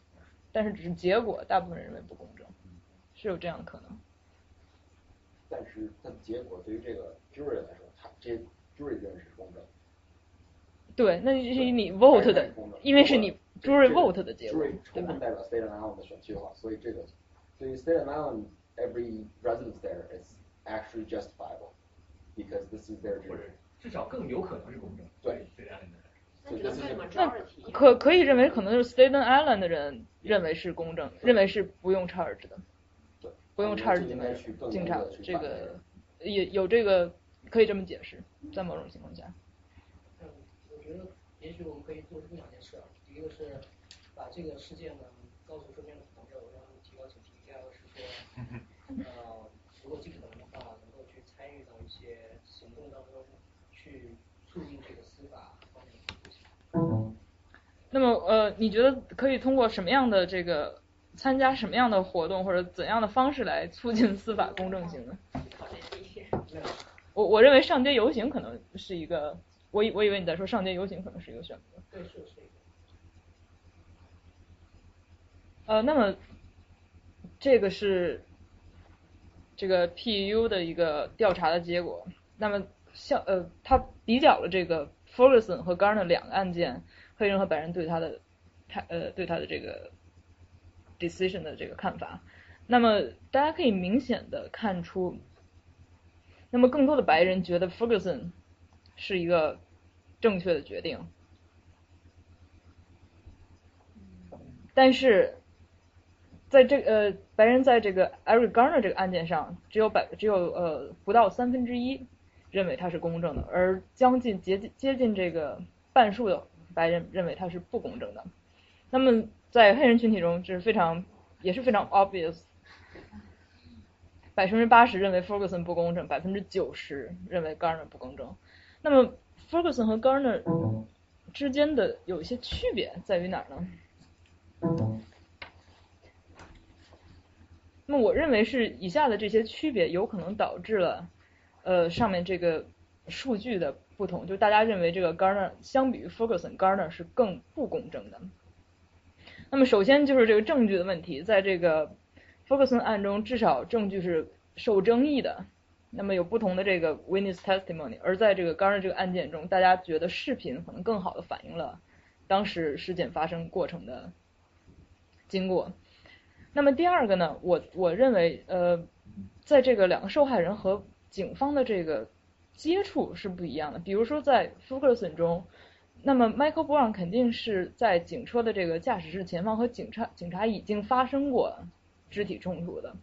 Speaker 2: 但是只是结果大部分人认为不公正，是有这样的可能。
Speaker 17: 但是它的结果对于这个 jury 来说，它这 jury 认为是公正。
Speaker 2: 对，那是你 vote 的，因为是你 jury vote 的结果，
Speaker 17: 对吧？充分代表 Staten Island 的选区的话，所以这个对于 Staten Island every residence there is actually justifiable because this is their jury。
Speaker 11: 至少更有可能是公正。
Speaker 17: 对，
Speaker 11: 这样的。
Speaker 2: 那可可以认为，可能就是 Staten Island 的人认为是公正，认为是不用 charge 的，不用 charge 警察，警察这个也有这个可以这么解释，在某种情况下。
Speaker 4: 嗯，我觉得也许我们可以做出两件事，第一个是把这个事件呢告诉身边的朋友，让他们提高警惕；第二个是说，呃，如果尽可能的话，能够去参与到一些行动当中，去促进这个司法。
Speaker 2: 那么呃，你觉得可以通过什么样的这个参加什么样的活动或者怎样的方式来促进司法公正性呢？我我认为上街游行可能是一个，我以我以为你在说上街游行可能是一个选择。
Speaker 4: 对，是是。
Speaker 2: 呃，那么这个是这个 PU 的一个调查的结果。那么像呃，他比较了这个 Ferguson 和 Garner 两个案件。黑人和白人对他的，他呃对他的这个 decision 的这个看法，那么大家可以明显的看出，那么更多的白人觉得 Ferguson 是一个正确的决定，但是在这呃白人在这个 Eric Garner 这个案件上，只有百只有呃不到三分之一认为他是公正的，而将近接近接近这个半数的。白人认为他是不公正的，那么在黑人群体中是非常也是非常 obvious，百分之八十认为 Ferguson 不公正，百分之九十认为 Garner 不公正。那么 Ferguson 和 Garner 之间的有一些区别在于哪儿呢？那么我认为是以下的这些区别有可能导致了呃上面这个数据的。不同，就大家认为这个 Garner 相比于 Ferguson，Garner 是更不公正的。那么首先就是这个证据的问题，在这个 Ferguson 案中，至少证据是受争议的。那么有不同的这个 witness testimony，而在这个 Garner 这个案件中，大家觉得视频可能更好的反映了当时事件发生过程的经过。那么第二个呢，我我认为呃，在这个两个受害人和警方的这个。接触是不一样的，比如说在 Ferguson 中，那么 Michael Brown 肯定是在警车的这个驾驶室前方和警察警察已经发生过肢体冲突的，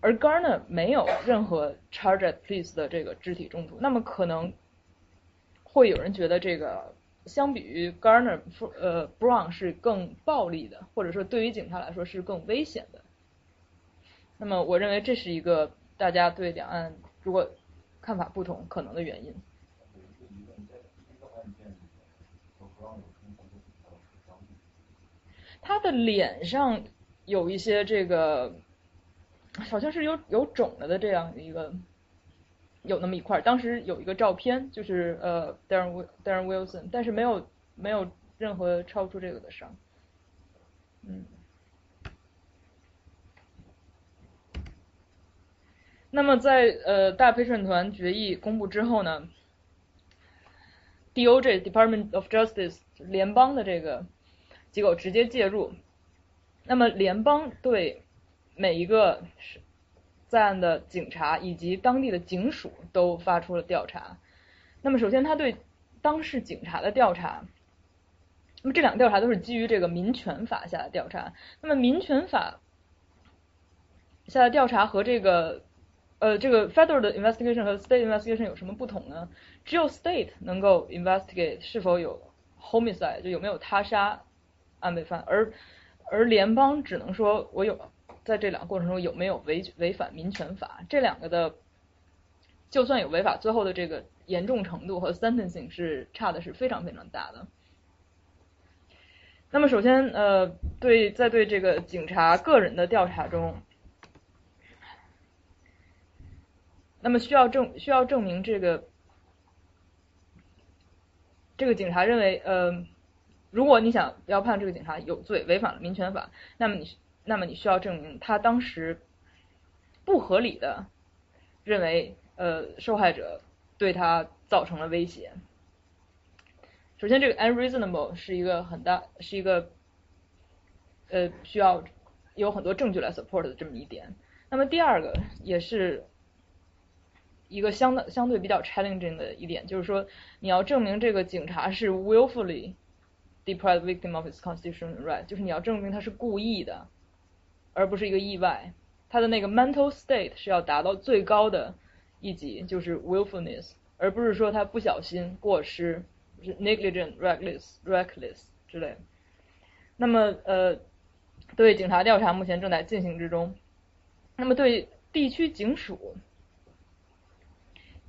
Speaker 2: 而 Garner 没有任何 charge at police 的这个肢体冲突，那么可能会有人觉得这个相比于 Garner，呃 Brown 是更暴力的，或者说对于警察来说是更危险的。那么我认为这是一个大家对两岸如果看法不同可能的原因。他的脸上有一些这个，好像是有有肿了的这样一个，有那么一块。当时有一个照片，就是呃，Darren Darren Wilson，但是没有没有任何超出这个的伤。嗯。那么在呃大陪审团决议公布之后呢，DOJ Department of Justice 联邦的这个机构直接介入。那么联邦对每一个在案的警察以及当地的警署都发出了调查。那么首先他对当事警察的调查，那么这两个调查都是基于这个民权法下的调查。那么民权法下的调查和这个呃，这个 federal 的 investigation 和 state investigation 有什么不同呢？只有 state 能够 investigate 是否有 homicide，就有没有他杀案被犯，而而联邦只能说我有在这两个过程中有没有违违反民权法，这两个的就算有违法，最后的这个严重程度和 sentencing 是差的是非常非常大的。那么首先，呃，对在对这个警察个人的调查中。那么需要证需要证明这个这个警察认为呃，如果你想要判这个警察有罪违反了民权法，那么你那么你需要证明他当时不合理的认为呃受害者对他造成了威胁。首先，这个 unreasonable 是一个很大是一个呃需要有很多证据来 support 的这么一点。那么第二个也是。一个相的相对比较 challenging 的一点，就是说你要证明这个警察是 willfully deprive victim of his constitutional right，就是你要证明他是故意的，而不是一个意外。他的那个 mental state 是要达到最高的一级，就是 willfulness，而不是说他不小心过失，是 negligent、reckless、reckless 之类。那么呃，对警察调查目前正在进行之中。那么对地区警署。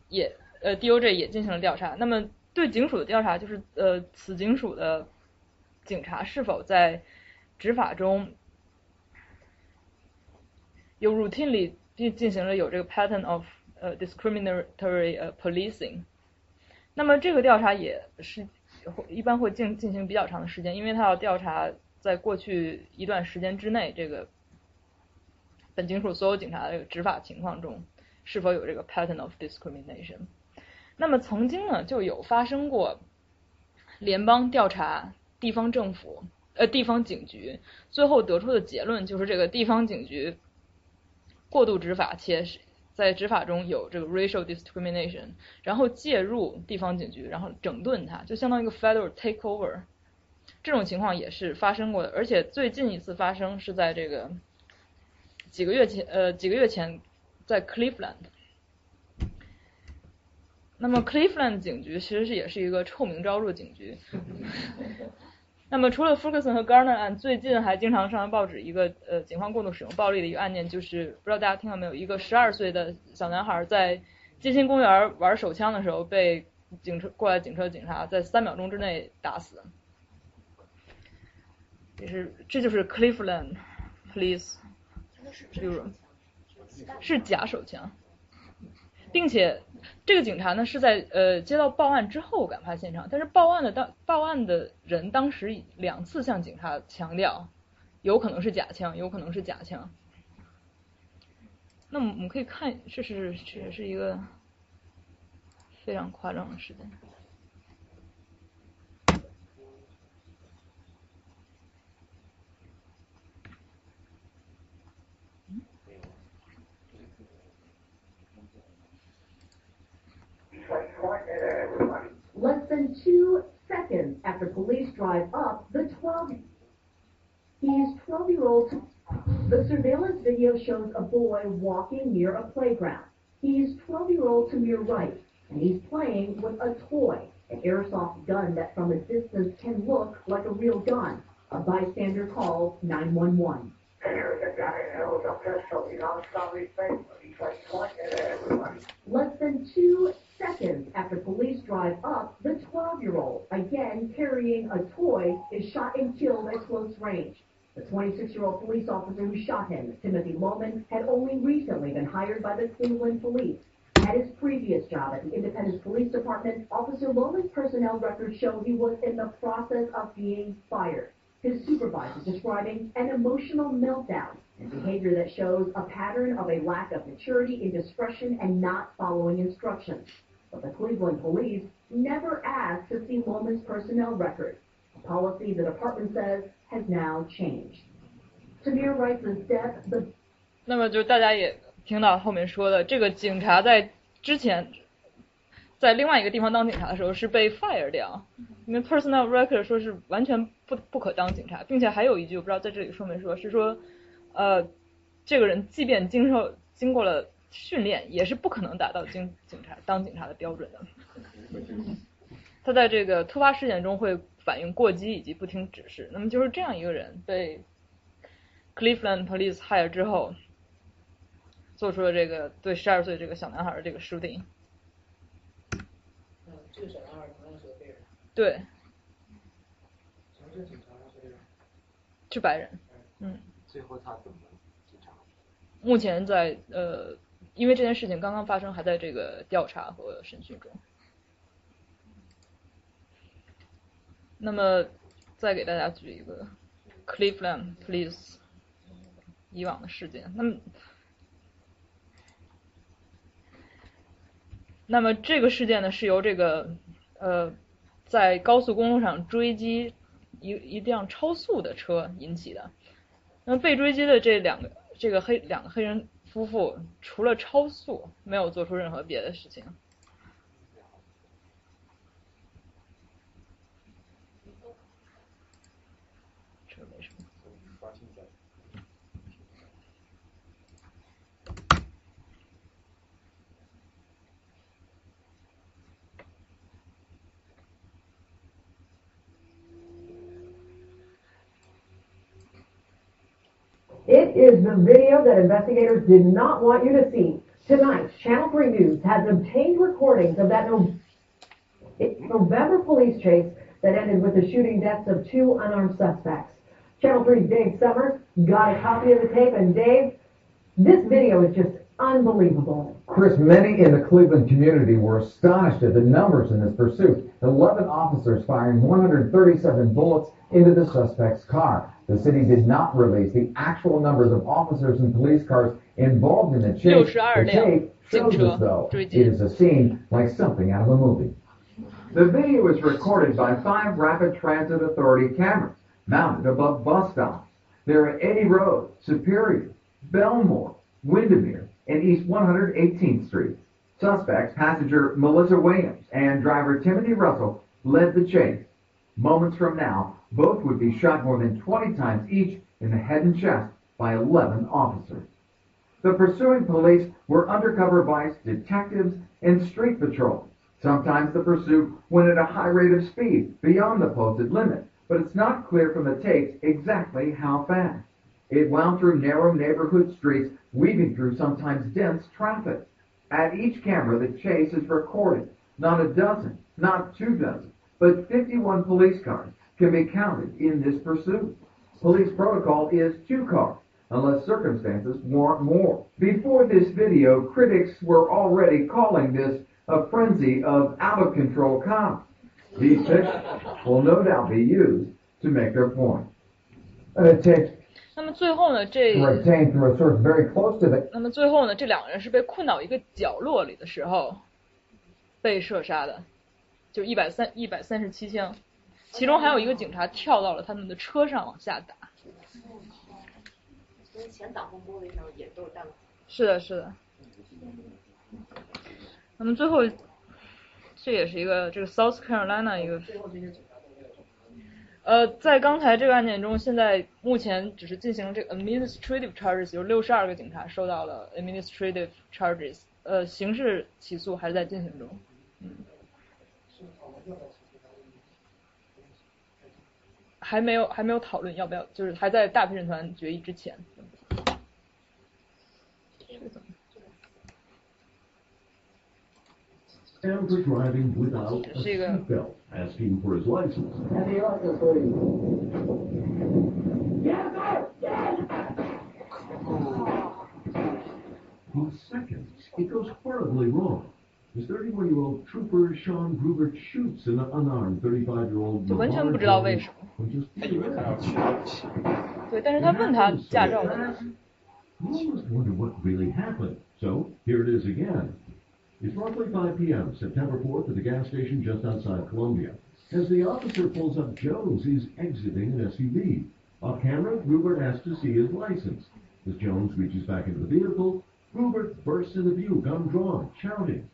Speaker 2: 也呃，DOJ 也进行了调查。那么对警署的调查，就是呃，此警署的警察是否在执法中有 routinely 进进行了有这个 pattern of 呃 discriminatory 呃 policing。那么这个调查也是一般会进进行比较长的时间，因为他要调查在过去一段时间之内这个本警署所有警察的这个执法情况中。是否有这个 pattern of discrimination？那么曾经呢就有发生过联邦调查地方政府呃地方警局，最后得出的结论就是这个地方警局过度执法，且在执法中有这个 racial discrimination，然后介入地方警局，然后整顿它，就相当于一个 federal takeover。这种情况也是发生过的，而且最近一次发生是在这个几个月前呃几个月前。在 Cleveland，那么 Cleveland 警局其实是也是一个臭名昭著的警局。那么除了 Ferguson 和 Garner 案，最近还经常上报纸一个呃警方过度使用暴力的一个案件，就是不知道大家听到没有？一个十二岁的小男孩在街心公园玩手枪的时候，被警车过来警车警察在三秒钟之内打死。也是，这就是 Cleveland Police Bureau。是假手枪，并且这个警察呢是在呃接到报案之后赶发现场，但是报案的当报案的人当时两次向警察强调，有可能是假枪，有可能是假枪。那么我们可以看，这是这是一个非常夸张的事件。
Speaker 22: Less than two seconds after police drive up, the 12 he's 12 year old. The surveillance video shows a boy walking near a playground. He's 12 year old Tamir right, and he's playing with a toy, an airsoft gun that from a distance can look like a real gun. A bystander calls 911. There's a guy held a pistol, he's on somebody's face, he's like pointing at everyone. Less than two seconds after police drive up, the 12-year-old, again carrying a toy, is shot and killed at close range. The 26-year-old police officer who shot him, Timothy Loman, had only recently been hired by the Cleveland Police. At his previous job at the Independence Police Department, Officer Loman's personnel records show he was in the process of being fired. His supervisor describing an emotional meltdown and behavior that shows a pattern of a lack of maturity, indiscretion, and not following instructions. But the Cleveland police never asked to see Woman's personnel record, a policy the department says has now changed. Tamir his death, the
Speaker 2: 那么就大家也听到后面说的，这个警察在之前在另外一个地方当警察的时候是被 fire 掉，因为 personnel record 说是完全不不可当警察，并且还有一句我不知道在这里说没说，是说呃这个人即便经受经过了训练也是不可能达到警警察当警察的标准的。他在这个突发事件中会反应过激以及不听指示。那么就是这样一个人被 Cleveland Police hire 之后，做出了这个对十二岁这个小男孩的这个 shooting。
Speaker 4: 嗯，这个小男孩同样是个黑人。
Speaker 2: 对。
Speaker 4: 是
Speaker 2: 白人。嗯。
Speaker 17: 最后他怎么？
Speaker 2: 目前在呃，因为这件事情刚刚发生，还在这个调查和审讯中。那么，再给大家举一个 Cleveland Police 以往的事件。那么，那么这个事件呢，是由这个呃，在高速公路上追击一一辆超速的车引起的。那么被追击的这两个这个黑两个黑人夫妇，除了超速，没有做出任何别的事情。
Speaker 22: Is the video that investigators did not want you to see. Tonight, Channel 3 News has obtained recordings of that November police chase that ended with the shooting deaths of two unarmed suspects. Channel 3's Dave Summers got a copy of the tape, and Dave, this video is just unbelievable.
Speaker 23: Chris, many in the Cleveland community were astonished at the numbers in this pursuit. 11 officers firing 137 bullets into the suspect's car. The city did not release the actual numbers of officers and police cars involved in the chase. The tape shows us, though, it is a scene like something out of a movie. The video is recorded by five Rapid Transit Authority cameras mounted above bus stops. There are at Eddy Road, Superior, Belmore, Windermere, and East 118th Street. Suspects, passenger Melissa Williams and driver Timothy Russell, led the chase. Moments from now, both would be shot more than 20 times each in the head and chest by 11 officers. The pursuing police were undercover vice detectives and street patrols. Sometimes the pursuit went at a high rate of speed beyond the posted limit, but it's not clear from the tapes exactly how fast. It wound through narrow neighborhood streets, weaving through sometimes dense traffic. At each camera, the chase is recorded. Not a dozen, not two dozen, but 51 police cars can be counted in this pursuit. Police protocol is two cars, unless circumstances warrant more. Before this video, critics were already calling this a frenzy of out-of-control cops. These pictures will no doubt be used to make their point. And it takes
Speaker 2: 那么最后呢，这
Speaker 23: to obtain through a source very close to the
Speaker 2: 那么最后呢，这两个人是被困到一个角落里的时候被射杀的，就一百三一百三十七枪， 其中还有一个警察跳到了他们的车上往下打。
Speaker 3: 跟前挡风玻璃上也都是弹孔。
Speaker 2: 是的，是的。那么最后，这也是一个这个 South Carolina 一个。呃，在刚才这个案件中，现在目前只是进行这个 administrative charges，有六十二个警察受到了 administrative charges，呃，刑事起诉还是在进行中。嗯。还没有还没有讨论要不要，就是还在大陪审团决议之前。
Speaker 11: And for driving without a seatbelt, asking for his license. In seconds, it goes horribly wrong. As 31-year-old trooper Sean Gruber shoots an unarmed 35-year-old
Speaker 2: 就完全不知道为什么。对，但是他问他驾照。
Speaker 11: You almost wonder what really happened. So here it is again. It's roughly 5 p.m., September 4th, at the gas station just outside Columbia. As the officer pulls up, Jones is exiting an SUV. Off camera, Rupert asks to see his license. As Jones reaches back into the vehicle, Rupert bursts into view, gun drawn, shouting, then shooting.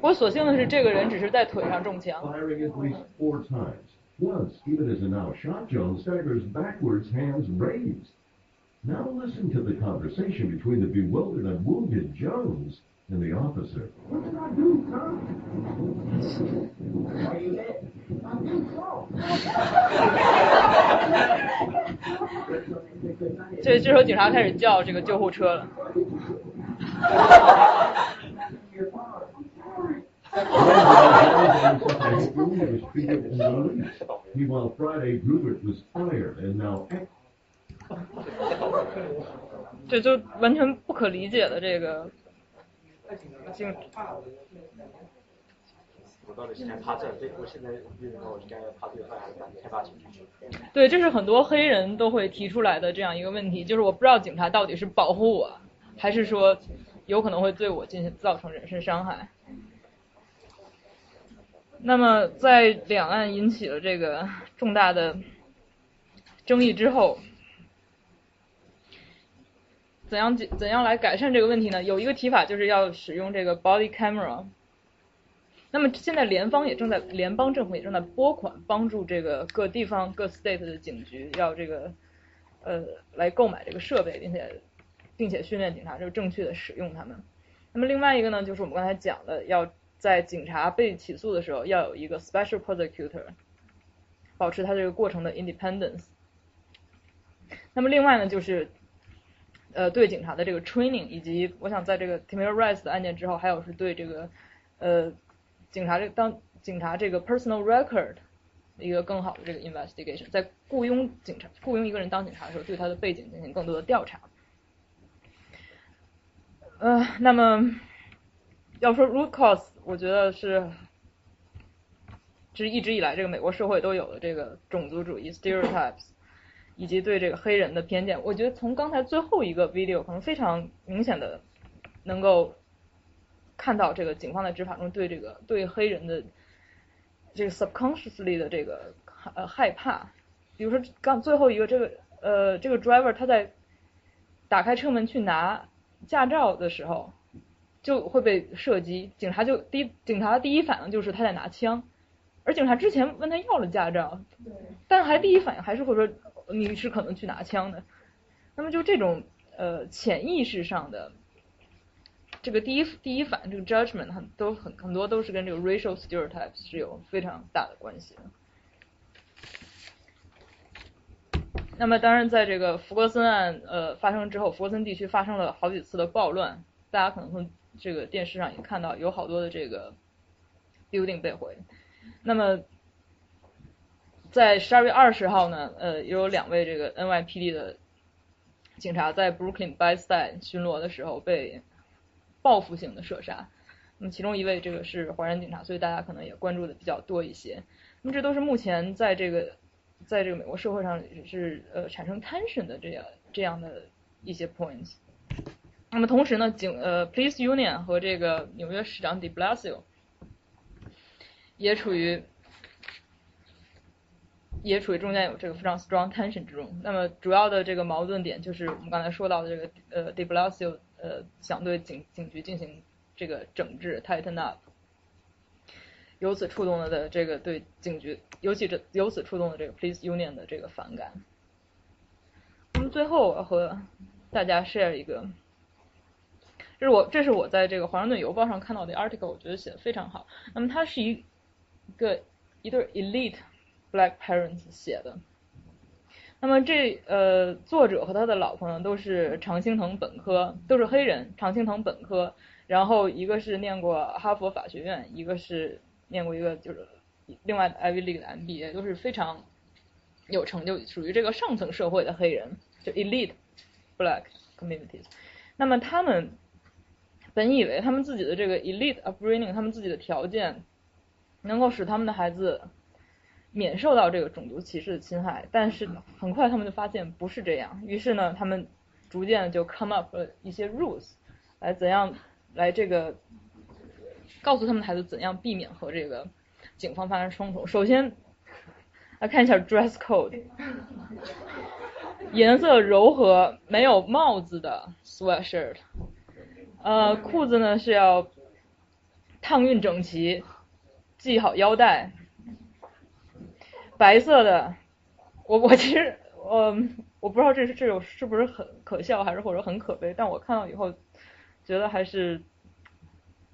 Speaker 2: 我所幸的是，这个人只是在腿上中枪。
Speaker 11: Firing at least four times. Once, even as a now shot, Jones staggers backwards, hands raised.
Speaker 18: Now listen to the conversation between the bewildered and wounded Jones and the officer.
Speaker 6: What did I do, Tom?
Speaker 19: Are you hit?
Speaker 6: I think so.
Speaker 2: 这这时候警察开始叫这个救护车了。
Speaker 18: Meanwhile, Friday, Grubert was fired and now
Speaker 2: 这就完全不可理解的这个警
Speaker 17: 我到底是该趴这？这我现在运动我是该趴最快还是赶开发情绪？
Speaker 2: 对，这是很多黑人都会提出来的这样一个问题，就是我不知道警察到底是保护我，还是说有可能会对我进行造成人身伤害。那么在两岸引起了这个重大的争议之后，怎样怎样来改善这个问题呢？有一个提法就是要使用这个 body camera。那么现在联邦也正在，联邦政府也正在拨款帮助这个各地方各 state 的警局要这个呃来购买这个设备，并且并且训练警察就正确的使用它们。那么另外一个呢，就是我们刚才讲的，要在警察被起诉的时候要有一个 special prosecutor，保持他这个过程的 independence。那么另外呢，就是呃对警察的这个 training，以及我想在这个 Tamir Rice 的案件之后，还有是对这个呃。警察这当警察这个 personal record 一个更好的这个 investigation，在雇佣警察雇佣一个人当警察的时候，对他的背景进行更多的调查。呃，那么要说 root cause，我觉得是，这是一直以来这个美国社会都有的这个种族主义 stereotypes，以及对这个黑人的偏见。我觉得从刚才最后一个 video 可能非常明显的能够。看到这个警方在执法中对这个对黑人的这个 subconsciously 的这个呃害怕，比如说刚最后一个这个呃这个 driver 他在打开车门去拿驾照的时候就会被射击，警察就第一警察第一反应就是他在拿枪，而警察之前问他要了驾照，但还第一反应还是会说你是可能去拿枪的，那么就这种呃潜意识上的。这个第一第一反这个 judgment 很都很很多都是跟这个 racial stereotypes 是有非常大的关系的。那么当然，在这个福格森案呃发生之后，福格森地区发生了好几次的暴乱，大家可能从这个电视上也看到有好多的这个 building 被毁。那么在十二月二十号呢，呃，也有两位这个 NYPD 的警察在 Brooklyn by Side 巡逻的时候被。报复性的射杀，那么其中一位这个是华人警察，所以大家可能也关注的比较多一些。那么这都是目前在这个在这个美国社会上是呃产生 tension 的这样这样的一些 points。那么同时呢，警呃 police union 和这个纽约市长 De Blasio 也处于也处于中间有这个非常 strong tension 之中。那么主要的这个矛盾点就是我们刚才说到的这个呃 De Blasio。呃，想对警警局进行这个整治，tighten up，由此触动了的这个对警局，尤其这由此触动了这个 police union 的这个反感。那么最后我要和大家 share 一个，这是我这是我在这个华盛顿邮报上看到的 article，我觉得写的非常好。那么它是一个一对 elite black parents 写的。那么这呃，作者和他的老婆呢，都是常青藤本科，都是黑人，常青藤本科。然后一个是念过哈佛法学院，一个是念过一个就是另外的 Ivy League 的 MBA，都是非常有成就，属于这个上层社会的黑人，就 elite black communities。那么他们本以为他们自己的这个 elite upbringing，他们自己的条件能够使他们的孩子。免受到这个种族歧视的侵害，但是很快他们就发现不是这样，于是呢，他们逐渐就 come up 了一些 rules，来怎样来这个告诉他们孩子怎样避免和这个警方发生冲突。首先来看一下 dress code，颜色柔和，没有帽子的 sweatshirt，呃，裤子呢是要烫熨整齐，系好腰带。白色的，我我其实我我不知道这是这种是不是很可笑，还是或者很可悲，但我看到以后觉得还是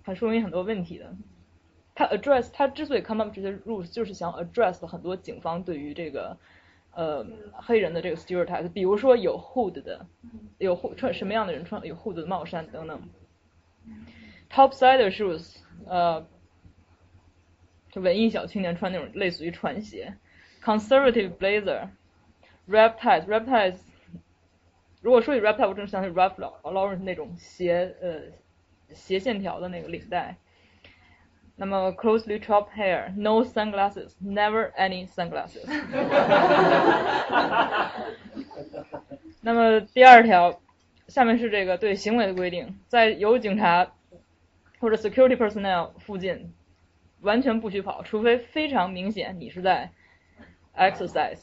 Speaker 2: 它说明很多问题的。它 address 它之所以 come up 这些 rules，就是想 address 很多警方对于这个呃黑人的这个 stereotype，比如说有 hood 的，有 hood 穿什么样的人穿有 hood 的帽衫等等。Topside shoes，呃，就文艺小青年穿那种类似于船鞋。Conservative blazer，rap ties，rap ties，如果说起 rap tie，我正想起 Ralph Lauren 那种鞋呃斜线条的那个领带。那么 closely chopped hair，no sunglasses，never any sunglasses。那么第二条，下面是这个对行为的规定，在有警察或者 security personnel 附近，完全不许跑，除非非常明显你是在 exercise。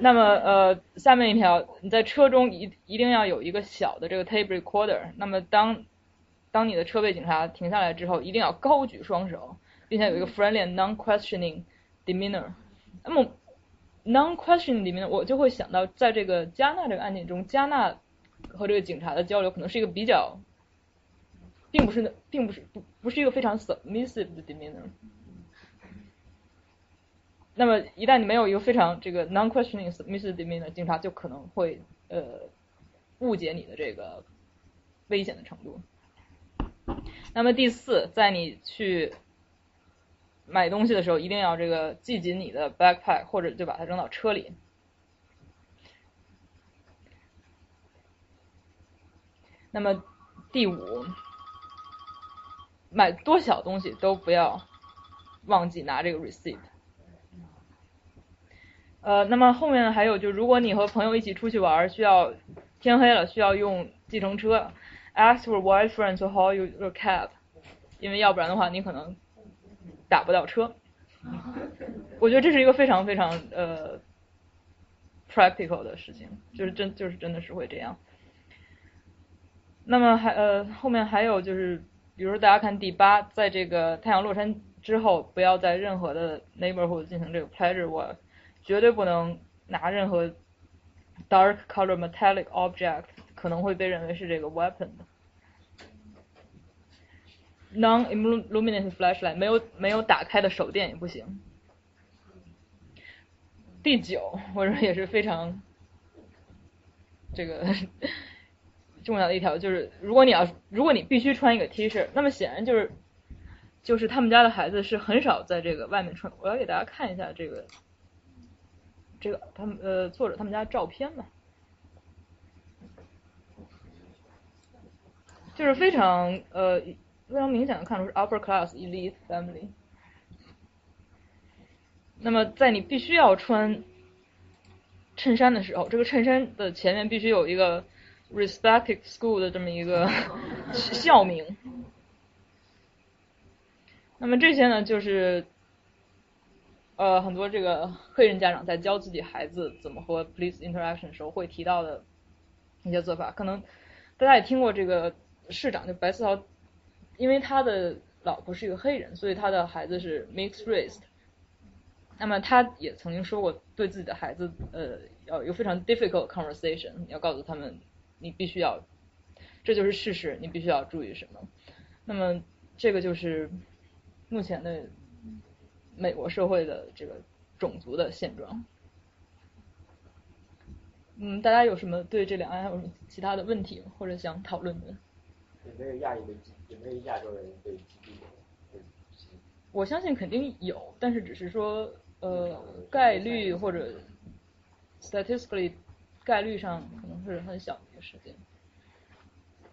Speaker 2: 那么呃，下面一条，你在车中一一定要有一个小的这个 tape recorder。那么当当你的车被警察停下来之后，一定要高举双手，并且有一个 friendly and non-questioning demeanor。那么 non-questioning demeanor，我就会想到，在这个加纳这个案件中，加纳和这个警察的交流可能是一个比较，并不是，并不是不不是一个非常 submissive 的 demeanor。那么一旦你没有一个非常这个 non-questioning misdemeanor，警察就可能会呃误解你的这个危险的程度。那么第四，在你去买东西的时候，一定要这个系紧你的 backpack，或者就把它扔到车里。那么第五，买多小东西都不要忘记拿这个 receipt。呃，那么后面还有就，如果你和朋友一起出去玩，需要天黑了需要用计程车。Ask your white friend to haul you a cab，因为要不然的话你可能打不到车。我觉得这是一个非常非常呃 practical 的事情，就是真就是真的是会这样。那么还呃后面还有就是，比如说大家看第八，在这个太阳落山之后，不要在任何的 neighborhood 进行这个 pleasure walk，绝对不能拿任何 dark color metallic object，可能会被认为是这个 weapon 的。Non-illuminated flashlight 没有没有打开的手电也不行。第九，我认为也是非常这个 <laughs> 重要的一条，就是如果你要如果你必须穿一个 T 恤，那么显然就是就是他们家的孩子是很少在这个外面穿。我要给大家看一下这个这个他们呃作者他们家照片吧，就是非常呃。非常明显的看出是 upper class elite family。那么在你必须要穿衬衫的时候，这个衬衫的前面必须有一个 respected school 的这么一个 <laughs> 校名。那么这些呢，就是呃很多这个黑人家长在教自己孩子怎么和 police interaction 时候会提到的一些做法。可能大家也听过这个市长就白思豪。因为他的老婆是一个黑人，所以他的孩子是 mixed race。那么他也曾经说过，对自己的孩子，呃，要有非常 difficult conversation，要告诉他们，你必须要，这就是事实，你必须要注意什么。那么这个就是目前的美国社会的这个种族的现状。嗯，大家有什么对这两岸还有什么其他的问题或者想讨论的？
Speaker 17: 有没有亚裔的？有没有亚洲人被击毙？
Speaker 2: 我相信肯定有，但是只是说呃概率或者 statistically 概率上可能是很小的一个事件。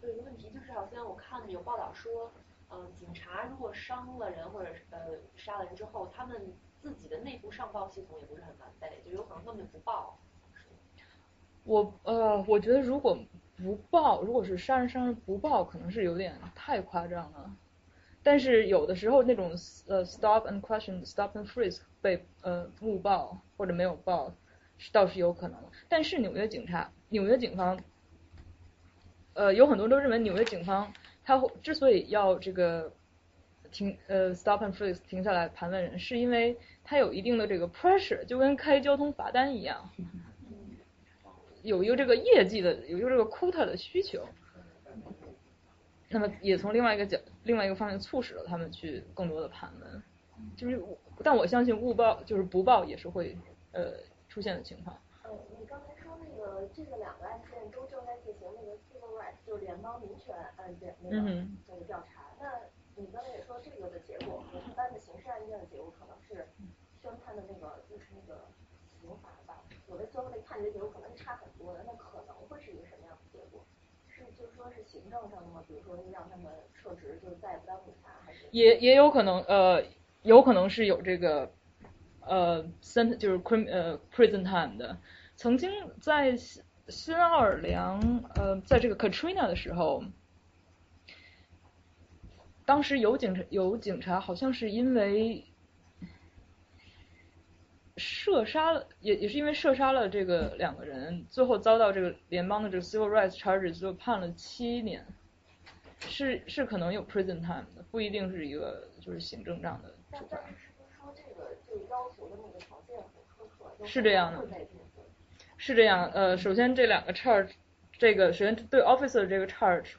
Speaker 3: 有一个问题就是，好像我看有报道说，呃，警察如果伤了人或者呃杀了人之后，他们自己的内部上报系统也不是很完备，就有可能根本不报。
Speaker 2: 我呃，我觉得如果。不报，如果是杀人伤人不报，可能是有点太夸张了。但是有的时候那种呃 stop and question, stop and freeze 被呃误报或者没有报，是倒是有可能。但是纽约警察、纽约警方，呃有很多都认为纽约警方他之所以要这个停呃 stop and freeze 停下来盘问人，是因为它有一定的这个 pressure，就跟开交通罚单一样，有一个这个业绩的有一个这个 quota 的需求。那么也从另外一个角另外一个方面促使了他们去更多的盘问，就是但我相信误报就是不报也是会呃出现的情况。
Speaker 14: 呃，你刚才说那个这个两个案件都正在进行那个 civil rights 就是联邦民权案件那个那个调查，那你刚才也说这个的结果和一般的刑事案件的结果可能是宣判的那个就是那个刑罚吧，有的最后那判决结果可能是差很多的，那可能会是一个什么样的结果？是就是说是行政上的吗？比如说让他们撤职，就是再也不当警察，还是？
Speaker 2: 也也有可能呃，有可能是有这个呃 sent 就是 crim 呃 prison time 的。曾经在新新奥尔良呃，在这个 Katrina 的时候，当时有警察有警察好像是因为射杀了，也也是因为射杀了这个两个人，最后遭到这个联邦的这个 civil rights charges 就判了七年，是是可能有 prison time 的，不一定是一个就是行政上的处罚。
Speaker 14: 说这个就要求的那个条件很苛刻，
Speaker 2: 是这样的。是这样，呃，首先这两个 charge，这个首先对 officer 这个 charge，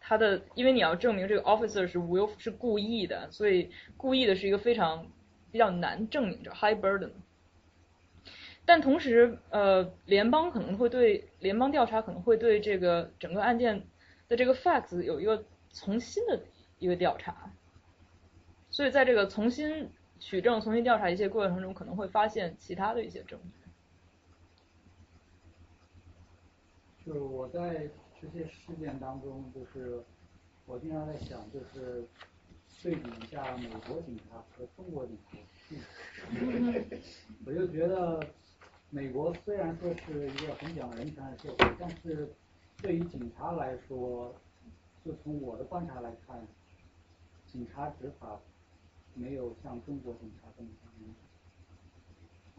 Speaker 2: 他的因为你要证明这个 officer 是无是故意的，所以故意的是一个非常比较难证明的 high burden。但同时，呃，联邦可能会对联邦调查可能会对这个整个案件的这个 facts 有一个重新的一个调查，所以在这个重新取证、重新调查一些过程中，可能会发现其他的一些证据。
Speaker 24: 就是我在这些事件当中，就是我经常在想，就是对比一下美国警察和中国警察，<laughs> 我就觉得美国虽然说是一个很讲人权的社会，但是对于警察来说，就从我的观察来看，警察执法没有像中国警察这么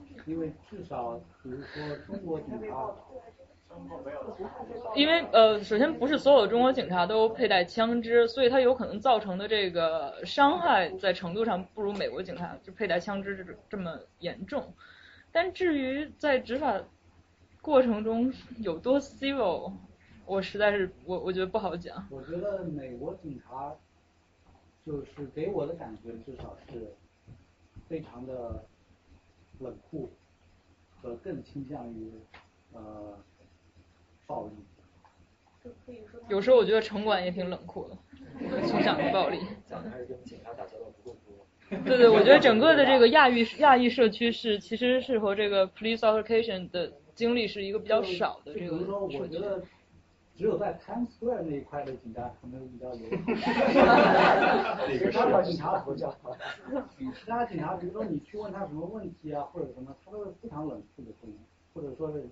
Speaker 24: 严，因为至少比如说中国警察。
Speaker 2: 因为呃，首先不是所有中国警察都佩戴枪支，所以它有可能造成的这个伤害在程度上不如美国警察就佩戴枪支这这么严重。但至于在执法过程中有多 civil，我实在是我我觉得不好讲。
Speaker 24: 我觉得美国警察就是给我的感觉至少是非常的冷酷和更倾向于呃。暴力，
Speaker 2: 有时候我觉得城管也挺冷酷的，倾向于暴力。对对，我觉得整个的这个亚裔亚裔社区是其实是和这个 police altercation 的经历是一个比较少的这个
Speaker 24: 我觉得。只有在 Times Square 那一块的警察可能比较有。<laughs> 其他警察不叫。其他警察，比如说你去问他什么问题啊，或者什么，他都是非常冷酷的回应，或者说是。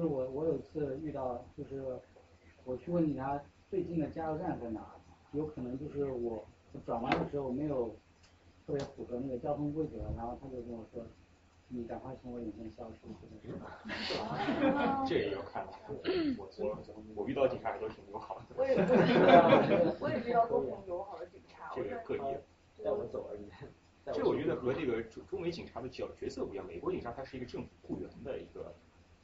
Speaker 24: 就是我，我有次遇到，就是我去问警察最近的加油站在哪，有可能就是我转弯的时候没有特别符合那个交通规则，然后他就跟我说，你赶快从我眼前消失。
Speaker 1: 这也要 <laughs> 看，<laughs> 我我我遇到警察还都挺友好的。
Speaker 14: 我也 <laughs> 我也遇到过很友好的警察。
Speaker 1: 这个个例，
Speaker 17: 带我走而已。
Speaker 1: 这我觉得和这个中中美警察的角角色不一样，美国警察他是一个政府雇员的一个。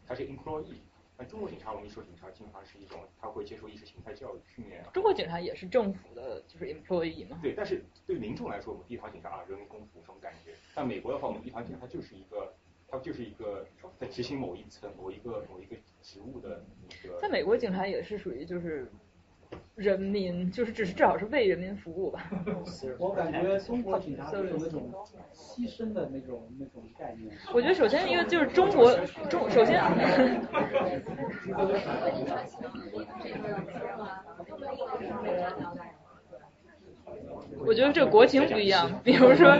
Speaker 1: 他是 employee，那中国警察我们一说警察，经常是一种他会接受意识形态教育训练。
Speaker 2: 中国警察也是政府的，就是 employee 嘛。
Speaker 1: 对，但是对民众来说，我们地方警察啊，人民公仆这种感觉。但美国的话，我们地方警察就是一个，他就是一个在执行某一层、某一个、某一个职务的一个。
Speaker 2: 在美国，警察也是属于就是。人民 <laughs> 就是只是至少是为人民服务吧。
Speaker 24: 我感觉中国警察是有那种牺牲的那种那种概念。
Speaker 2: 我觉得首先一个就是中国中首先。我觉得这个国情不一样，比如说，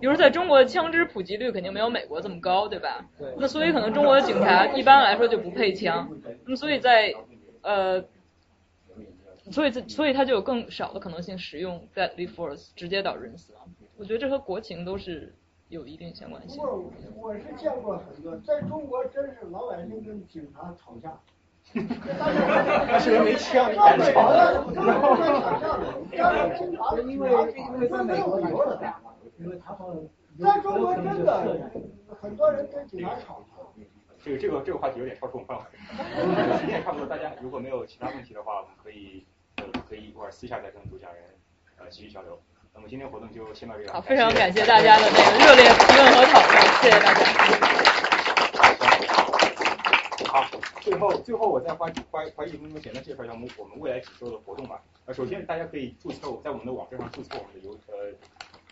Speaker 2: 比如在中国的枪支普及率肯定没有美国这么高，对吧？那所以可能中国的警察一般来说就不配枪，那么所以在呃。所以这，所以他就有更少的可能性使用 deadly force，直接导致人死亡。我觉得这和国情都是有一定相关性。
Speaker 6: 我我是见过很多，在中国真是老百姓跟警察吵架，<laughs>
Speaker 1: 但是人没枪，
Speaker 6: 那美国的，
Speaker 1: 然后
Speaker 24: 因为因为在美国有的打嘛，因为他们
Speaker 6: 在中国真的很多人跟警察吵。
Speaker 1: 这个这个这个话题有点超出我们范围，时间也差不多，大家如果没有其他问题的话，我们可以呃可以一会儿私下再跟主讲人呃继续交流。那么今天活动就先到这里。
Speaker 2: 好，非常感谢大家的那个热烈提问和讨论，谢谢大
Speaker 1: 家。好，最后最后我再花花花一分钟简单介绍一下我们我们未来几周的活动吧。呃，首先大家可以注册在我们的网站上注册我们的邮呃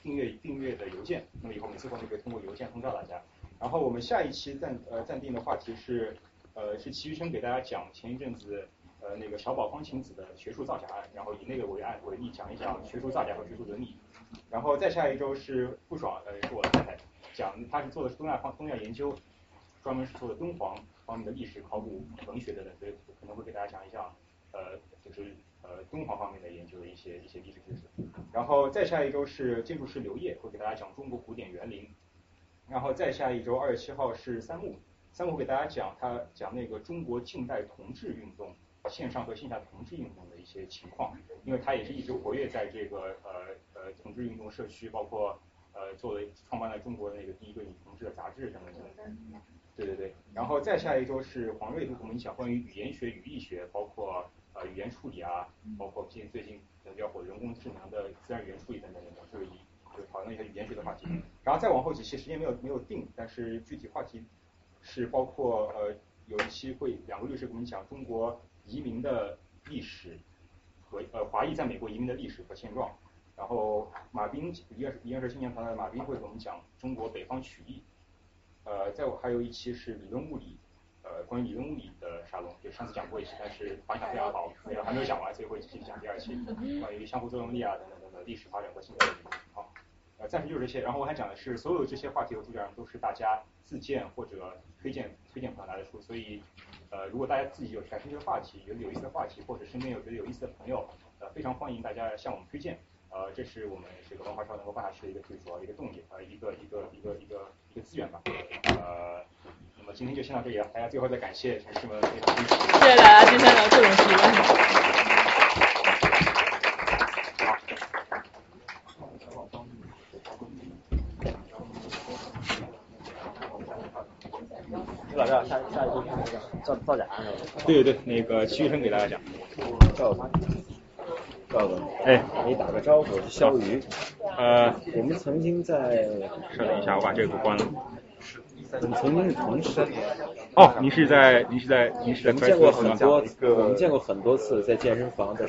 Speaker 1: 订阅订阅的邮件，那么以后每次活动可以通过邮件通知大家。然后我们下一期暂呃暂定的话题是呃是齐医生给大家讲前一阵子呃那个小宝方晴子的学术造假案，然后以那个为案为例讲一讲学术造假和学术伦理。然后再下一周是不爽呃是我太太讲，她是做的是东亚方东亚研究，专门是做的敦煌方面的历史考古文学的人，所以可能会给大家讲一讲呃就是呃敦煌方面的研究的一些一些历史知识。然后再下一周是建筑师刘烨会给大家讲中国古典园林。然后再下一周二十七号是三木，三木给大家讲他讲那个中国近代同志运动线上和线下同志运动的一些情况，因为他也是一直活跃在这个呃呃同志运动社区，包括呃作为创办了中国那个第一个女同志的杂志等等等等。对对对，然后再下一周是黄瑞会跟我们讲关于语言学、语义学，包括呃语言处理啊，包括最近最近比较火人工智能的自然语言处理等等等等，就是以。就讨论一下语言学的话题，然后再往后几期时间没有没有定，但是具体话题是包括呃有一期会两个律师给我们讲中国移民的历史和呃华裔在美国移民的历史和现状，然后马斌一个是一个是青年团的马斌会给我们讲中国北方曲艺，呃再还有一期是理论物理，呃关于理论物理的沙龙，就上次讲过一期，但是反响非常好，没有还没有讲完，所以会继续讲第二期，关于相互作用力啊等等等等历史发展和现在的情况。呃，暂时就是这些。然后我还讲的是，所有这些话题和主讲都是大家自荐或者推荐推荐朋友来的书。所以，呃，如果大家自己有感兴趣的话题，有有意思的话题，或者身边有觉得有意思的朋友，呃，非常欢迎大家向我们推荐。呃，这是我们这个文化超能够办下去的一个最主要的一个动力，呃，一个一个一个一个一个资源吧。呃，那么今天就先到这里了，大家最后再感谢同事们非常支持。
Speaker 2: 谢谢大家今天的各种提问。
Speaker 17: 下下一周是那个造造假案是吧？
Speaker 1: 对对对，那个齐医生给大家讲。
Speaker 25: 赵总，赵总，
Speaker 1: 哎，
Speaker 25: 你打个招呼，我是肖瑜。
Speaker 1: 呃，
Speaker 25: 我们曾经在，
Speaker 1: 稍等一下，我把这个关了。
Speaker 25: 我们曾经是同事。
Speaker 1: 哦，您是在您是在您是在
Speaker 25: 我们见过很多，我们见过很多次在健身房的。